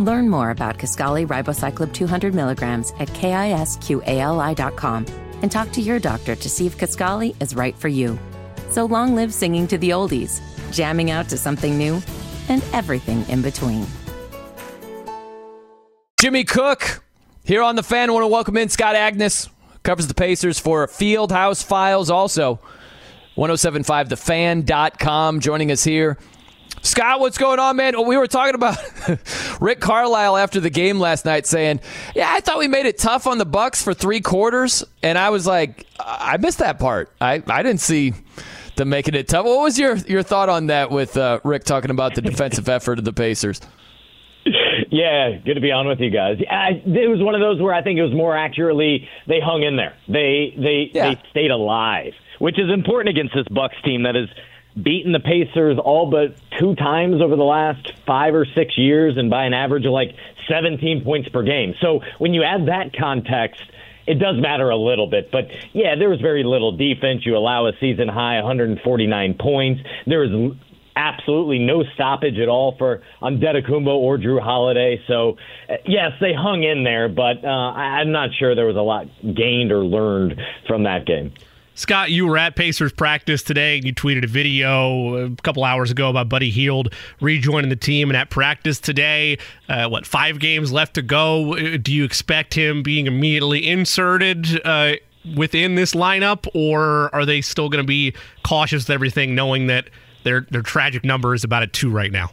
Learn more about Kisqali Ribociclib 200 milligrams at kisqali.com and talk to your doctor to see if Kisqali is right for you. So long live singing to the oldies, jamming out to something new, and everything in between. Jimmy Cook here on the fan. I want to welcome in Scott Agness, covers the Pacers for Fieldhouse Files, also 1075thefan.com, joining us here. Scott, what's going on, man? We were talking about Rick Carlisle after the game last night saying, Yeah, I thought we made it tough on the Bucks for three quarters. And I was like, I missed that part. I, I didn't see them making it tough. What was your, your thought on that with uh, Rick talking about the defensive effort of the Pacers? Yeah, good to be on with you guys. I, it was one of those where I think it was more accurately they hung in there. They they yeah. they stayed alive, which is important against this Bucks team that has beaten the Pacers all but two times over the last five or six years, and by an average of like 17 points per game. So when you add that context it does matter a little bit. But yeah, there was very little defense. You allow a season high 149 points. There was absolutely no stoppage at all for Antetokounmpo or Jrue Holiday. So uh, yes, they hung in there, but uh, I'm not sure there was a lot gained or learned from that game. Scott, you were at Pacers practice today. And you tweeted a video a couple hours ago about Buddy Hield rejoining the team. And at practice today, uh, what, five games left to go? Do you expect him being immediately inserted uh, within this lineup, or are they still going to be cautious with everything, knowing that their, their tragic number is about a two right now?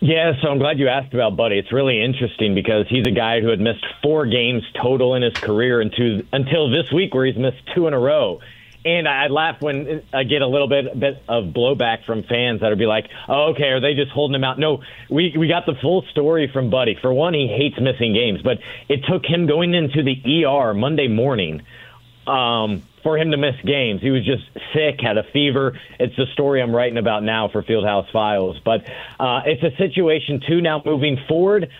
Yeah, so I'm glad you asked about Buddy. It's really interesting because he's a guy who had missed four games total in his career until until this week, where he's missed two in a row. And I laugh when I get a little bit bit of blowback from fans that would be like, "Oh, okay, are they just holding him out?" No, we we got the full story from Buddy. For one, he hates missing games, but it took him going into the ER Monday morning. Um, for him to miss games. He was just sick, had a fever. It's the story I'm writing about now for Fieldhouse Files. But uh, it's a situation, too, now moving forward.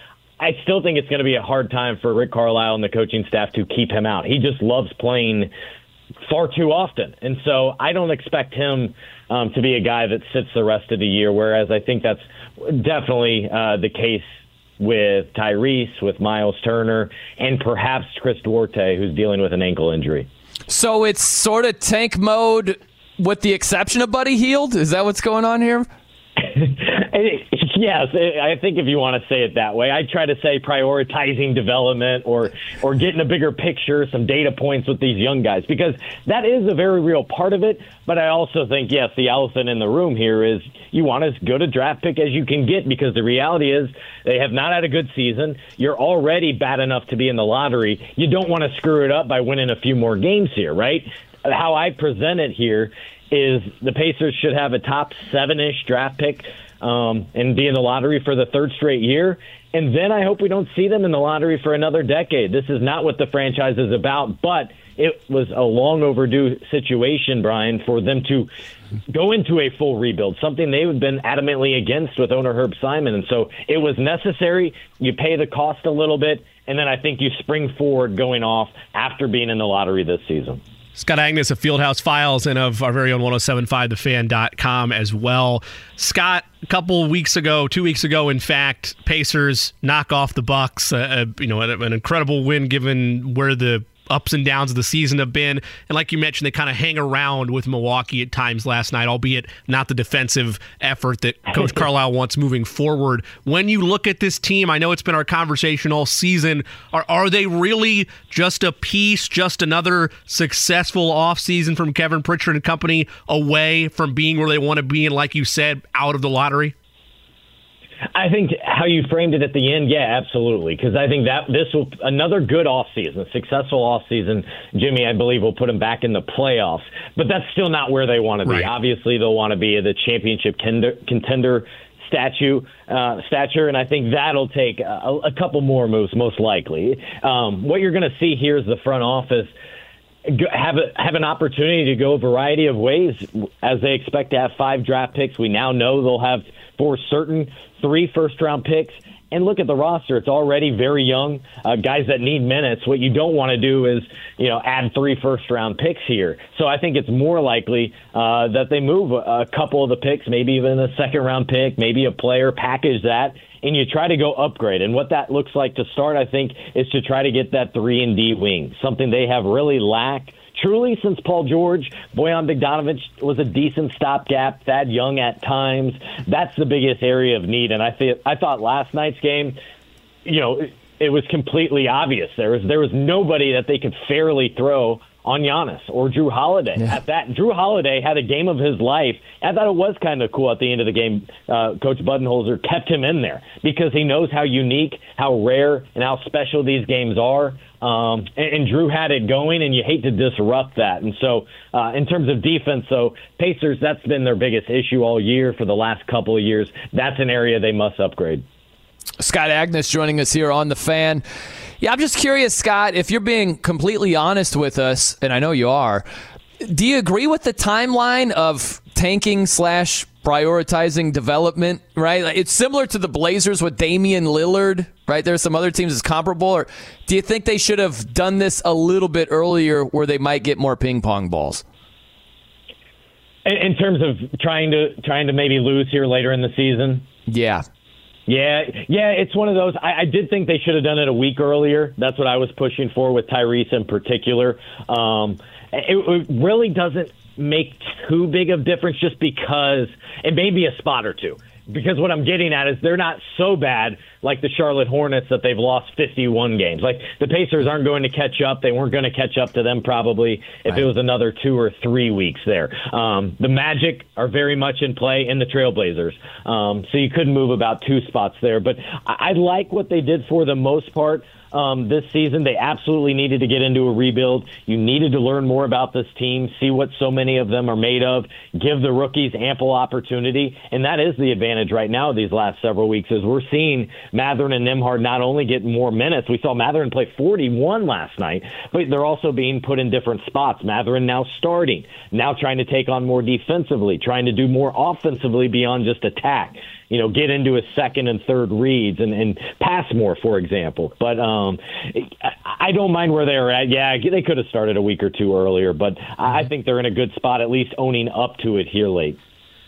I still think it's going to be a hard time for Rick Carlisle and the coaching staff to keep him out. He just loves playing far too often. And so I don't expect him um, to be a guy that sits the rest of the year, whereas I think that's definitely uh, the case with Tyrese, with Miles Turner, and perhaps Chris Duarte, who's dealing with an ankle injury. So it's sort of tank mode with the exception of Buddy Hield? Is that what's going on here? yes, I think if you want to say it that way, I try to say prioritizing development or or getting a bigger picture, some data points with these young guys because that is a very real part of it. But I also think yes, the elephant in the room here is you want as good a draft pick as you can get because the reality is they have not had a good season. You're already bad enough to be in the lottery. You don't want to screw it up by winning a few more games here, right? How I present it here is the Pacers should have a top seven ish draft pick um, and be in the lottery for the third straight year. And then I hope we don't see them in the lottery for another decade. This is not what the franchise is about, but it was a long overdue situation, Brian, for them to go into a full rebuild, something they've been adamantly against with owner Herb Simon. And so it was necessary. You pay the cost a little bit, and then I think you spring forward going off after being in the lottery this season. Scott Agness of Fieldhouse Files and of our very own 1075thefan.com as well. Scott, a couple weeks ago, two weeks ago, in fact, Pacers knock off the Bucks. Uh, uh, you know, an incredible win given where the ups and downs of the season have been. And like you mentioned, they kind of hang around with Milwaukee at times last night, albeit not the defensive effort that Coach Carlisle wants moving forward. When you look at this team, I know it's been our conversation all season. Are, are they really just a piece, just another successful offseason from Kevin Pritchard and company away from being where they want to be and, like you said, out of the lottery? I think how you framed it at the end, yeah, absolutely. Because I think that this will another good off season, successful off season. Jimmy, I believe, will put them back in the playoffs, but that's still not where they want to be. Right. Obviously, they'll want to be the championship contender, contender statue uh, stature, and I think that'll take a, a couple more moves, most likely. Um, what you're going to see here is the front office have a, have an opportunity to go a variety of ways as they expect to have five draft picks. We now know they'll have for certain three first round picks. And look at the roster; it's already very young. Uh, guys that need minutes. What you don't want to do is, you know, add three first round picks here. So I think it's more likely uh, that they move a, a couple of the picks, maybe even a second round pick, maybe a player, package that, and you try to go upgrade. And what that looks like to start, I think, is to try to get that three and D wing, something they have really lacked truly since Paul George. Bojan Bogdanovic was a decent stopgap. Thad Young at times. That's the biggest area of need. And I th- I thought last night's game, you know, it, it was completely obvious. There was there was nobody that they could fairly throw on Giannis or Jrue Holiday. Yeah. At that, Jrue Holiday had a game of his life. I thought it was kind of cool at the end of the game. Uh, Coach Budenholzer kept him in there because he knows how unique, how rare, and how special these games are. Um, and, and Jrue had it going, and you hate to disrupt that. And so, uh, in terms of defense, so Pacers, that's been their biggest issue all year for the last couple of years. That's an area they must upgrade. Scott Agness joining us here on the fan. Yeah, I'm just curious, Scott, if you're being completely honest with us, and I know you are, do you agree with the timeline of tanking slash prioritizing development, right? It's similar to the Blazers with Damian Lillard, right? There's some other teams that's comparable. Or do you think they should have done this a little bit earlier where they might get more ping pong balls? In terms of trying to trying to maybe lose here later in the season? Yeah. Yeah, yeah, it's one of those. I, I did think they should have done it a week earlier. That's what I was pushing for with Tyrese in particular. Um, it, it really doesn't make too big of difference just because it may be a spot or two. Because what I'm getting at is they're not so bad like the Charlotte Hornets that they've lost 51 games. Like the Pacers aren't going to catch up. They weren't going to catch up to them probably if right. it was another two or three weeks there. Um, the Magic are very much in play in the Trailblazers. Um, so you could move about two spots there. But I, I like what they did for the most part um, this season. They absolutely needed to get into a rebuild. You needed to learn more about this team, see what so many of them are made of, give the rookies ample opportunity, and that is the advantage right now. These last several weeks is we're seeing Mathurin and Nembhard not only get more minutes. We saw Mathurin play 41 last night, but they're also being put in different spots. Mathurin now starting, now trying to take on more defensively, trying to do more offensively beyond just attack you know, get into his second and third reads and, and pass more, for example. But um, I don't mind where they're at. Yeah, they could have started a week or two earlier, but I think they're in a good spot, at least owning up to it here late.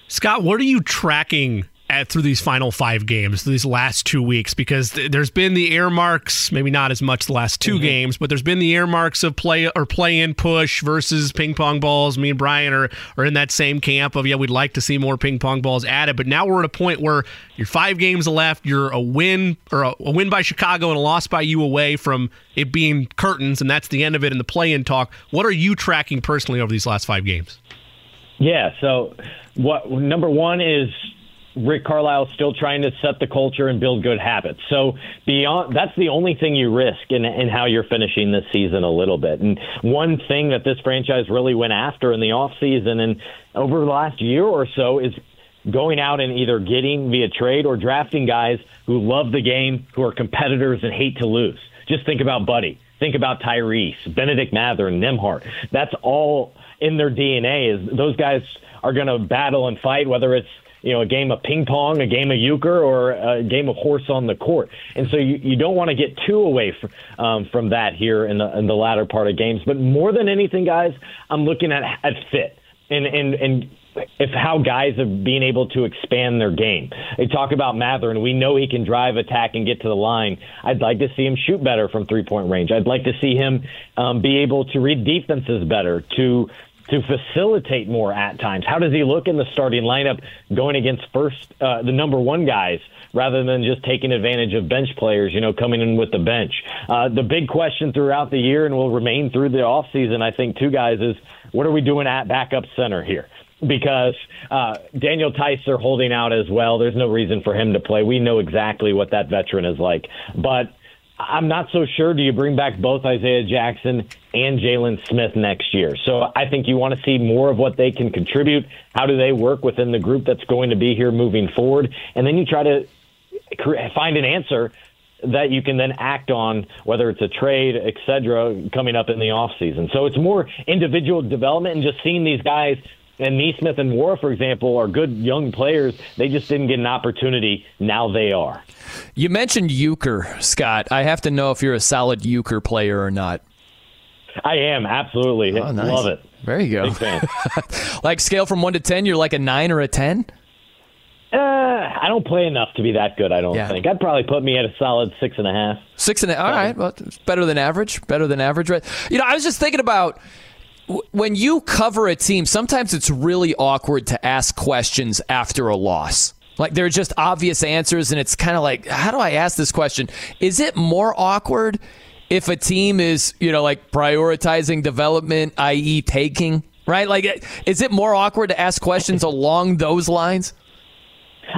Scott, what are you tracking at, through these final five games, these last two weeks, because th- there's been the earmarks, maybe not as much the last 2 mm-hmm. games, but there's been the earmarks of play or play in push versus ping pong balls. Me and Brian are, are in that same camp of, yeah, we'd like to see more ping pong balls added, but now we're at a point where you're five games left, you're a win or a, a win by Chicago and a loss by you away from it being curtains, and that's the end of it in the play in talk. What are you tracking personally over these last five games? Yeah, so what number one is Rick Carlisle is still trying to set the culture and build good habits. So beyond that's the only thing you risk in, in how you're finishing this season a little bit. And one thing that this franchise really went after in the offseason and over the last year or so is going out and either getting via trade or drafting guys who love the game, who are competitors and hate to lose. Just think about Buddy. Think about Tyrese, Bennedict Mathurin, and Nembhard. That's all in their DNA. Is those guys are going to battle and fight, whether it's you know a game of ping pong, a game of euchre, or a game of horse on the court. And so you, you don't want to get too away from um, from that here in the in the latter part of games. But more than anything, guys, I'm looking at at fit and and and if how guys have been able to expand their game. They talk about Mathurin, and we know he can drive, attack, and get to the line. I'd like to see him shoot better from three point range. I'd like to see him um, be able to read defenses better, to to facilitate more at times. How does he look in the starting lineup going against first uh, the number one guys? rather than just taking advantage of bench players, you know, coming in with the bench. Uh, the big question throughout the year and will remain through the offseason, I think, two guys, is what are we doing at backup center here? because uh, Daniel Theis are holding out as well. There's no reason for him to play. We know exactly what that veteran is like. But I'm not so sure. Do you bring back both Isaiah Jackson and Jalen Smith next year? So I think you want to see more of what they can contribute. How do they work within the group that's going to be here moving forward? And then you try to find an answer that you can then act on, whether it's a trade, et cetera, coming up in the offseason. So it's more individual development and just seeing these guys and Nesmith and War, for example, are good young players. They just didn't get an opportunity. Now they are. You mentioned euchre, Scott. I have to know if you're a solid euchre player or not. I am absolutely. Oh, nice. Love it. There you go. like scale from one to ten, you're like a nine or a ten. Uh, I don't play enough to be that good. I don't yeah. think. I'd probably put me at a solid six and a half. Six and a, all right. Well, it's better than average. Better than average, right? You know, I was just thinking about when you cover a team, sometimes it's really awkward to ask questions after a loss. Like there are just obvious answers, and it's kind of like, how do I ask this question? Is it more awkward if a team is, you know, like prioritizing development, i.e., taking, right? Like, is it more awkward to ask questions along those lines?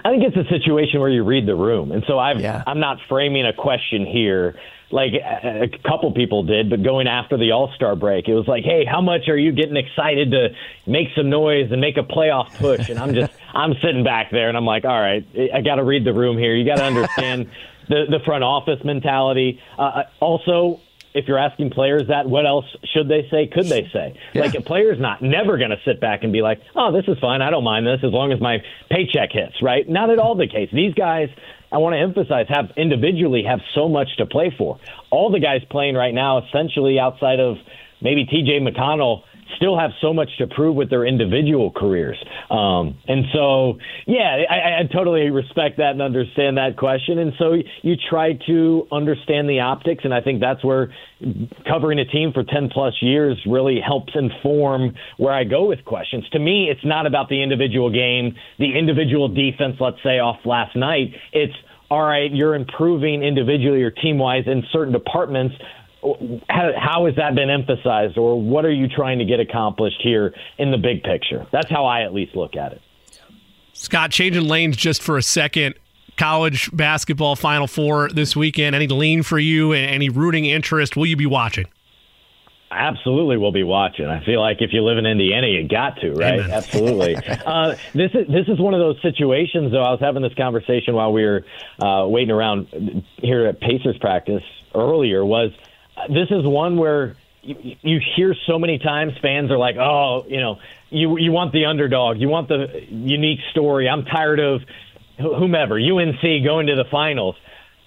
I think it's a situation where you read the room, and so I've, yeah. I'm not framing a question here like a couple people did, but going after the All Star break, it was like, hey, how much are you getting excited to make some noise and make a playoff push? And I'm just, I'm sitting back there and I'm like, all right, I got to read the room here. You got to understand the the front office mentality. Uh, also, if you're asking players that, what else should they say? Could they say? Yeah. Like a player's not never going to sit back and be like, "Oh, this is fine. I don't mind this as long as my paycheck hits." Right? Not at all the case. These guys I want to emphasize have individually have so much to play for. All the guys playing right now, essentially outside of maybe TJ McConnell, still have so much to prove with their individual careers. Um, and so, yeah, I, I totally respect that and understand that question. And so you try to understand the optics, and I think that's where covering a team for 10 plus years really helps inform where I go with questions. To me, it's not about the individual game, the individual defense, let's say, off last night. It's all right, you're improving individually or team wise in certain departments how, how has that been emphasized, or what are you trying to get accomplished here in the big picture? That's how I at least look at it. Scott, changing lanes just for a second. College basketball Final Four this weekend. Any lean for you? And any rooting interest? Will you be watching? Absolutely, we'll be watching. I feel like if you live in Indiana, you got to, right? Amen. Absolutely. uh, this is this is one of those situations. Though I was having this conversation while we were uh, waiting around here at Pacers practice earlier. Was this is one where you, you hear so many times fans are like, oh, you know, you you want the underdog, you want the unique story. I'm tired of whomever UNC going to the finals.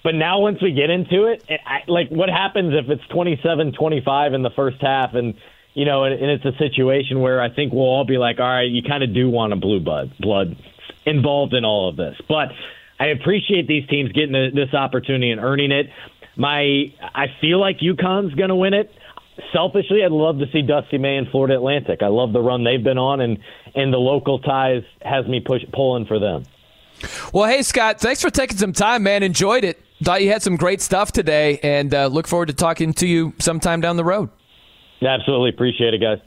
But now once we get into it, I, like what happens if it's 27-25 in the first half and you know, and, and it's a situation where I think we'll all be like, all right, you kind of do want a blue blood blood involved in all of this. But I appreciate these teams getting this opportunity and earning it. My, I feel like UConn's going to win it. Selfishly, I'd love to see Dusty May and Florida Atlantic. I love the run they've been on, and and the local ties has me push pulling for them. Well, hey Scott, thanks for taking some time, man. Enjoyed it. Thought you had some great stuff today, and uh, look forward to talking to you sometime down the road. Absolutely appreciate it, guys.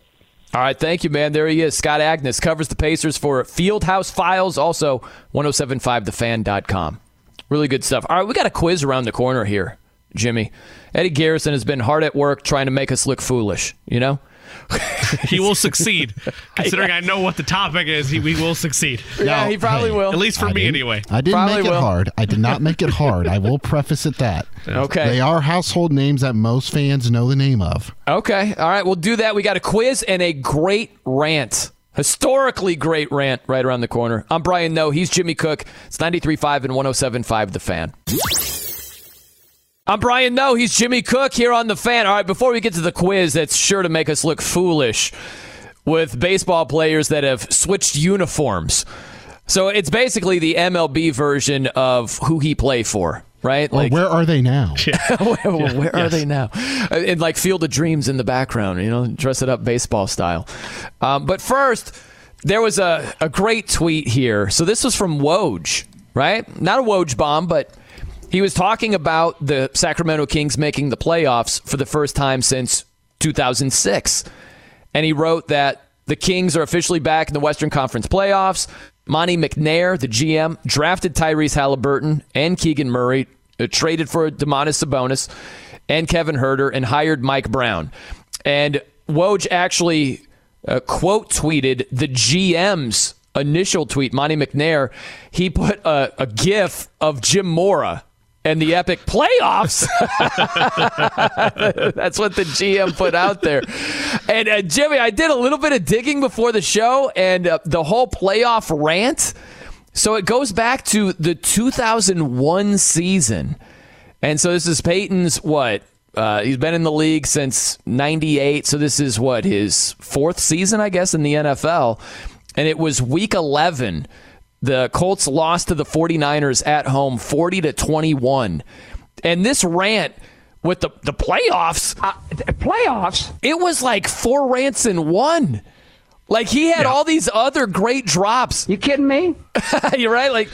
All right, thank you, man. There he is. Scott Agness covers the Pacers for Fieldhouse Files, also 1075thefan.com. Really good stuff. All right, we got a quiz around the corner here. Jimmy. Eddie Garrison has been hard at work trying to make us look foolish, you know? he will succeed. Considering I know what the topic is, he, we will succeed. Yeah, he probably hey, will. At least for I me, anyway. I didn't probably make it will. hard. I did not make it hard. I will preface it that. Okay. They are household names that most fans know the name of. Okay. All right. We'll do that. We got a quiz and a great rant Historically great rant right around the corner. I'm Brian Noe. He's Jimmy Cook. It's 93.5 and 107.5 The Fan. I'm Brian Noe. He's Jimmy Cook here on The Fan. All right, before we get to the quiz that's sure to make us look foolish with baseball players that have switched uniforms. So it's basically the MLB version of who he play for, right? Well, where are they now? where, where are they now? And like Field of Dreams in the background, you know, dress it up baseball style. Um, but first, there was a, a great tweet here. So this was from Woj, right? Not a Woj bomb, but he was talking about the Sacramento Kings making the playoffs for the first time since 2006. And he wrote that the Kings are officially back in the Western Conference playoffs. Monte McNair, the GM, drafted Tyrese Haliburton and Keegan Murray, uh, traded for Domantas Sabonis and Kevin Huerter, and hired Mike Brown. And Woj actually uh, quote tweeted the GM's initial tweet, Monte McNair. He put a, a GIF of Jim Mora and the epic playoffs. That's what the GM put out there. And uh, Jimmy, I did a little bit of digging before the show, and uh, the whole playoff rant. So it goes back to the 2001 season. And so this is Peyton's what? Uh, he's been in the league since 98. So this is what? His fourth season, I guess, in the NFL. And it was week 11 the Colts lost to the 49ers at home 40 to 21. And this rant with the, the playoffs. Uh, playoffs? It was like four rants in one. Like he had yeah. all these other great drops. You kidding me? You're right. Like,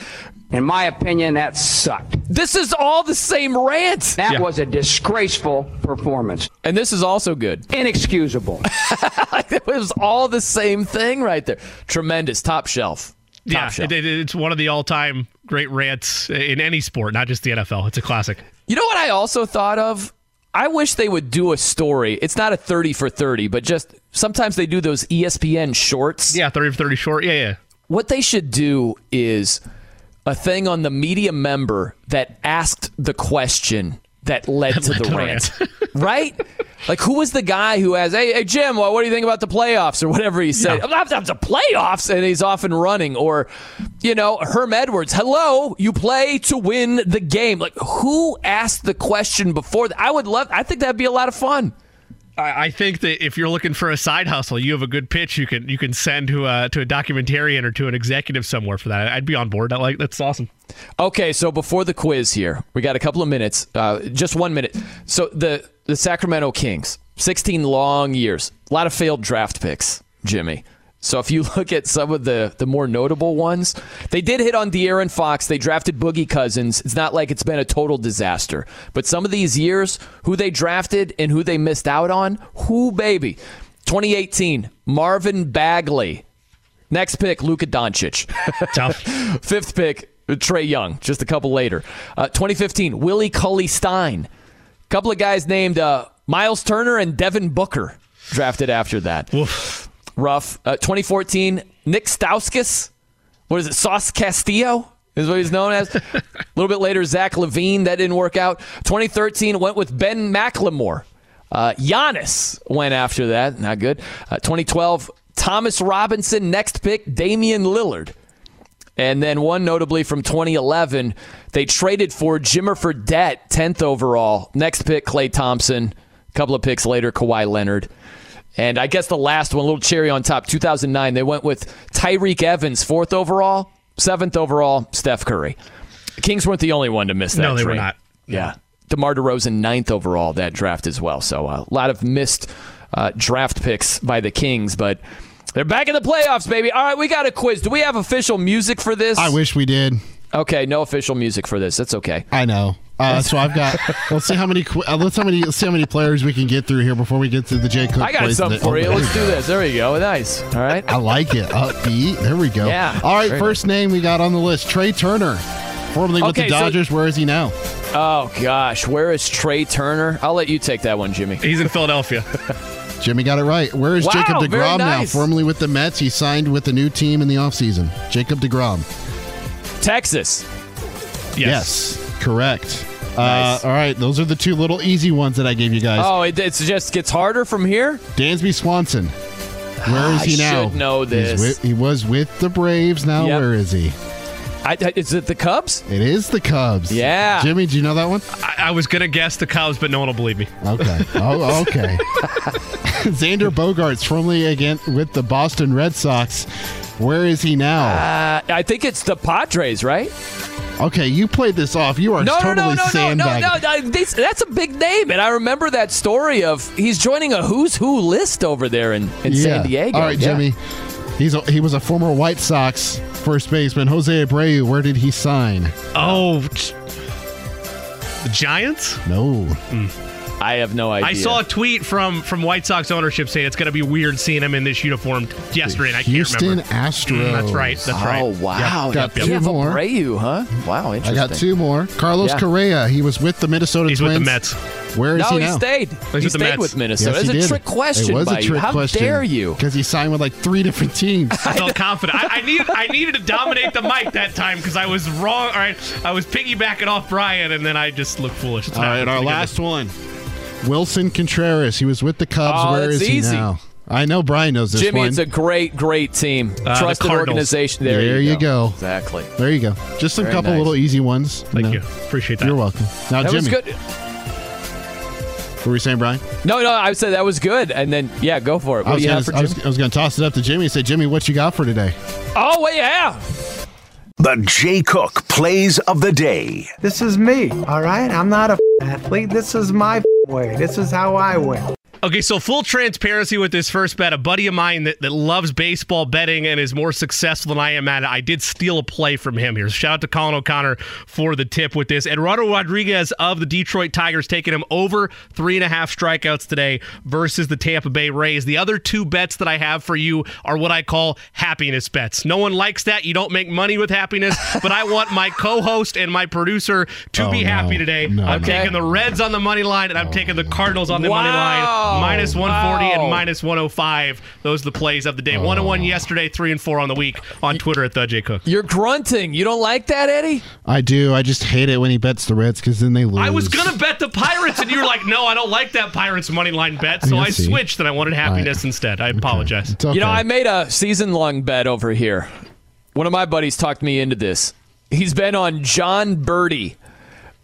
in my opinion, that sucked. This is all the same rant. That yeah. was a disgraceful performance. And this is also good. Inexcusable. it was all the same thing right there. Tremendous. Top shelf yeah, it, it, it's one of the all-time great rants in any sport, not just the NFL. It's a classic. You know what I also thought of? I wish they would do a story. It's not a 30 for 30, but just sometimes they do those ESPN shorts. Yeah, 30 for 30 short. Yeah, yeah. What they should do is a thing on the media member that asked the question that led to the rant. right? Like, who was the guy who has, hey, hey Jim, well, what do you think about the playoffs or whatever he said? Yeah. That's the playoffs, and he's off and running. Or, you know, Herm Edwards, hello, you play to win the game. Like, who asked the question before? I would love, I think that'd be a lot of fun. I think that if you're looking for a side hustle, you have a good pitch. You can you can send to a to a documentarian or to an executive somewhere for that. I'd be on board. That like that's awesome. Okay, so before the quiz here, we got a couple of minutes, uh, just one minute. So the the Sacramento Kings, 16 long years, a lot of failed draft picks, Jimmy. So if you look at some of the, the more notable ones, they did hit on De'Aaron Fox. They drafted Boogie Cousins. It's not like it's been a total disaster. But some of these years, who they drafted and who they missed out on, who baby. 2018, Marvin Bagley. Next pick, Luka Doncic. Tough. Fifth pick, Trae Young, just a couple later. Uh, 2015, Willie Cauley Stein. A couple of guys named uh, Miles Turner and Devin Booker drafted after that. Oof. Rough. Uh, 2014, Nick Stauskas. What is it? Sauce Castillo is what he's known as. a little bit later, Zach LaVine. That didn't work out. 2013 went with Ben McLemore. Uh, Giannis went after that. Not good. Uh, 2012, Thomas Robinson. Next pick, Damian Lillard. And then one notably from 2011, they traded for Jimmer Fredette, 10th overall. Next pick, Klay Thompson. A couple of picks later, Kawhi Leonard. And I guess the last one, a little cherry on top, 2009, they went with Tyreke Evans, fourth overall, seventh overall, Steph Curry. The Kings weren't the only one to miss that. No, they trade. were not. Yeah. DeMar DeRozan, ninth overall, that draft as well. So uh, a lot of missed uh, draft picks by the Kings, but they're back in the playoffs, baby. All right, we got a quiz. Do we have official music for this? I wish we did. Okay, no official music for this. That's okay. I know. Uh, so I've got. Let's see how many. Uh, let's how many. Let's see how many players we can get through here before we get to the Jay Cook. I got something for you. Let's do this. There we go. Nice. All right. I like it. Upbeat. There we go. Yeah. All right. First nice. name we got on the list: Trea Turner, formerly with the Dodgers. So, where is he now? Oh gosh, where is Trea Turner? I'll let you take that one, Jimmy. He's in Philadelphia. Jimmy got it right. Where is wow, Jacob DeGrom nice. now? Formerly with the Mets, he signed with a new team in the offseason. Jacob DeGrom. Texas. Yes. yes correct. Nice. Uh, all right, those are the two little easy ones that I gave you guys. Oh, it, it just gets harder from here? Dansby Swanson. Where is I he now? should know this. with- he was with the Braves. Now Yep. where is he? I, I- is it the Cubs? It is the Cubs. Yeah. Jimmy, do you know that one? I, I was gonna guess the Cubs, but no one will believe me. Okay. Oh, okay. Xander Bogaerts, formerly again with the Boston Red Sox. Where is he now? Uh, I think it's the Padres, right? okay, you played this off. You are No, no, totally no, no, no, no, sandbagging. no, no. This- That's a big name, and I remember that story of he's joining a who's who list over there in, in San Diego. All right, Yeah. Jimmy. He's a, he was a former White Sox first baseman. Jose Abreu, where did he sign? Oh, j- the Giants. No. I have no idea. I saw a tweet from from White Sox ownership saying it's going to be weird seeing him in this uniform yesterday, and I Houston can't remember. Astros. Mm, that's right. That's right. Oh wow! Yep, got You two have more. Abreu, huh? Wow, I interesting. got two more. Carlos Yeah. Correa. He was with the Minnesota Twins. He's with the Mets. Where is no, he he, stayed. He's he with stayed Mets. with Minnesota. Yes, it's he a did. trick question It was by a trick you. How question. dare you? Because he signed with like three different teams. I felt confident. I, I needed I needed to dominate the mic that time because I was wrong. All right, I was piggybacking off Brian, and then I just looked foolish. That's All what right, happens our when you get last one. Willson Contreras. He was with the Cubs. Oh, Where that's he easy. now? I know Brian knows this Jimmy, one. it's a great, great team. Uh, Trusted Cardinals. organization. There, There you, you go. Exactly. there you go. Just a couple nice. little easy ones. Thank know. you. Appreciate that. You're welcome. Now, That Jimmy, was good. what were you saying, Brian? No, no, I said that was good. And then, yeah, go for it. I What was, gonna, I, was, I was gonna toss it up to Jimmy and say, Jimmy, what you got for today? Oh, well, yeah. The Jay Cook Plays of the Day. This is me, all right? I'm not a athlete. This is my way. This is how I win. Okay, so full transparency with this first bet. A buddy of mine that, that loves baseball betting and is more successful than I am at it. I did steal a play from him here. Shout out to Colin O'Connor for the tip with this. Eduardo Rodriguez of the Detroit Tigers taking him over three and a half strikeouts today versus the Tampa Bay Rays. The other two bets that I have for you are what I call happiness bets. No one likes that. You don't make money with happiness, but I want my co-host and my producer to Oh, be no. happy today. No, I'm no. taking the Reds on the money line and I'm oh, taking the Cardinals on the money line. Wow. Minus 140 Wow. and minus 105. Those are the plays of the day. Oh. One and one yesterday, three and four on the week on Twitter at the J Cook. You're grunting. You don't like that, Eddie? I do. I just hate it when he bets the Reds because then they lose. I was gonna bet the Pirates, and you were like, "No, I don't like that Pirates money line bet." So Yeah, I switched, and I wanted happiness instead. I apologize. It's okay. You know, I made a season long bet over here. One of my buddies talked me into this. He's been on Jon Berti,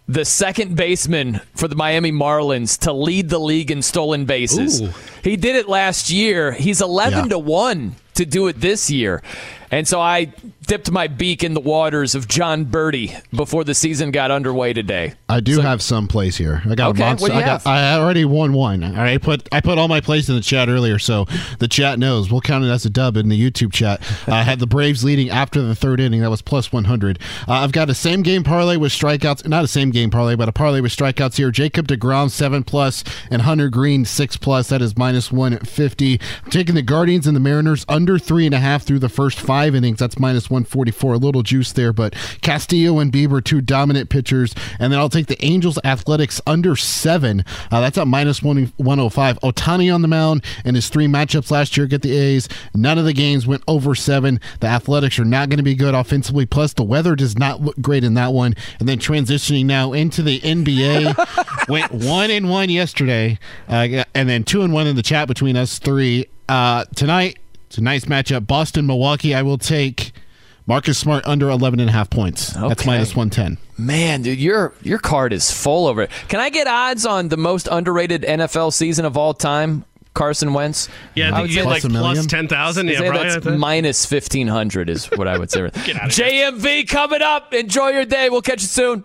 the second baseman for the Miami Marlins, to lead the league in stolen bases. Ooh. He did it last year. He's 11 Yeah. to 1 to do it this year. And so I dipped my beak in the waters of Jon Berti before the season got underway today. I do have some plays here. I got Okay, a monster. what do you I got. have? I already won one. All right, I put I put all my plays in the chat earlier, so the chat knows. We'll count it as a dub in the YouTube chat. I had the Braves leading after the third inning. That was plus one hundred. Uh, I've got a same game parlay with strikeouts. Not a same game parlay, but a parlay with strikeouts here. Jacob Degrom seven plus and Hunter Greene six plus. That is minus one fifty. I'm taking the Guardians and the Mariners under three and a half through the first five innings. That's minus one forty four. A little juice there, but Castillo and Bieber two dominant pitchers, and then I'll take the Angels Athletics under seven. Uh, that's at minus one one hundred five. Ohtani on the mound in his three matchups last year get the A's. None of the games went over seven. The Athletics are not going to be good offensively. Plus, the weather does not look great in that one. And then transitioning now into the NBA, went one and one yesterday, uh, and then two and one in the chat between us three. Uh, tonight, it's a nice matchup. Boston Milwaukee. I will take. Marcus Smart under 11 and a half points. That's minus 110. Man, dude, your your card is full over it. Can I get odds on the most underrated NFL season of all time? Carson Wentz. Yeah, I think would you get say like Plus a million? plus ten thousand. I'd Yeah, probably. that's minus fifteen hundred is what I would say. JMV coming up. Enjoy your day. We'll catch you soon.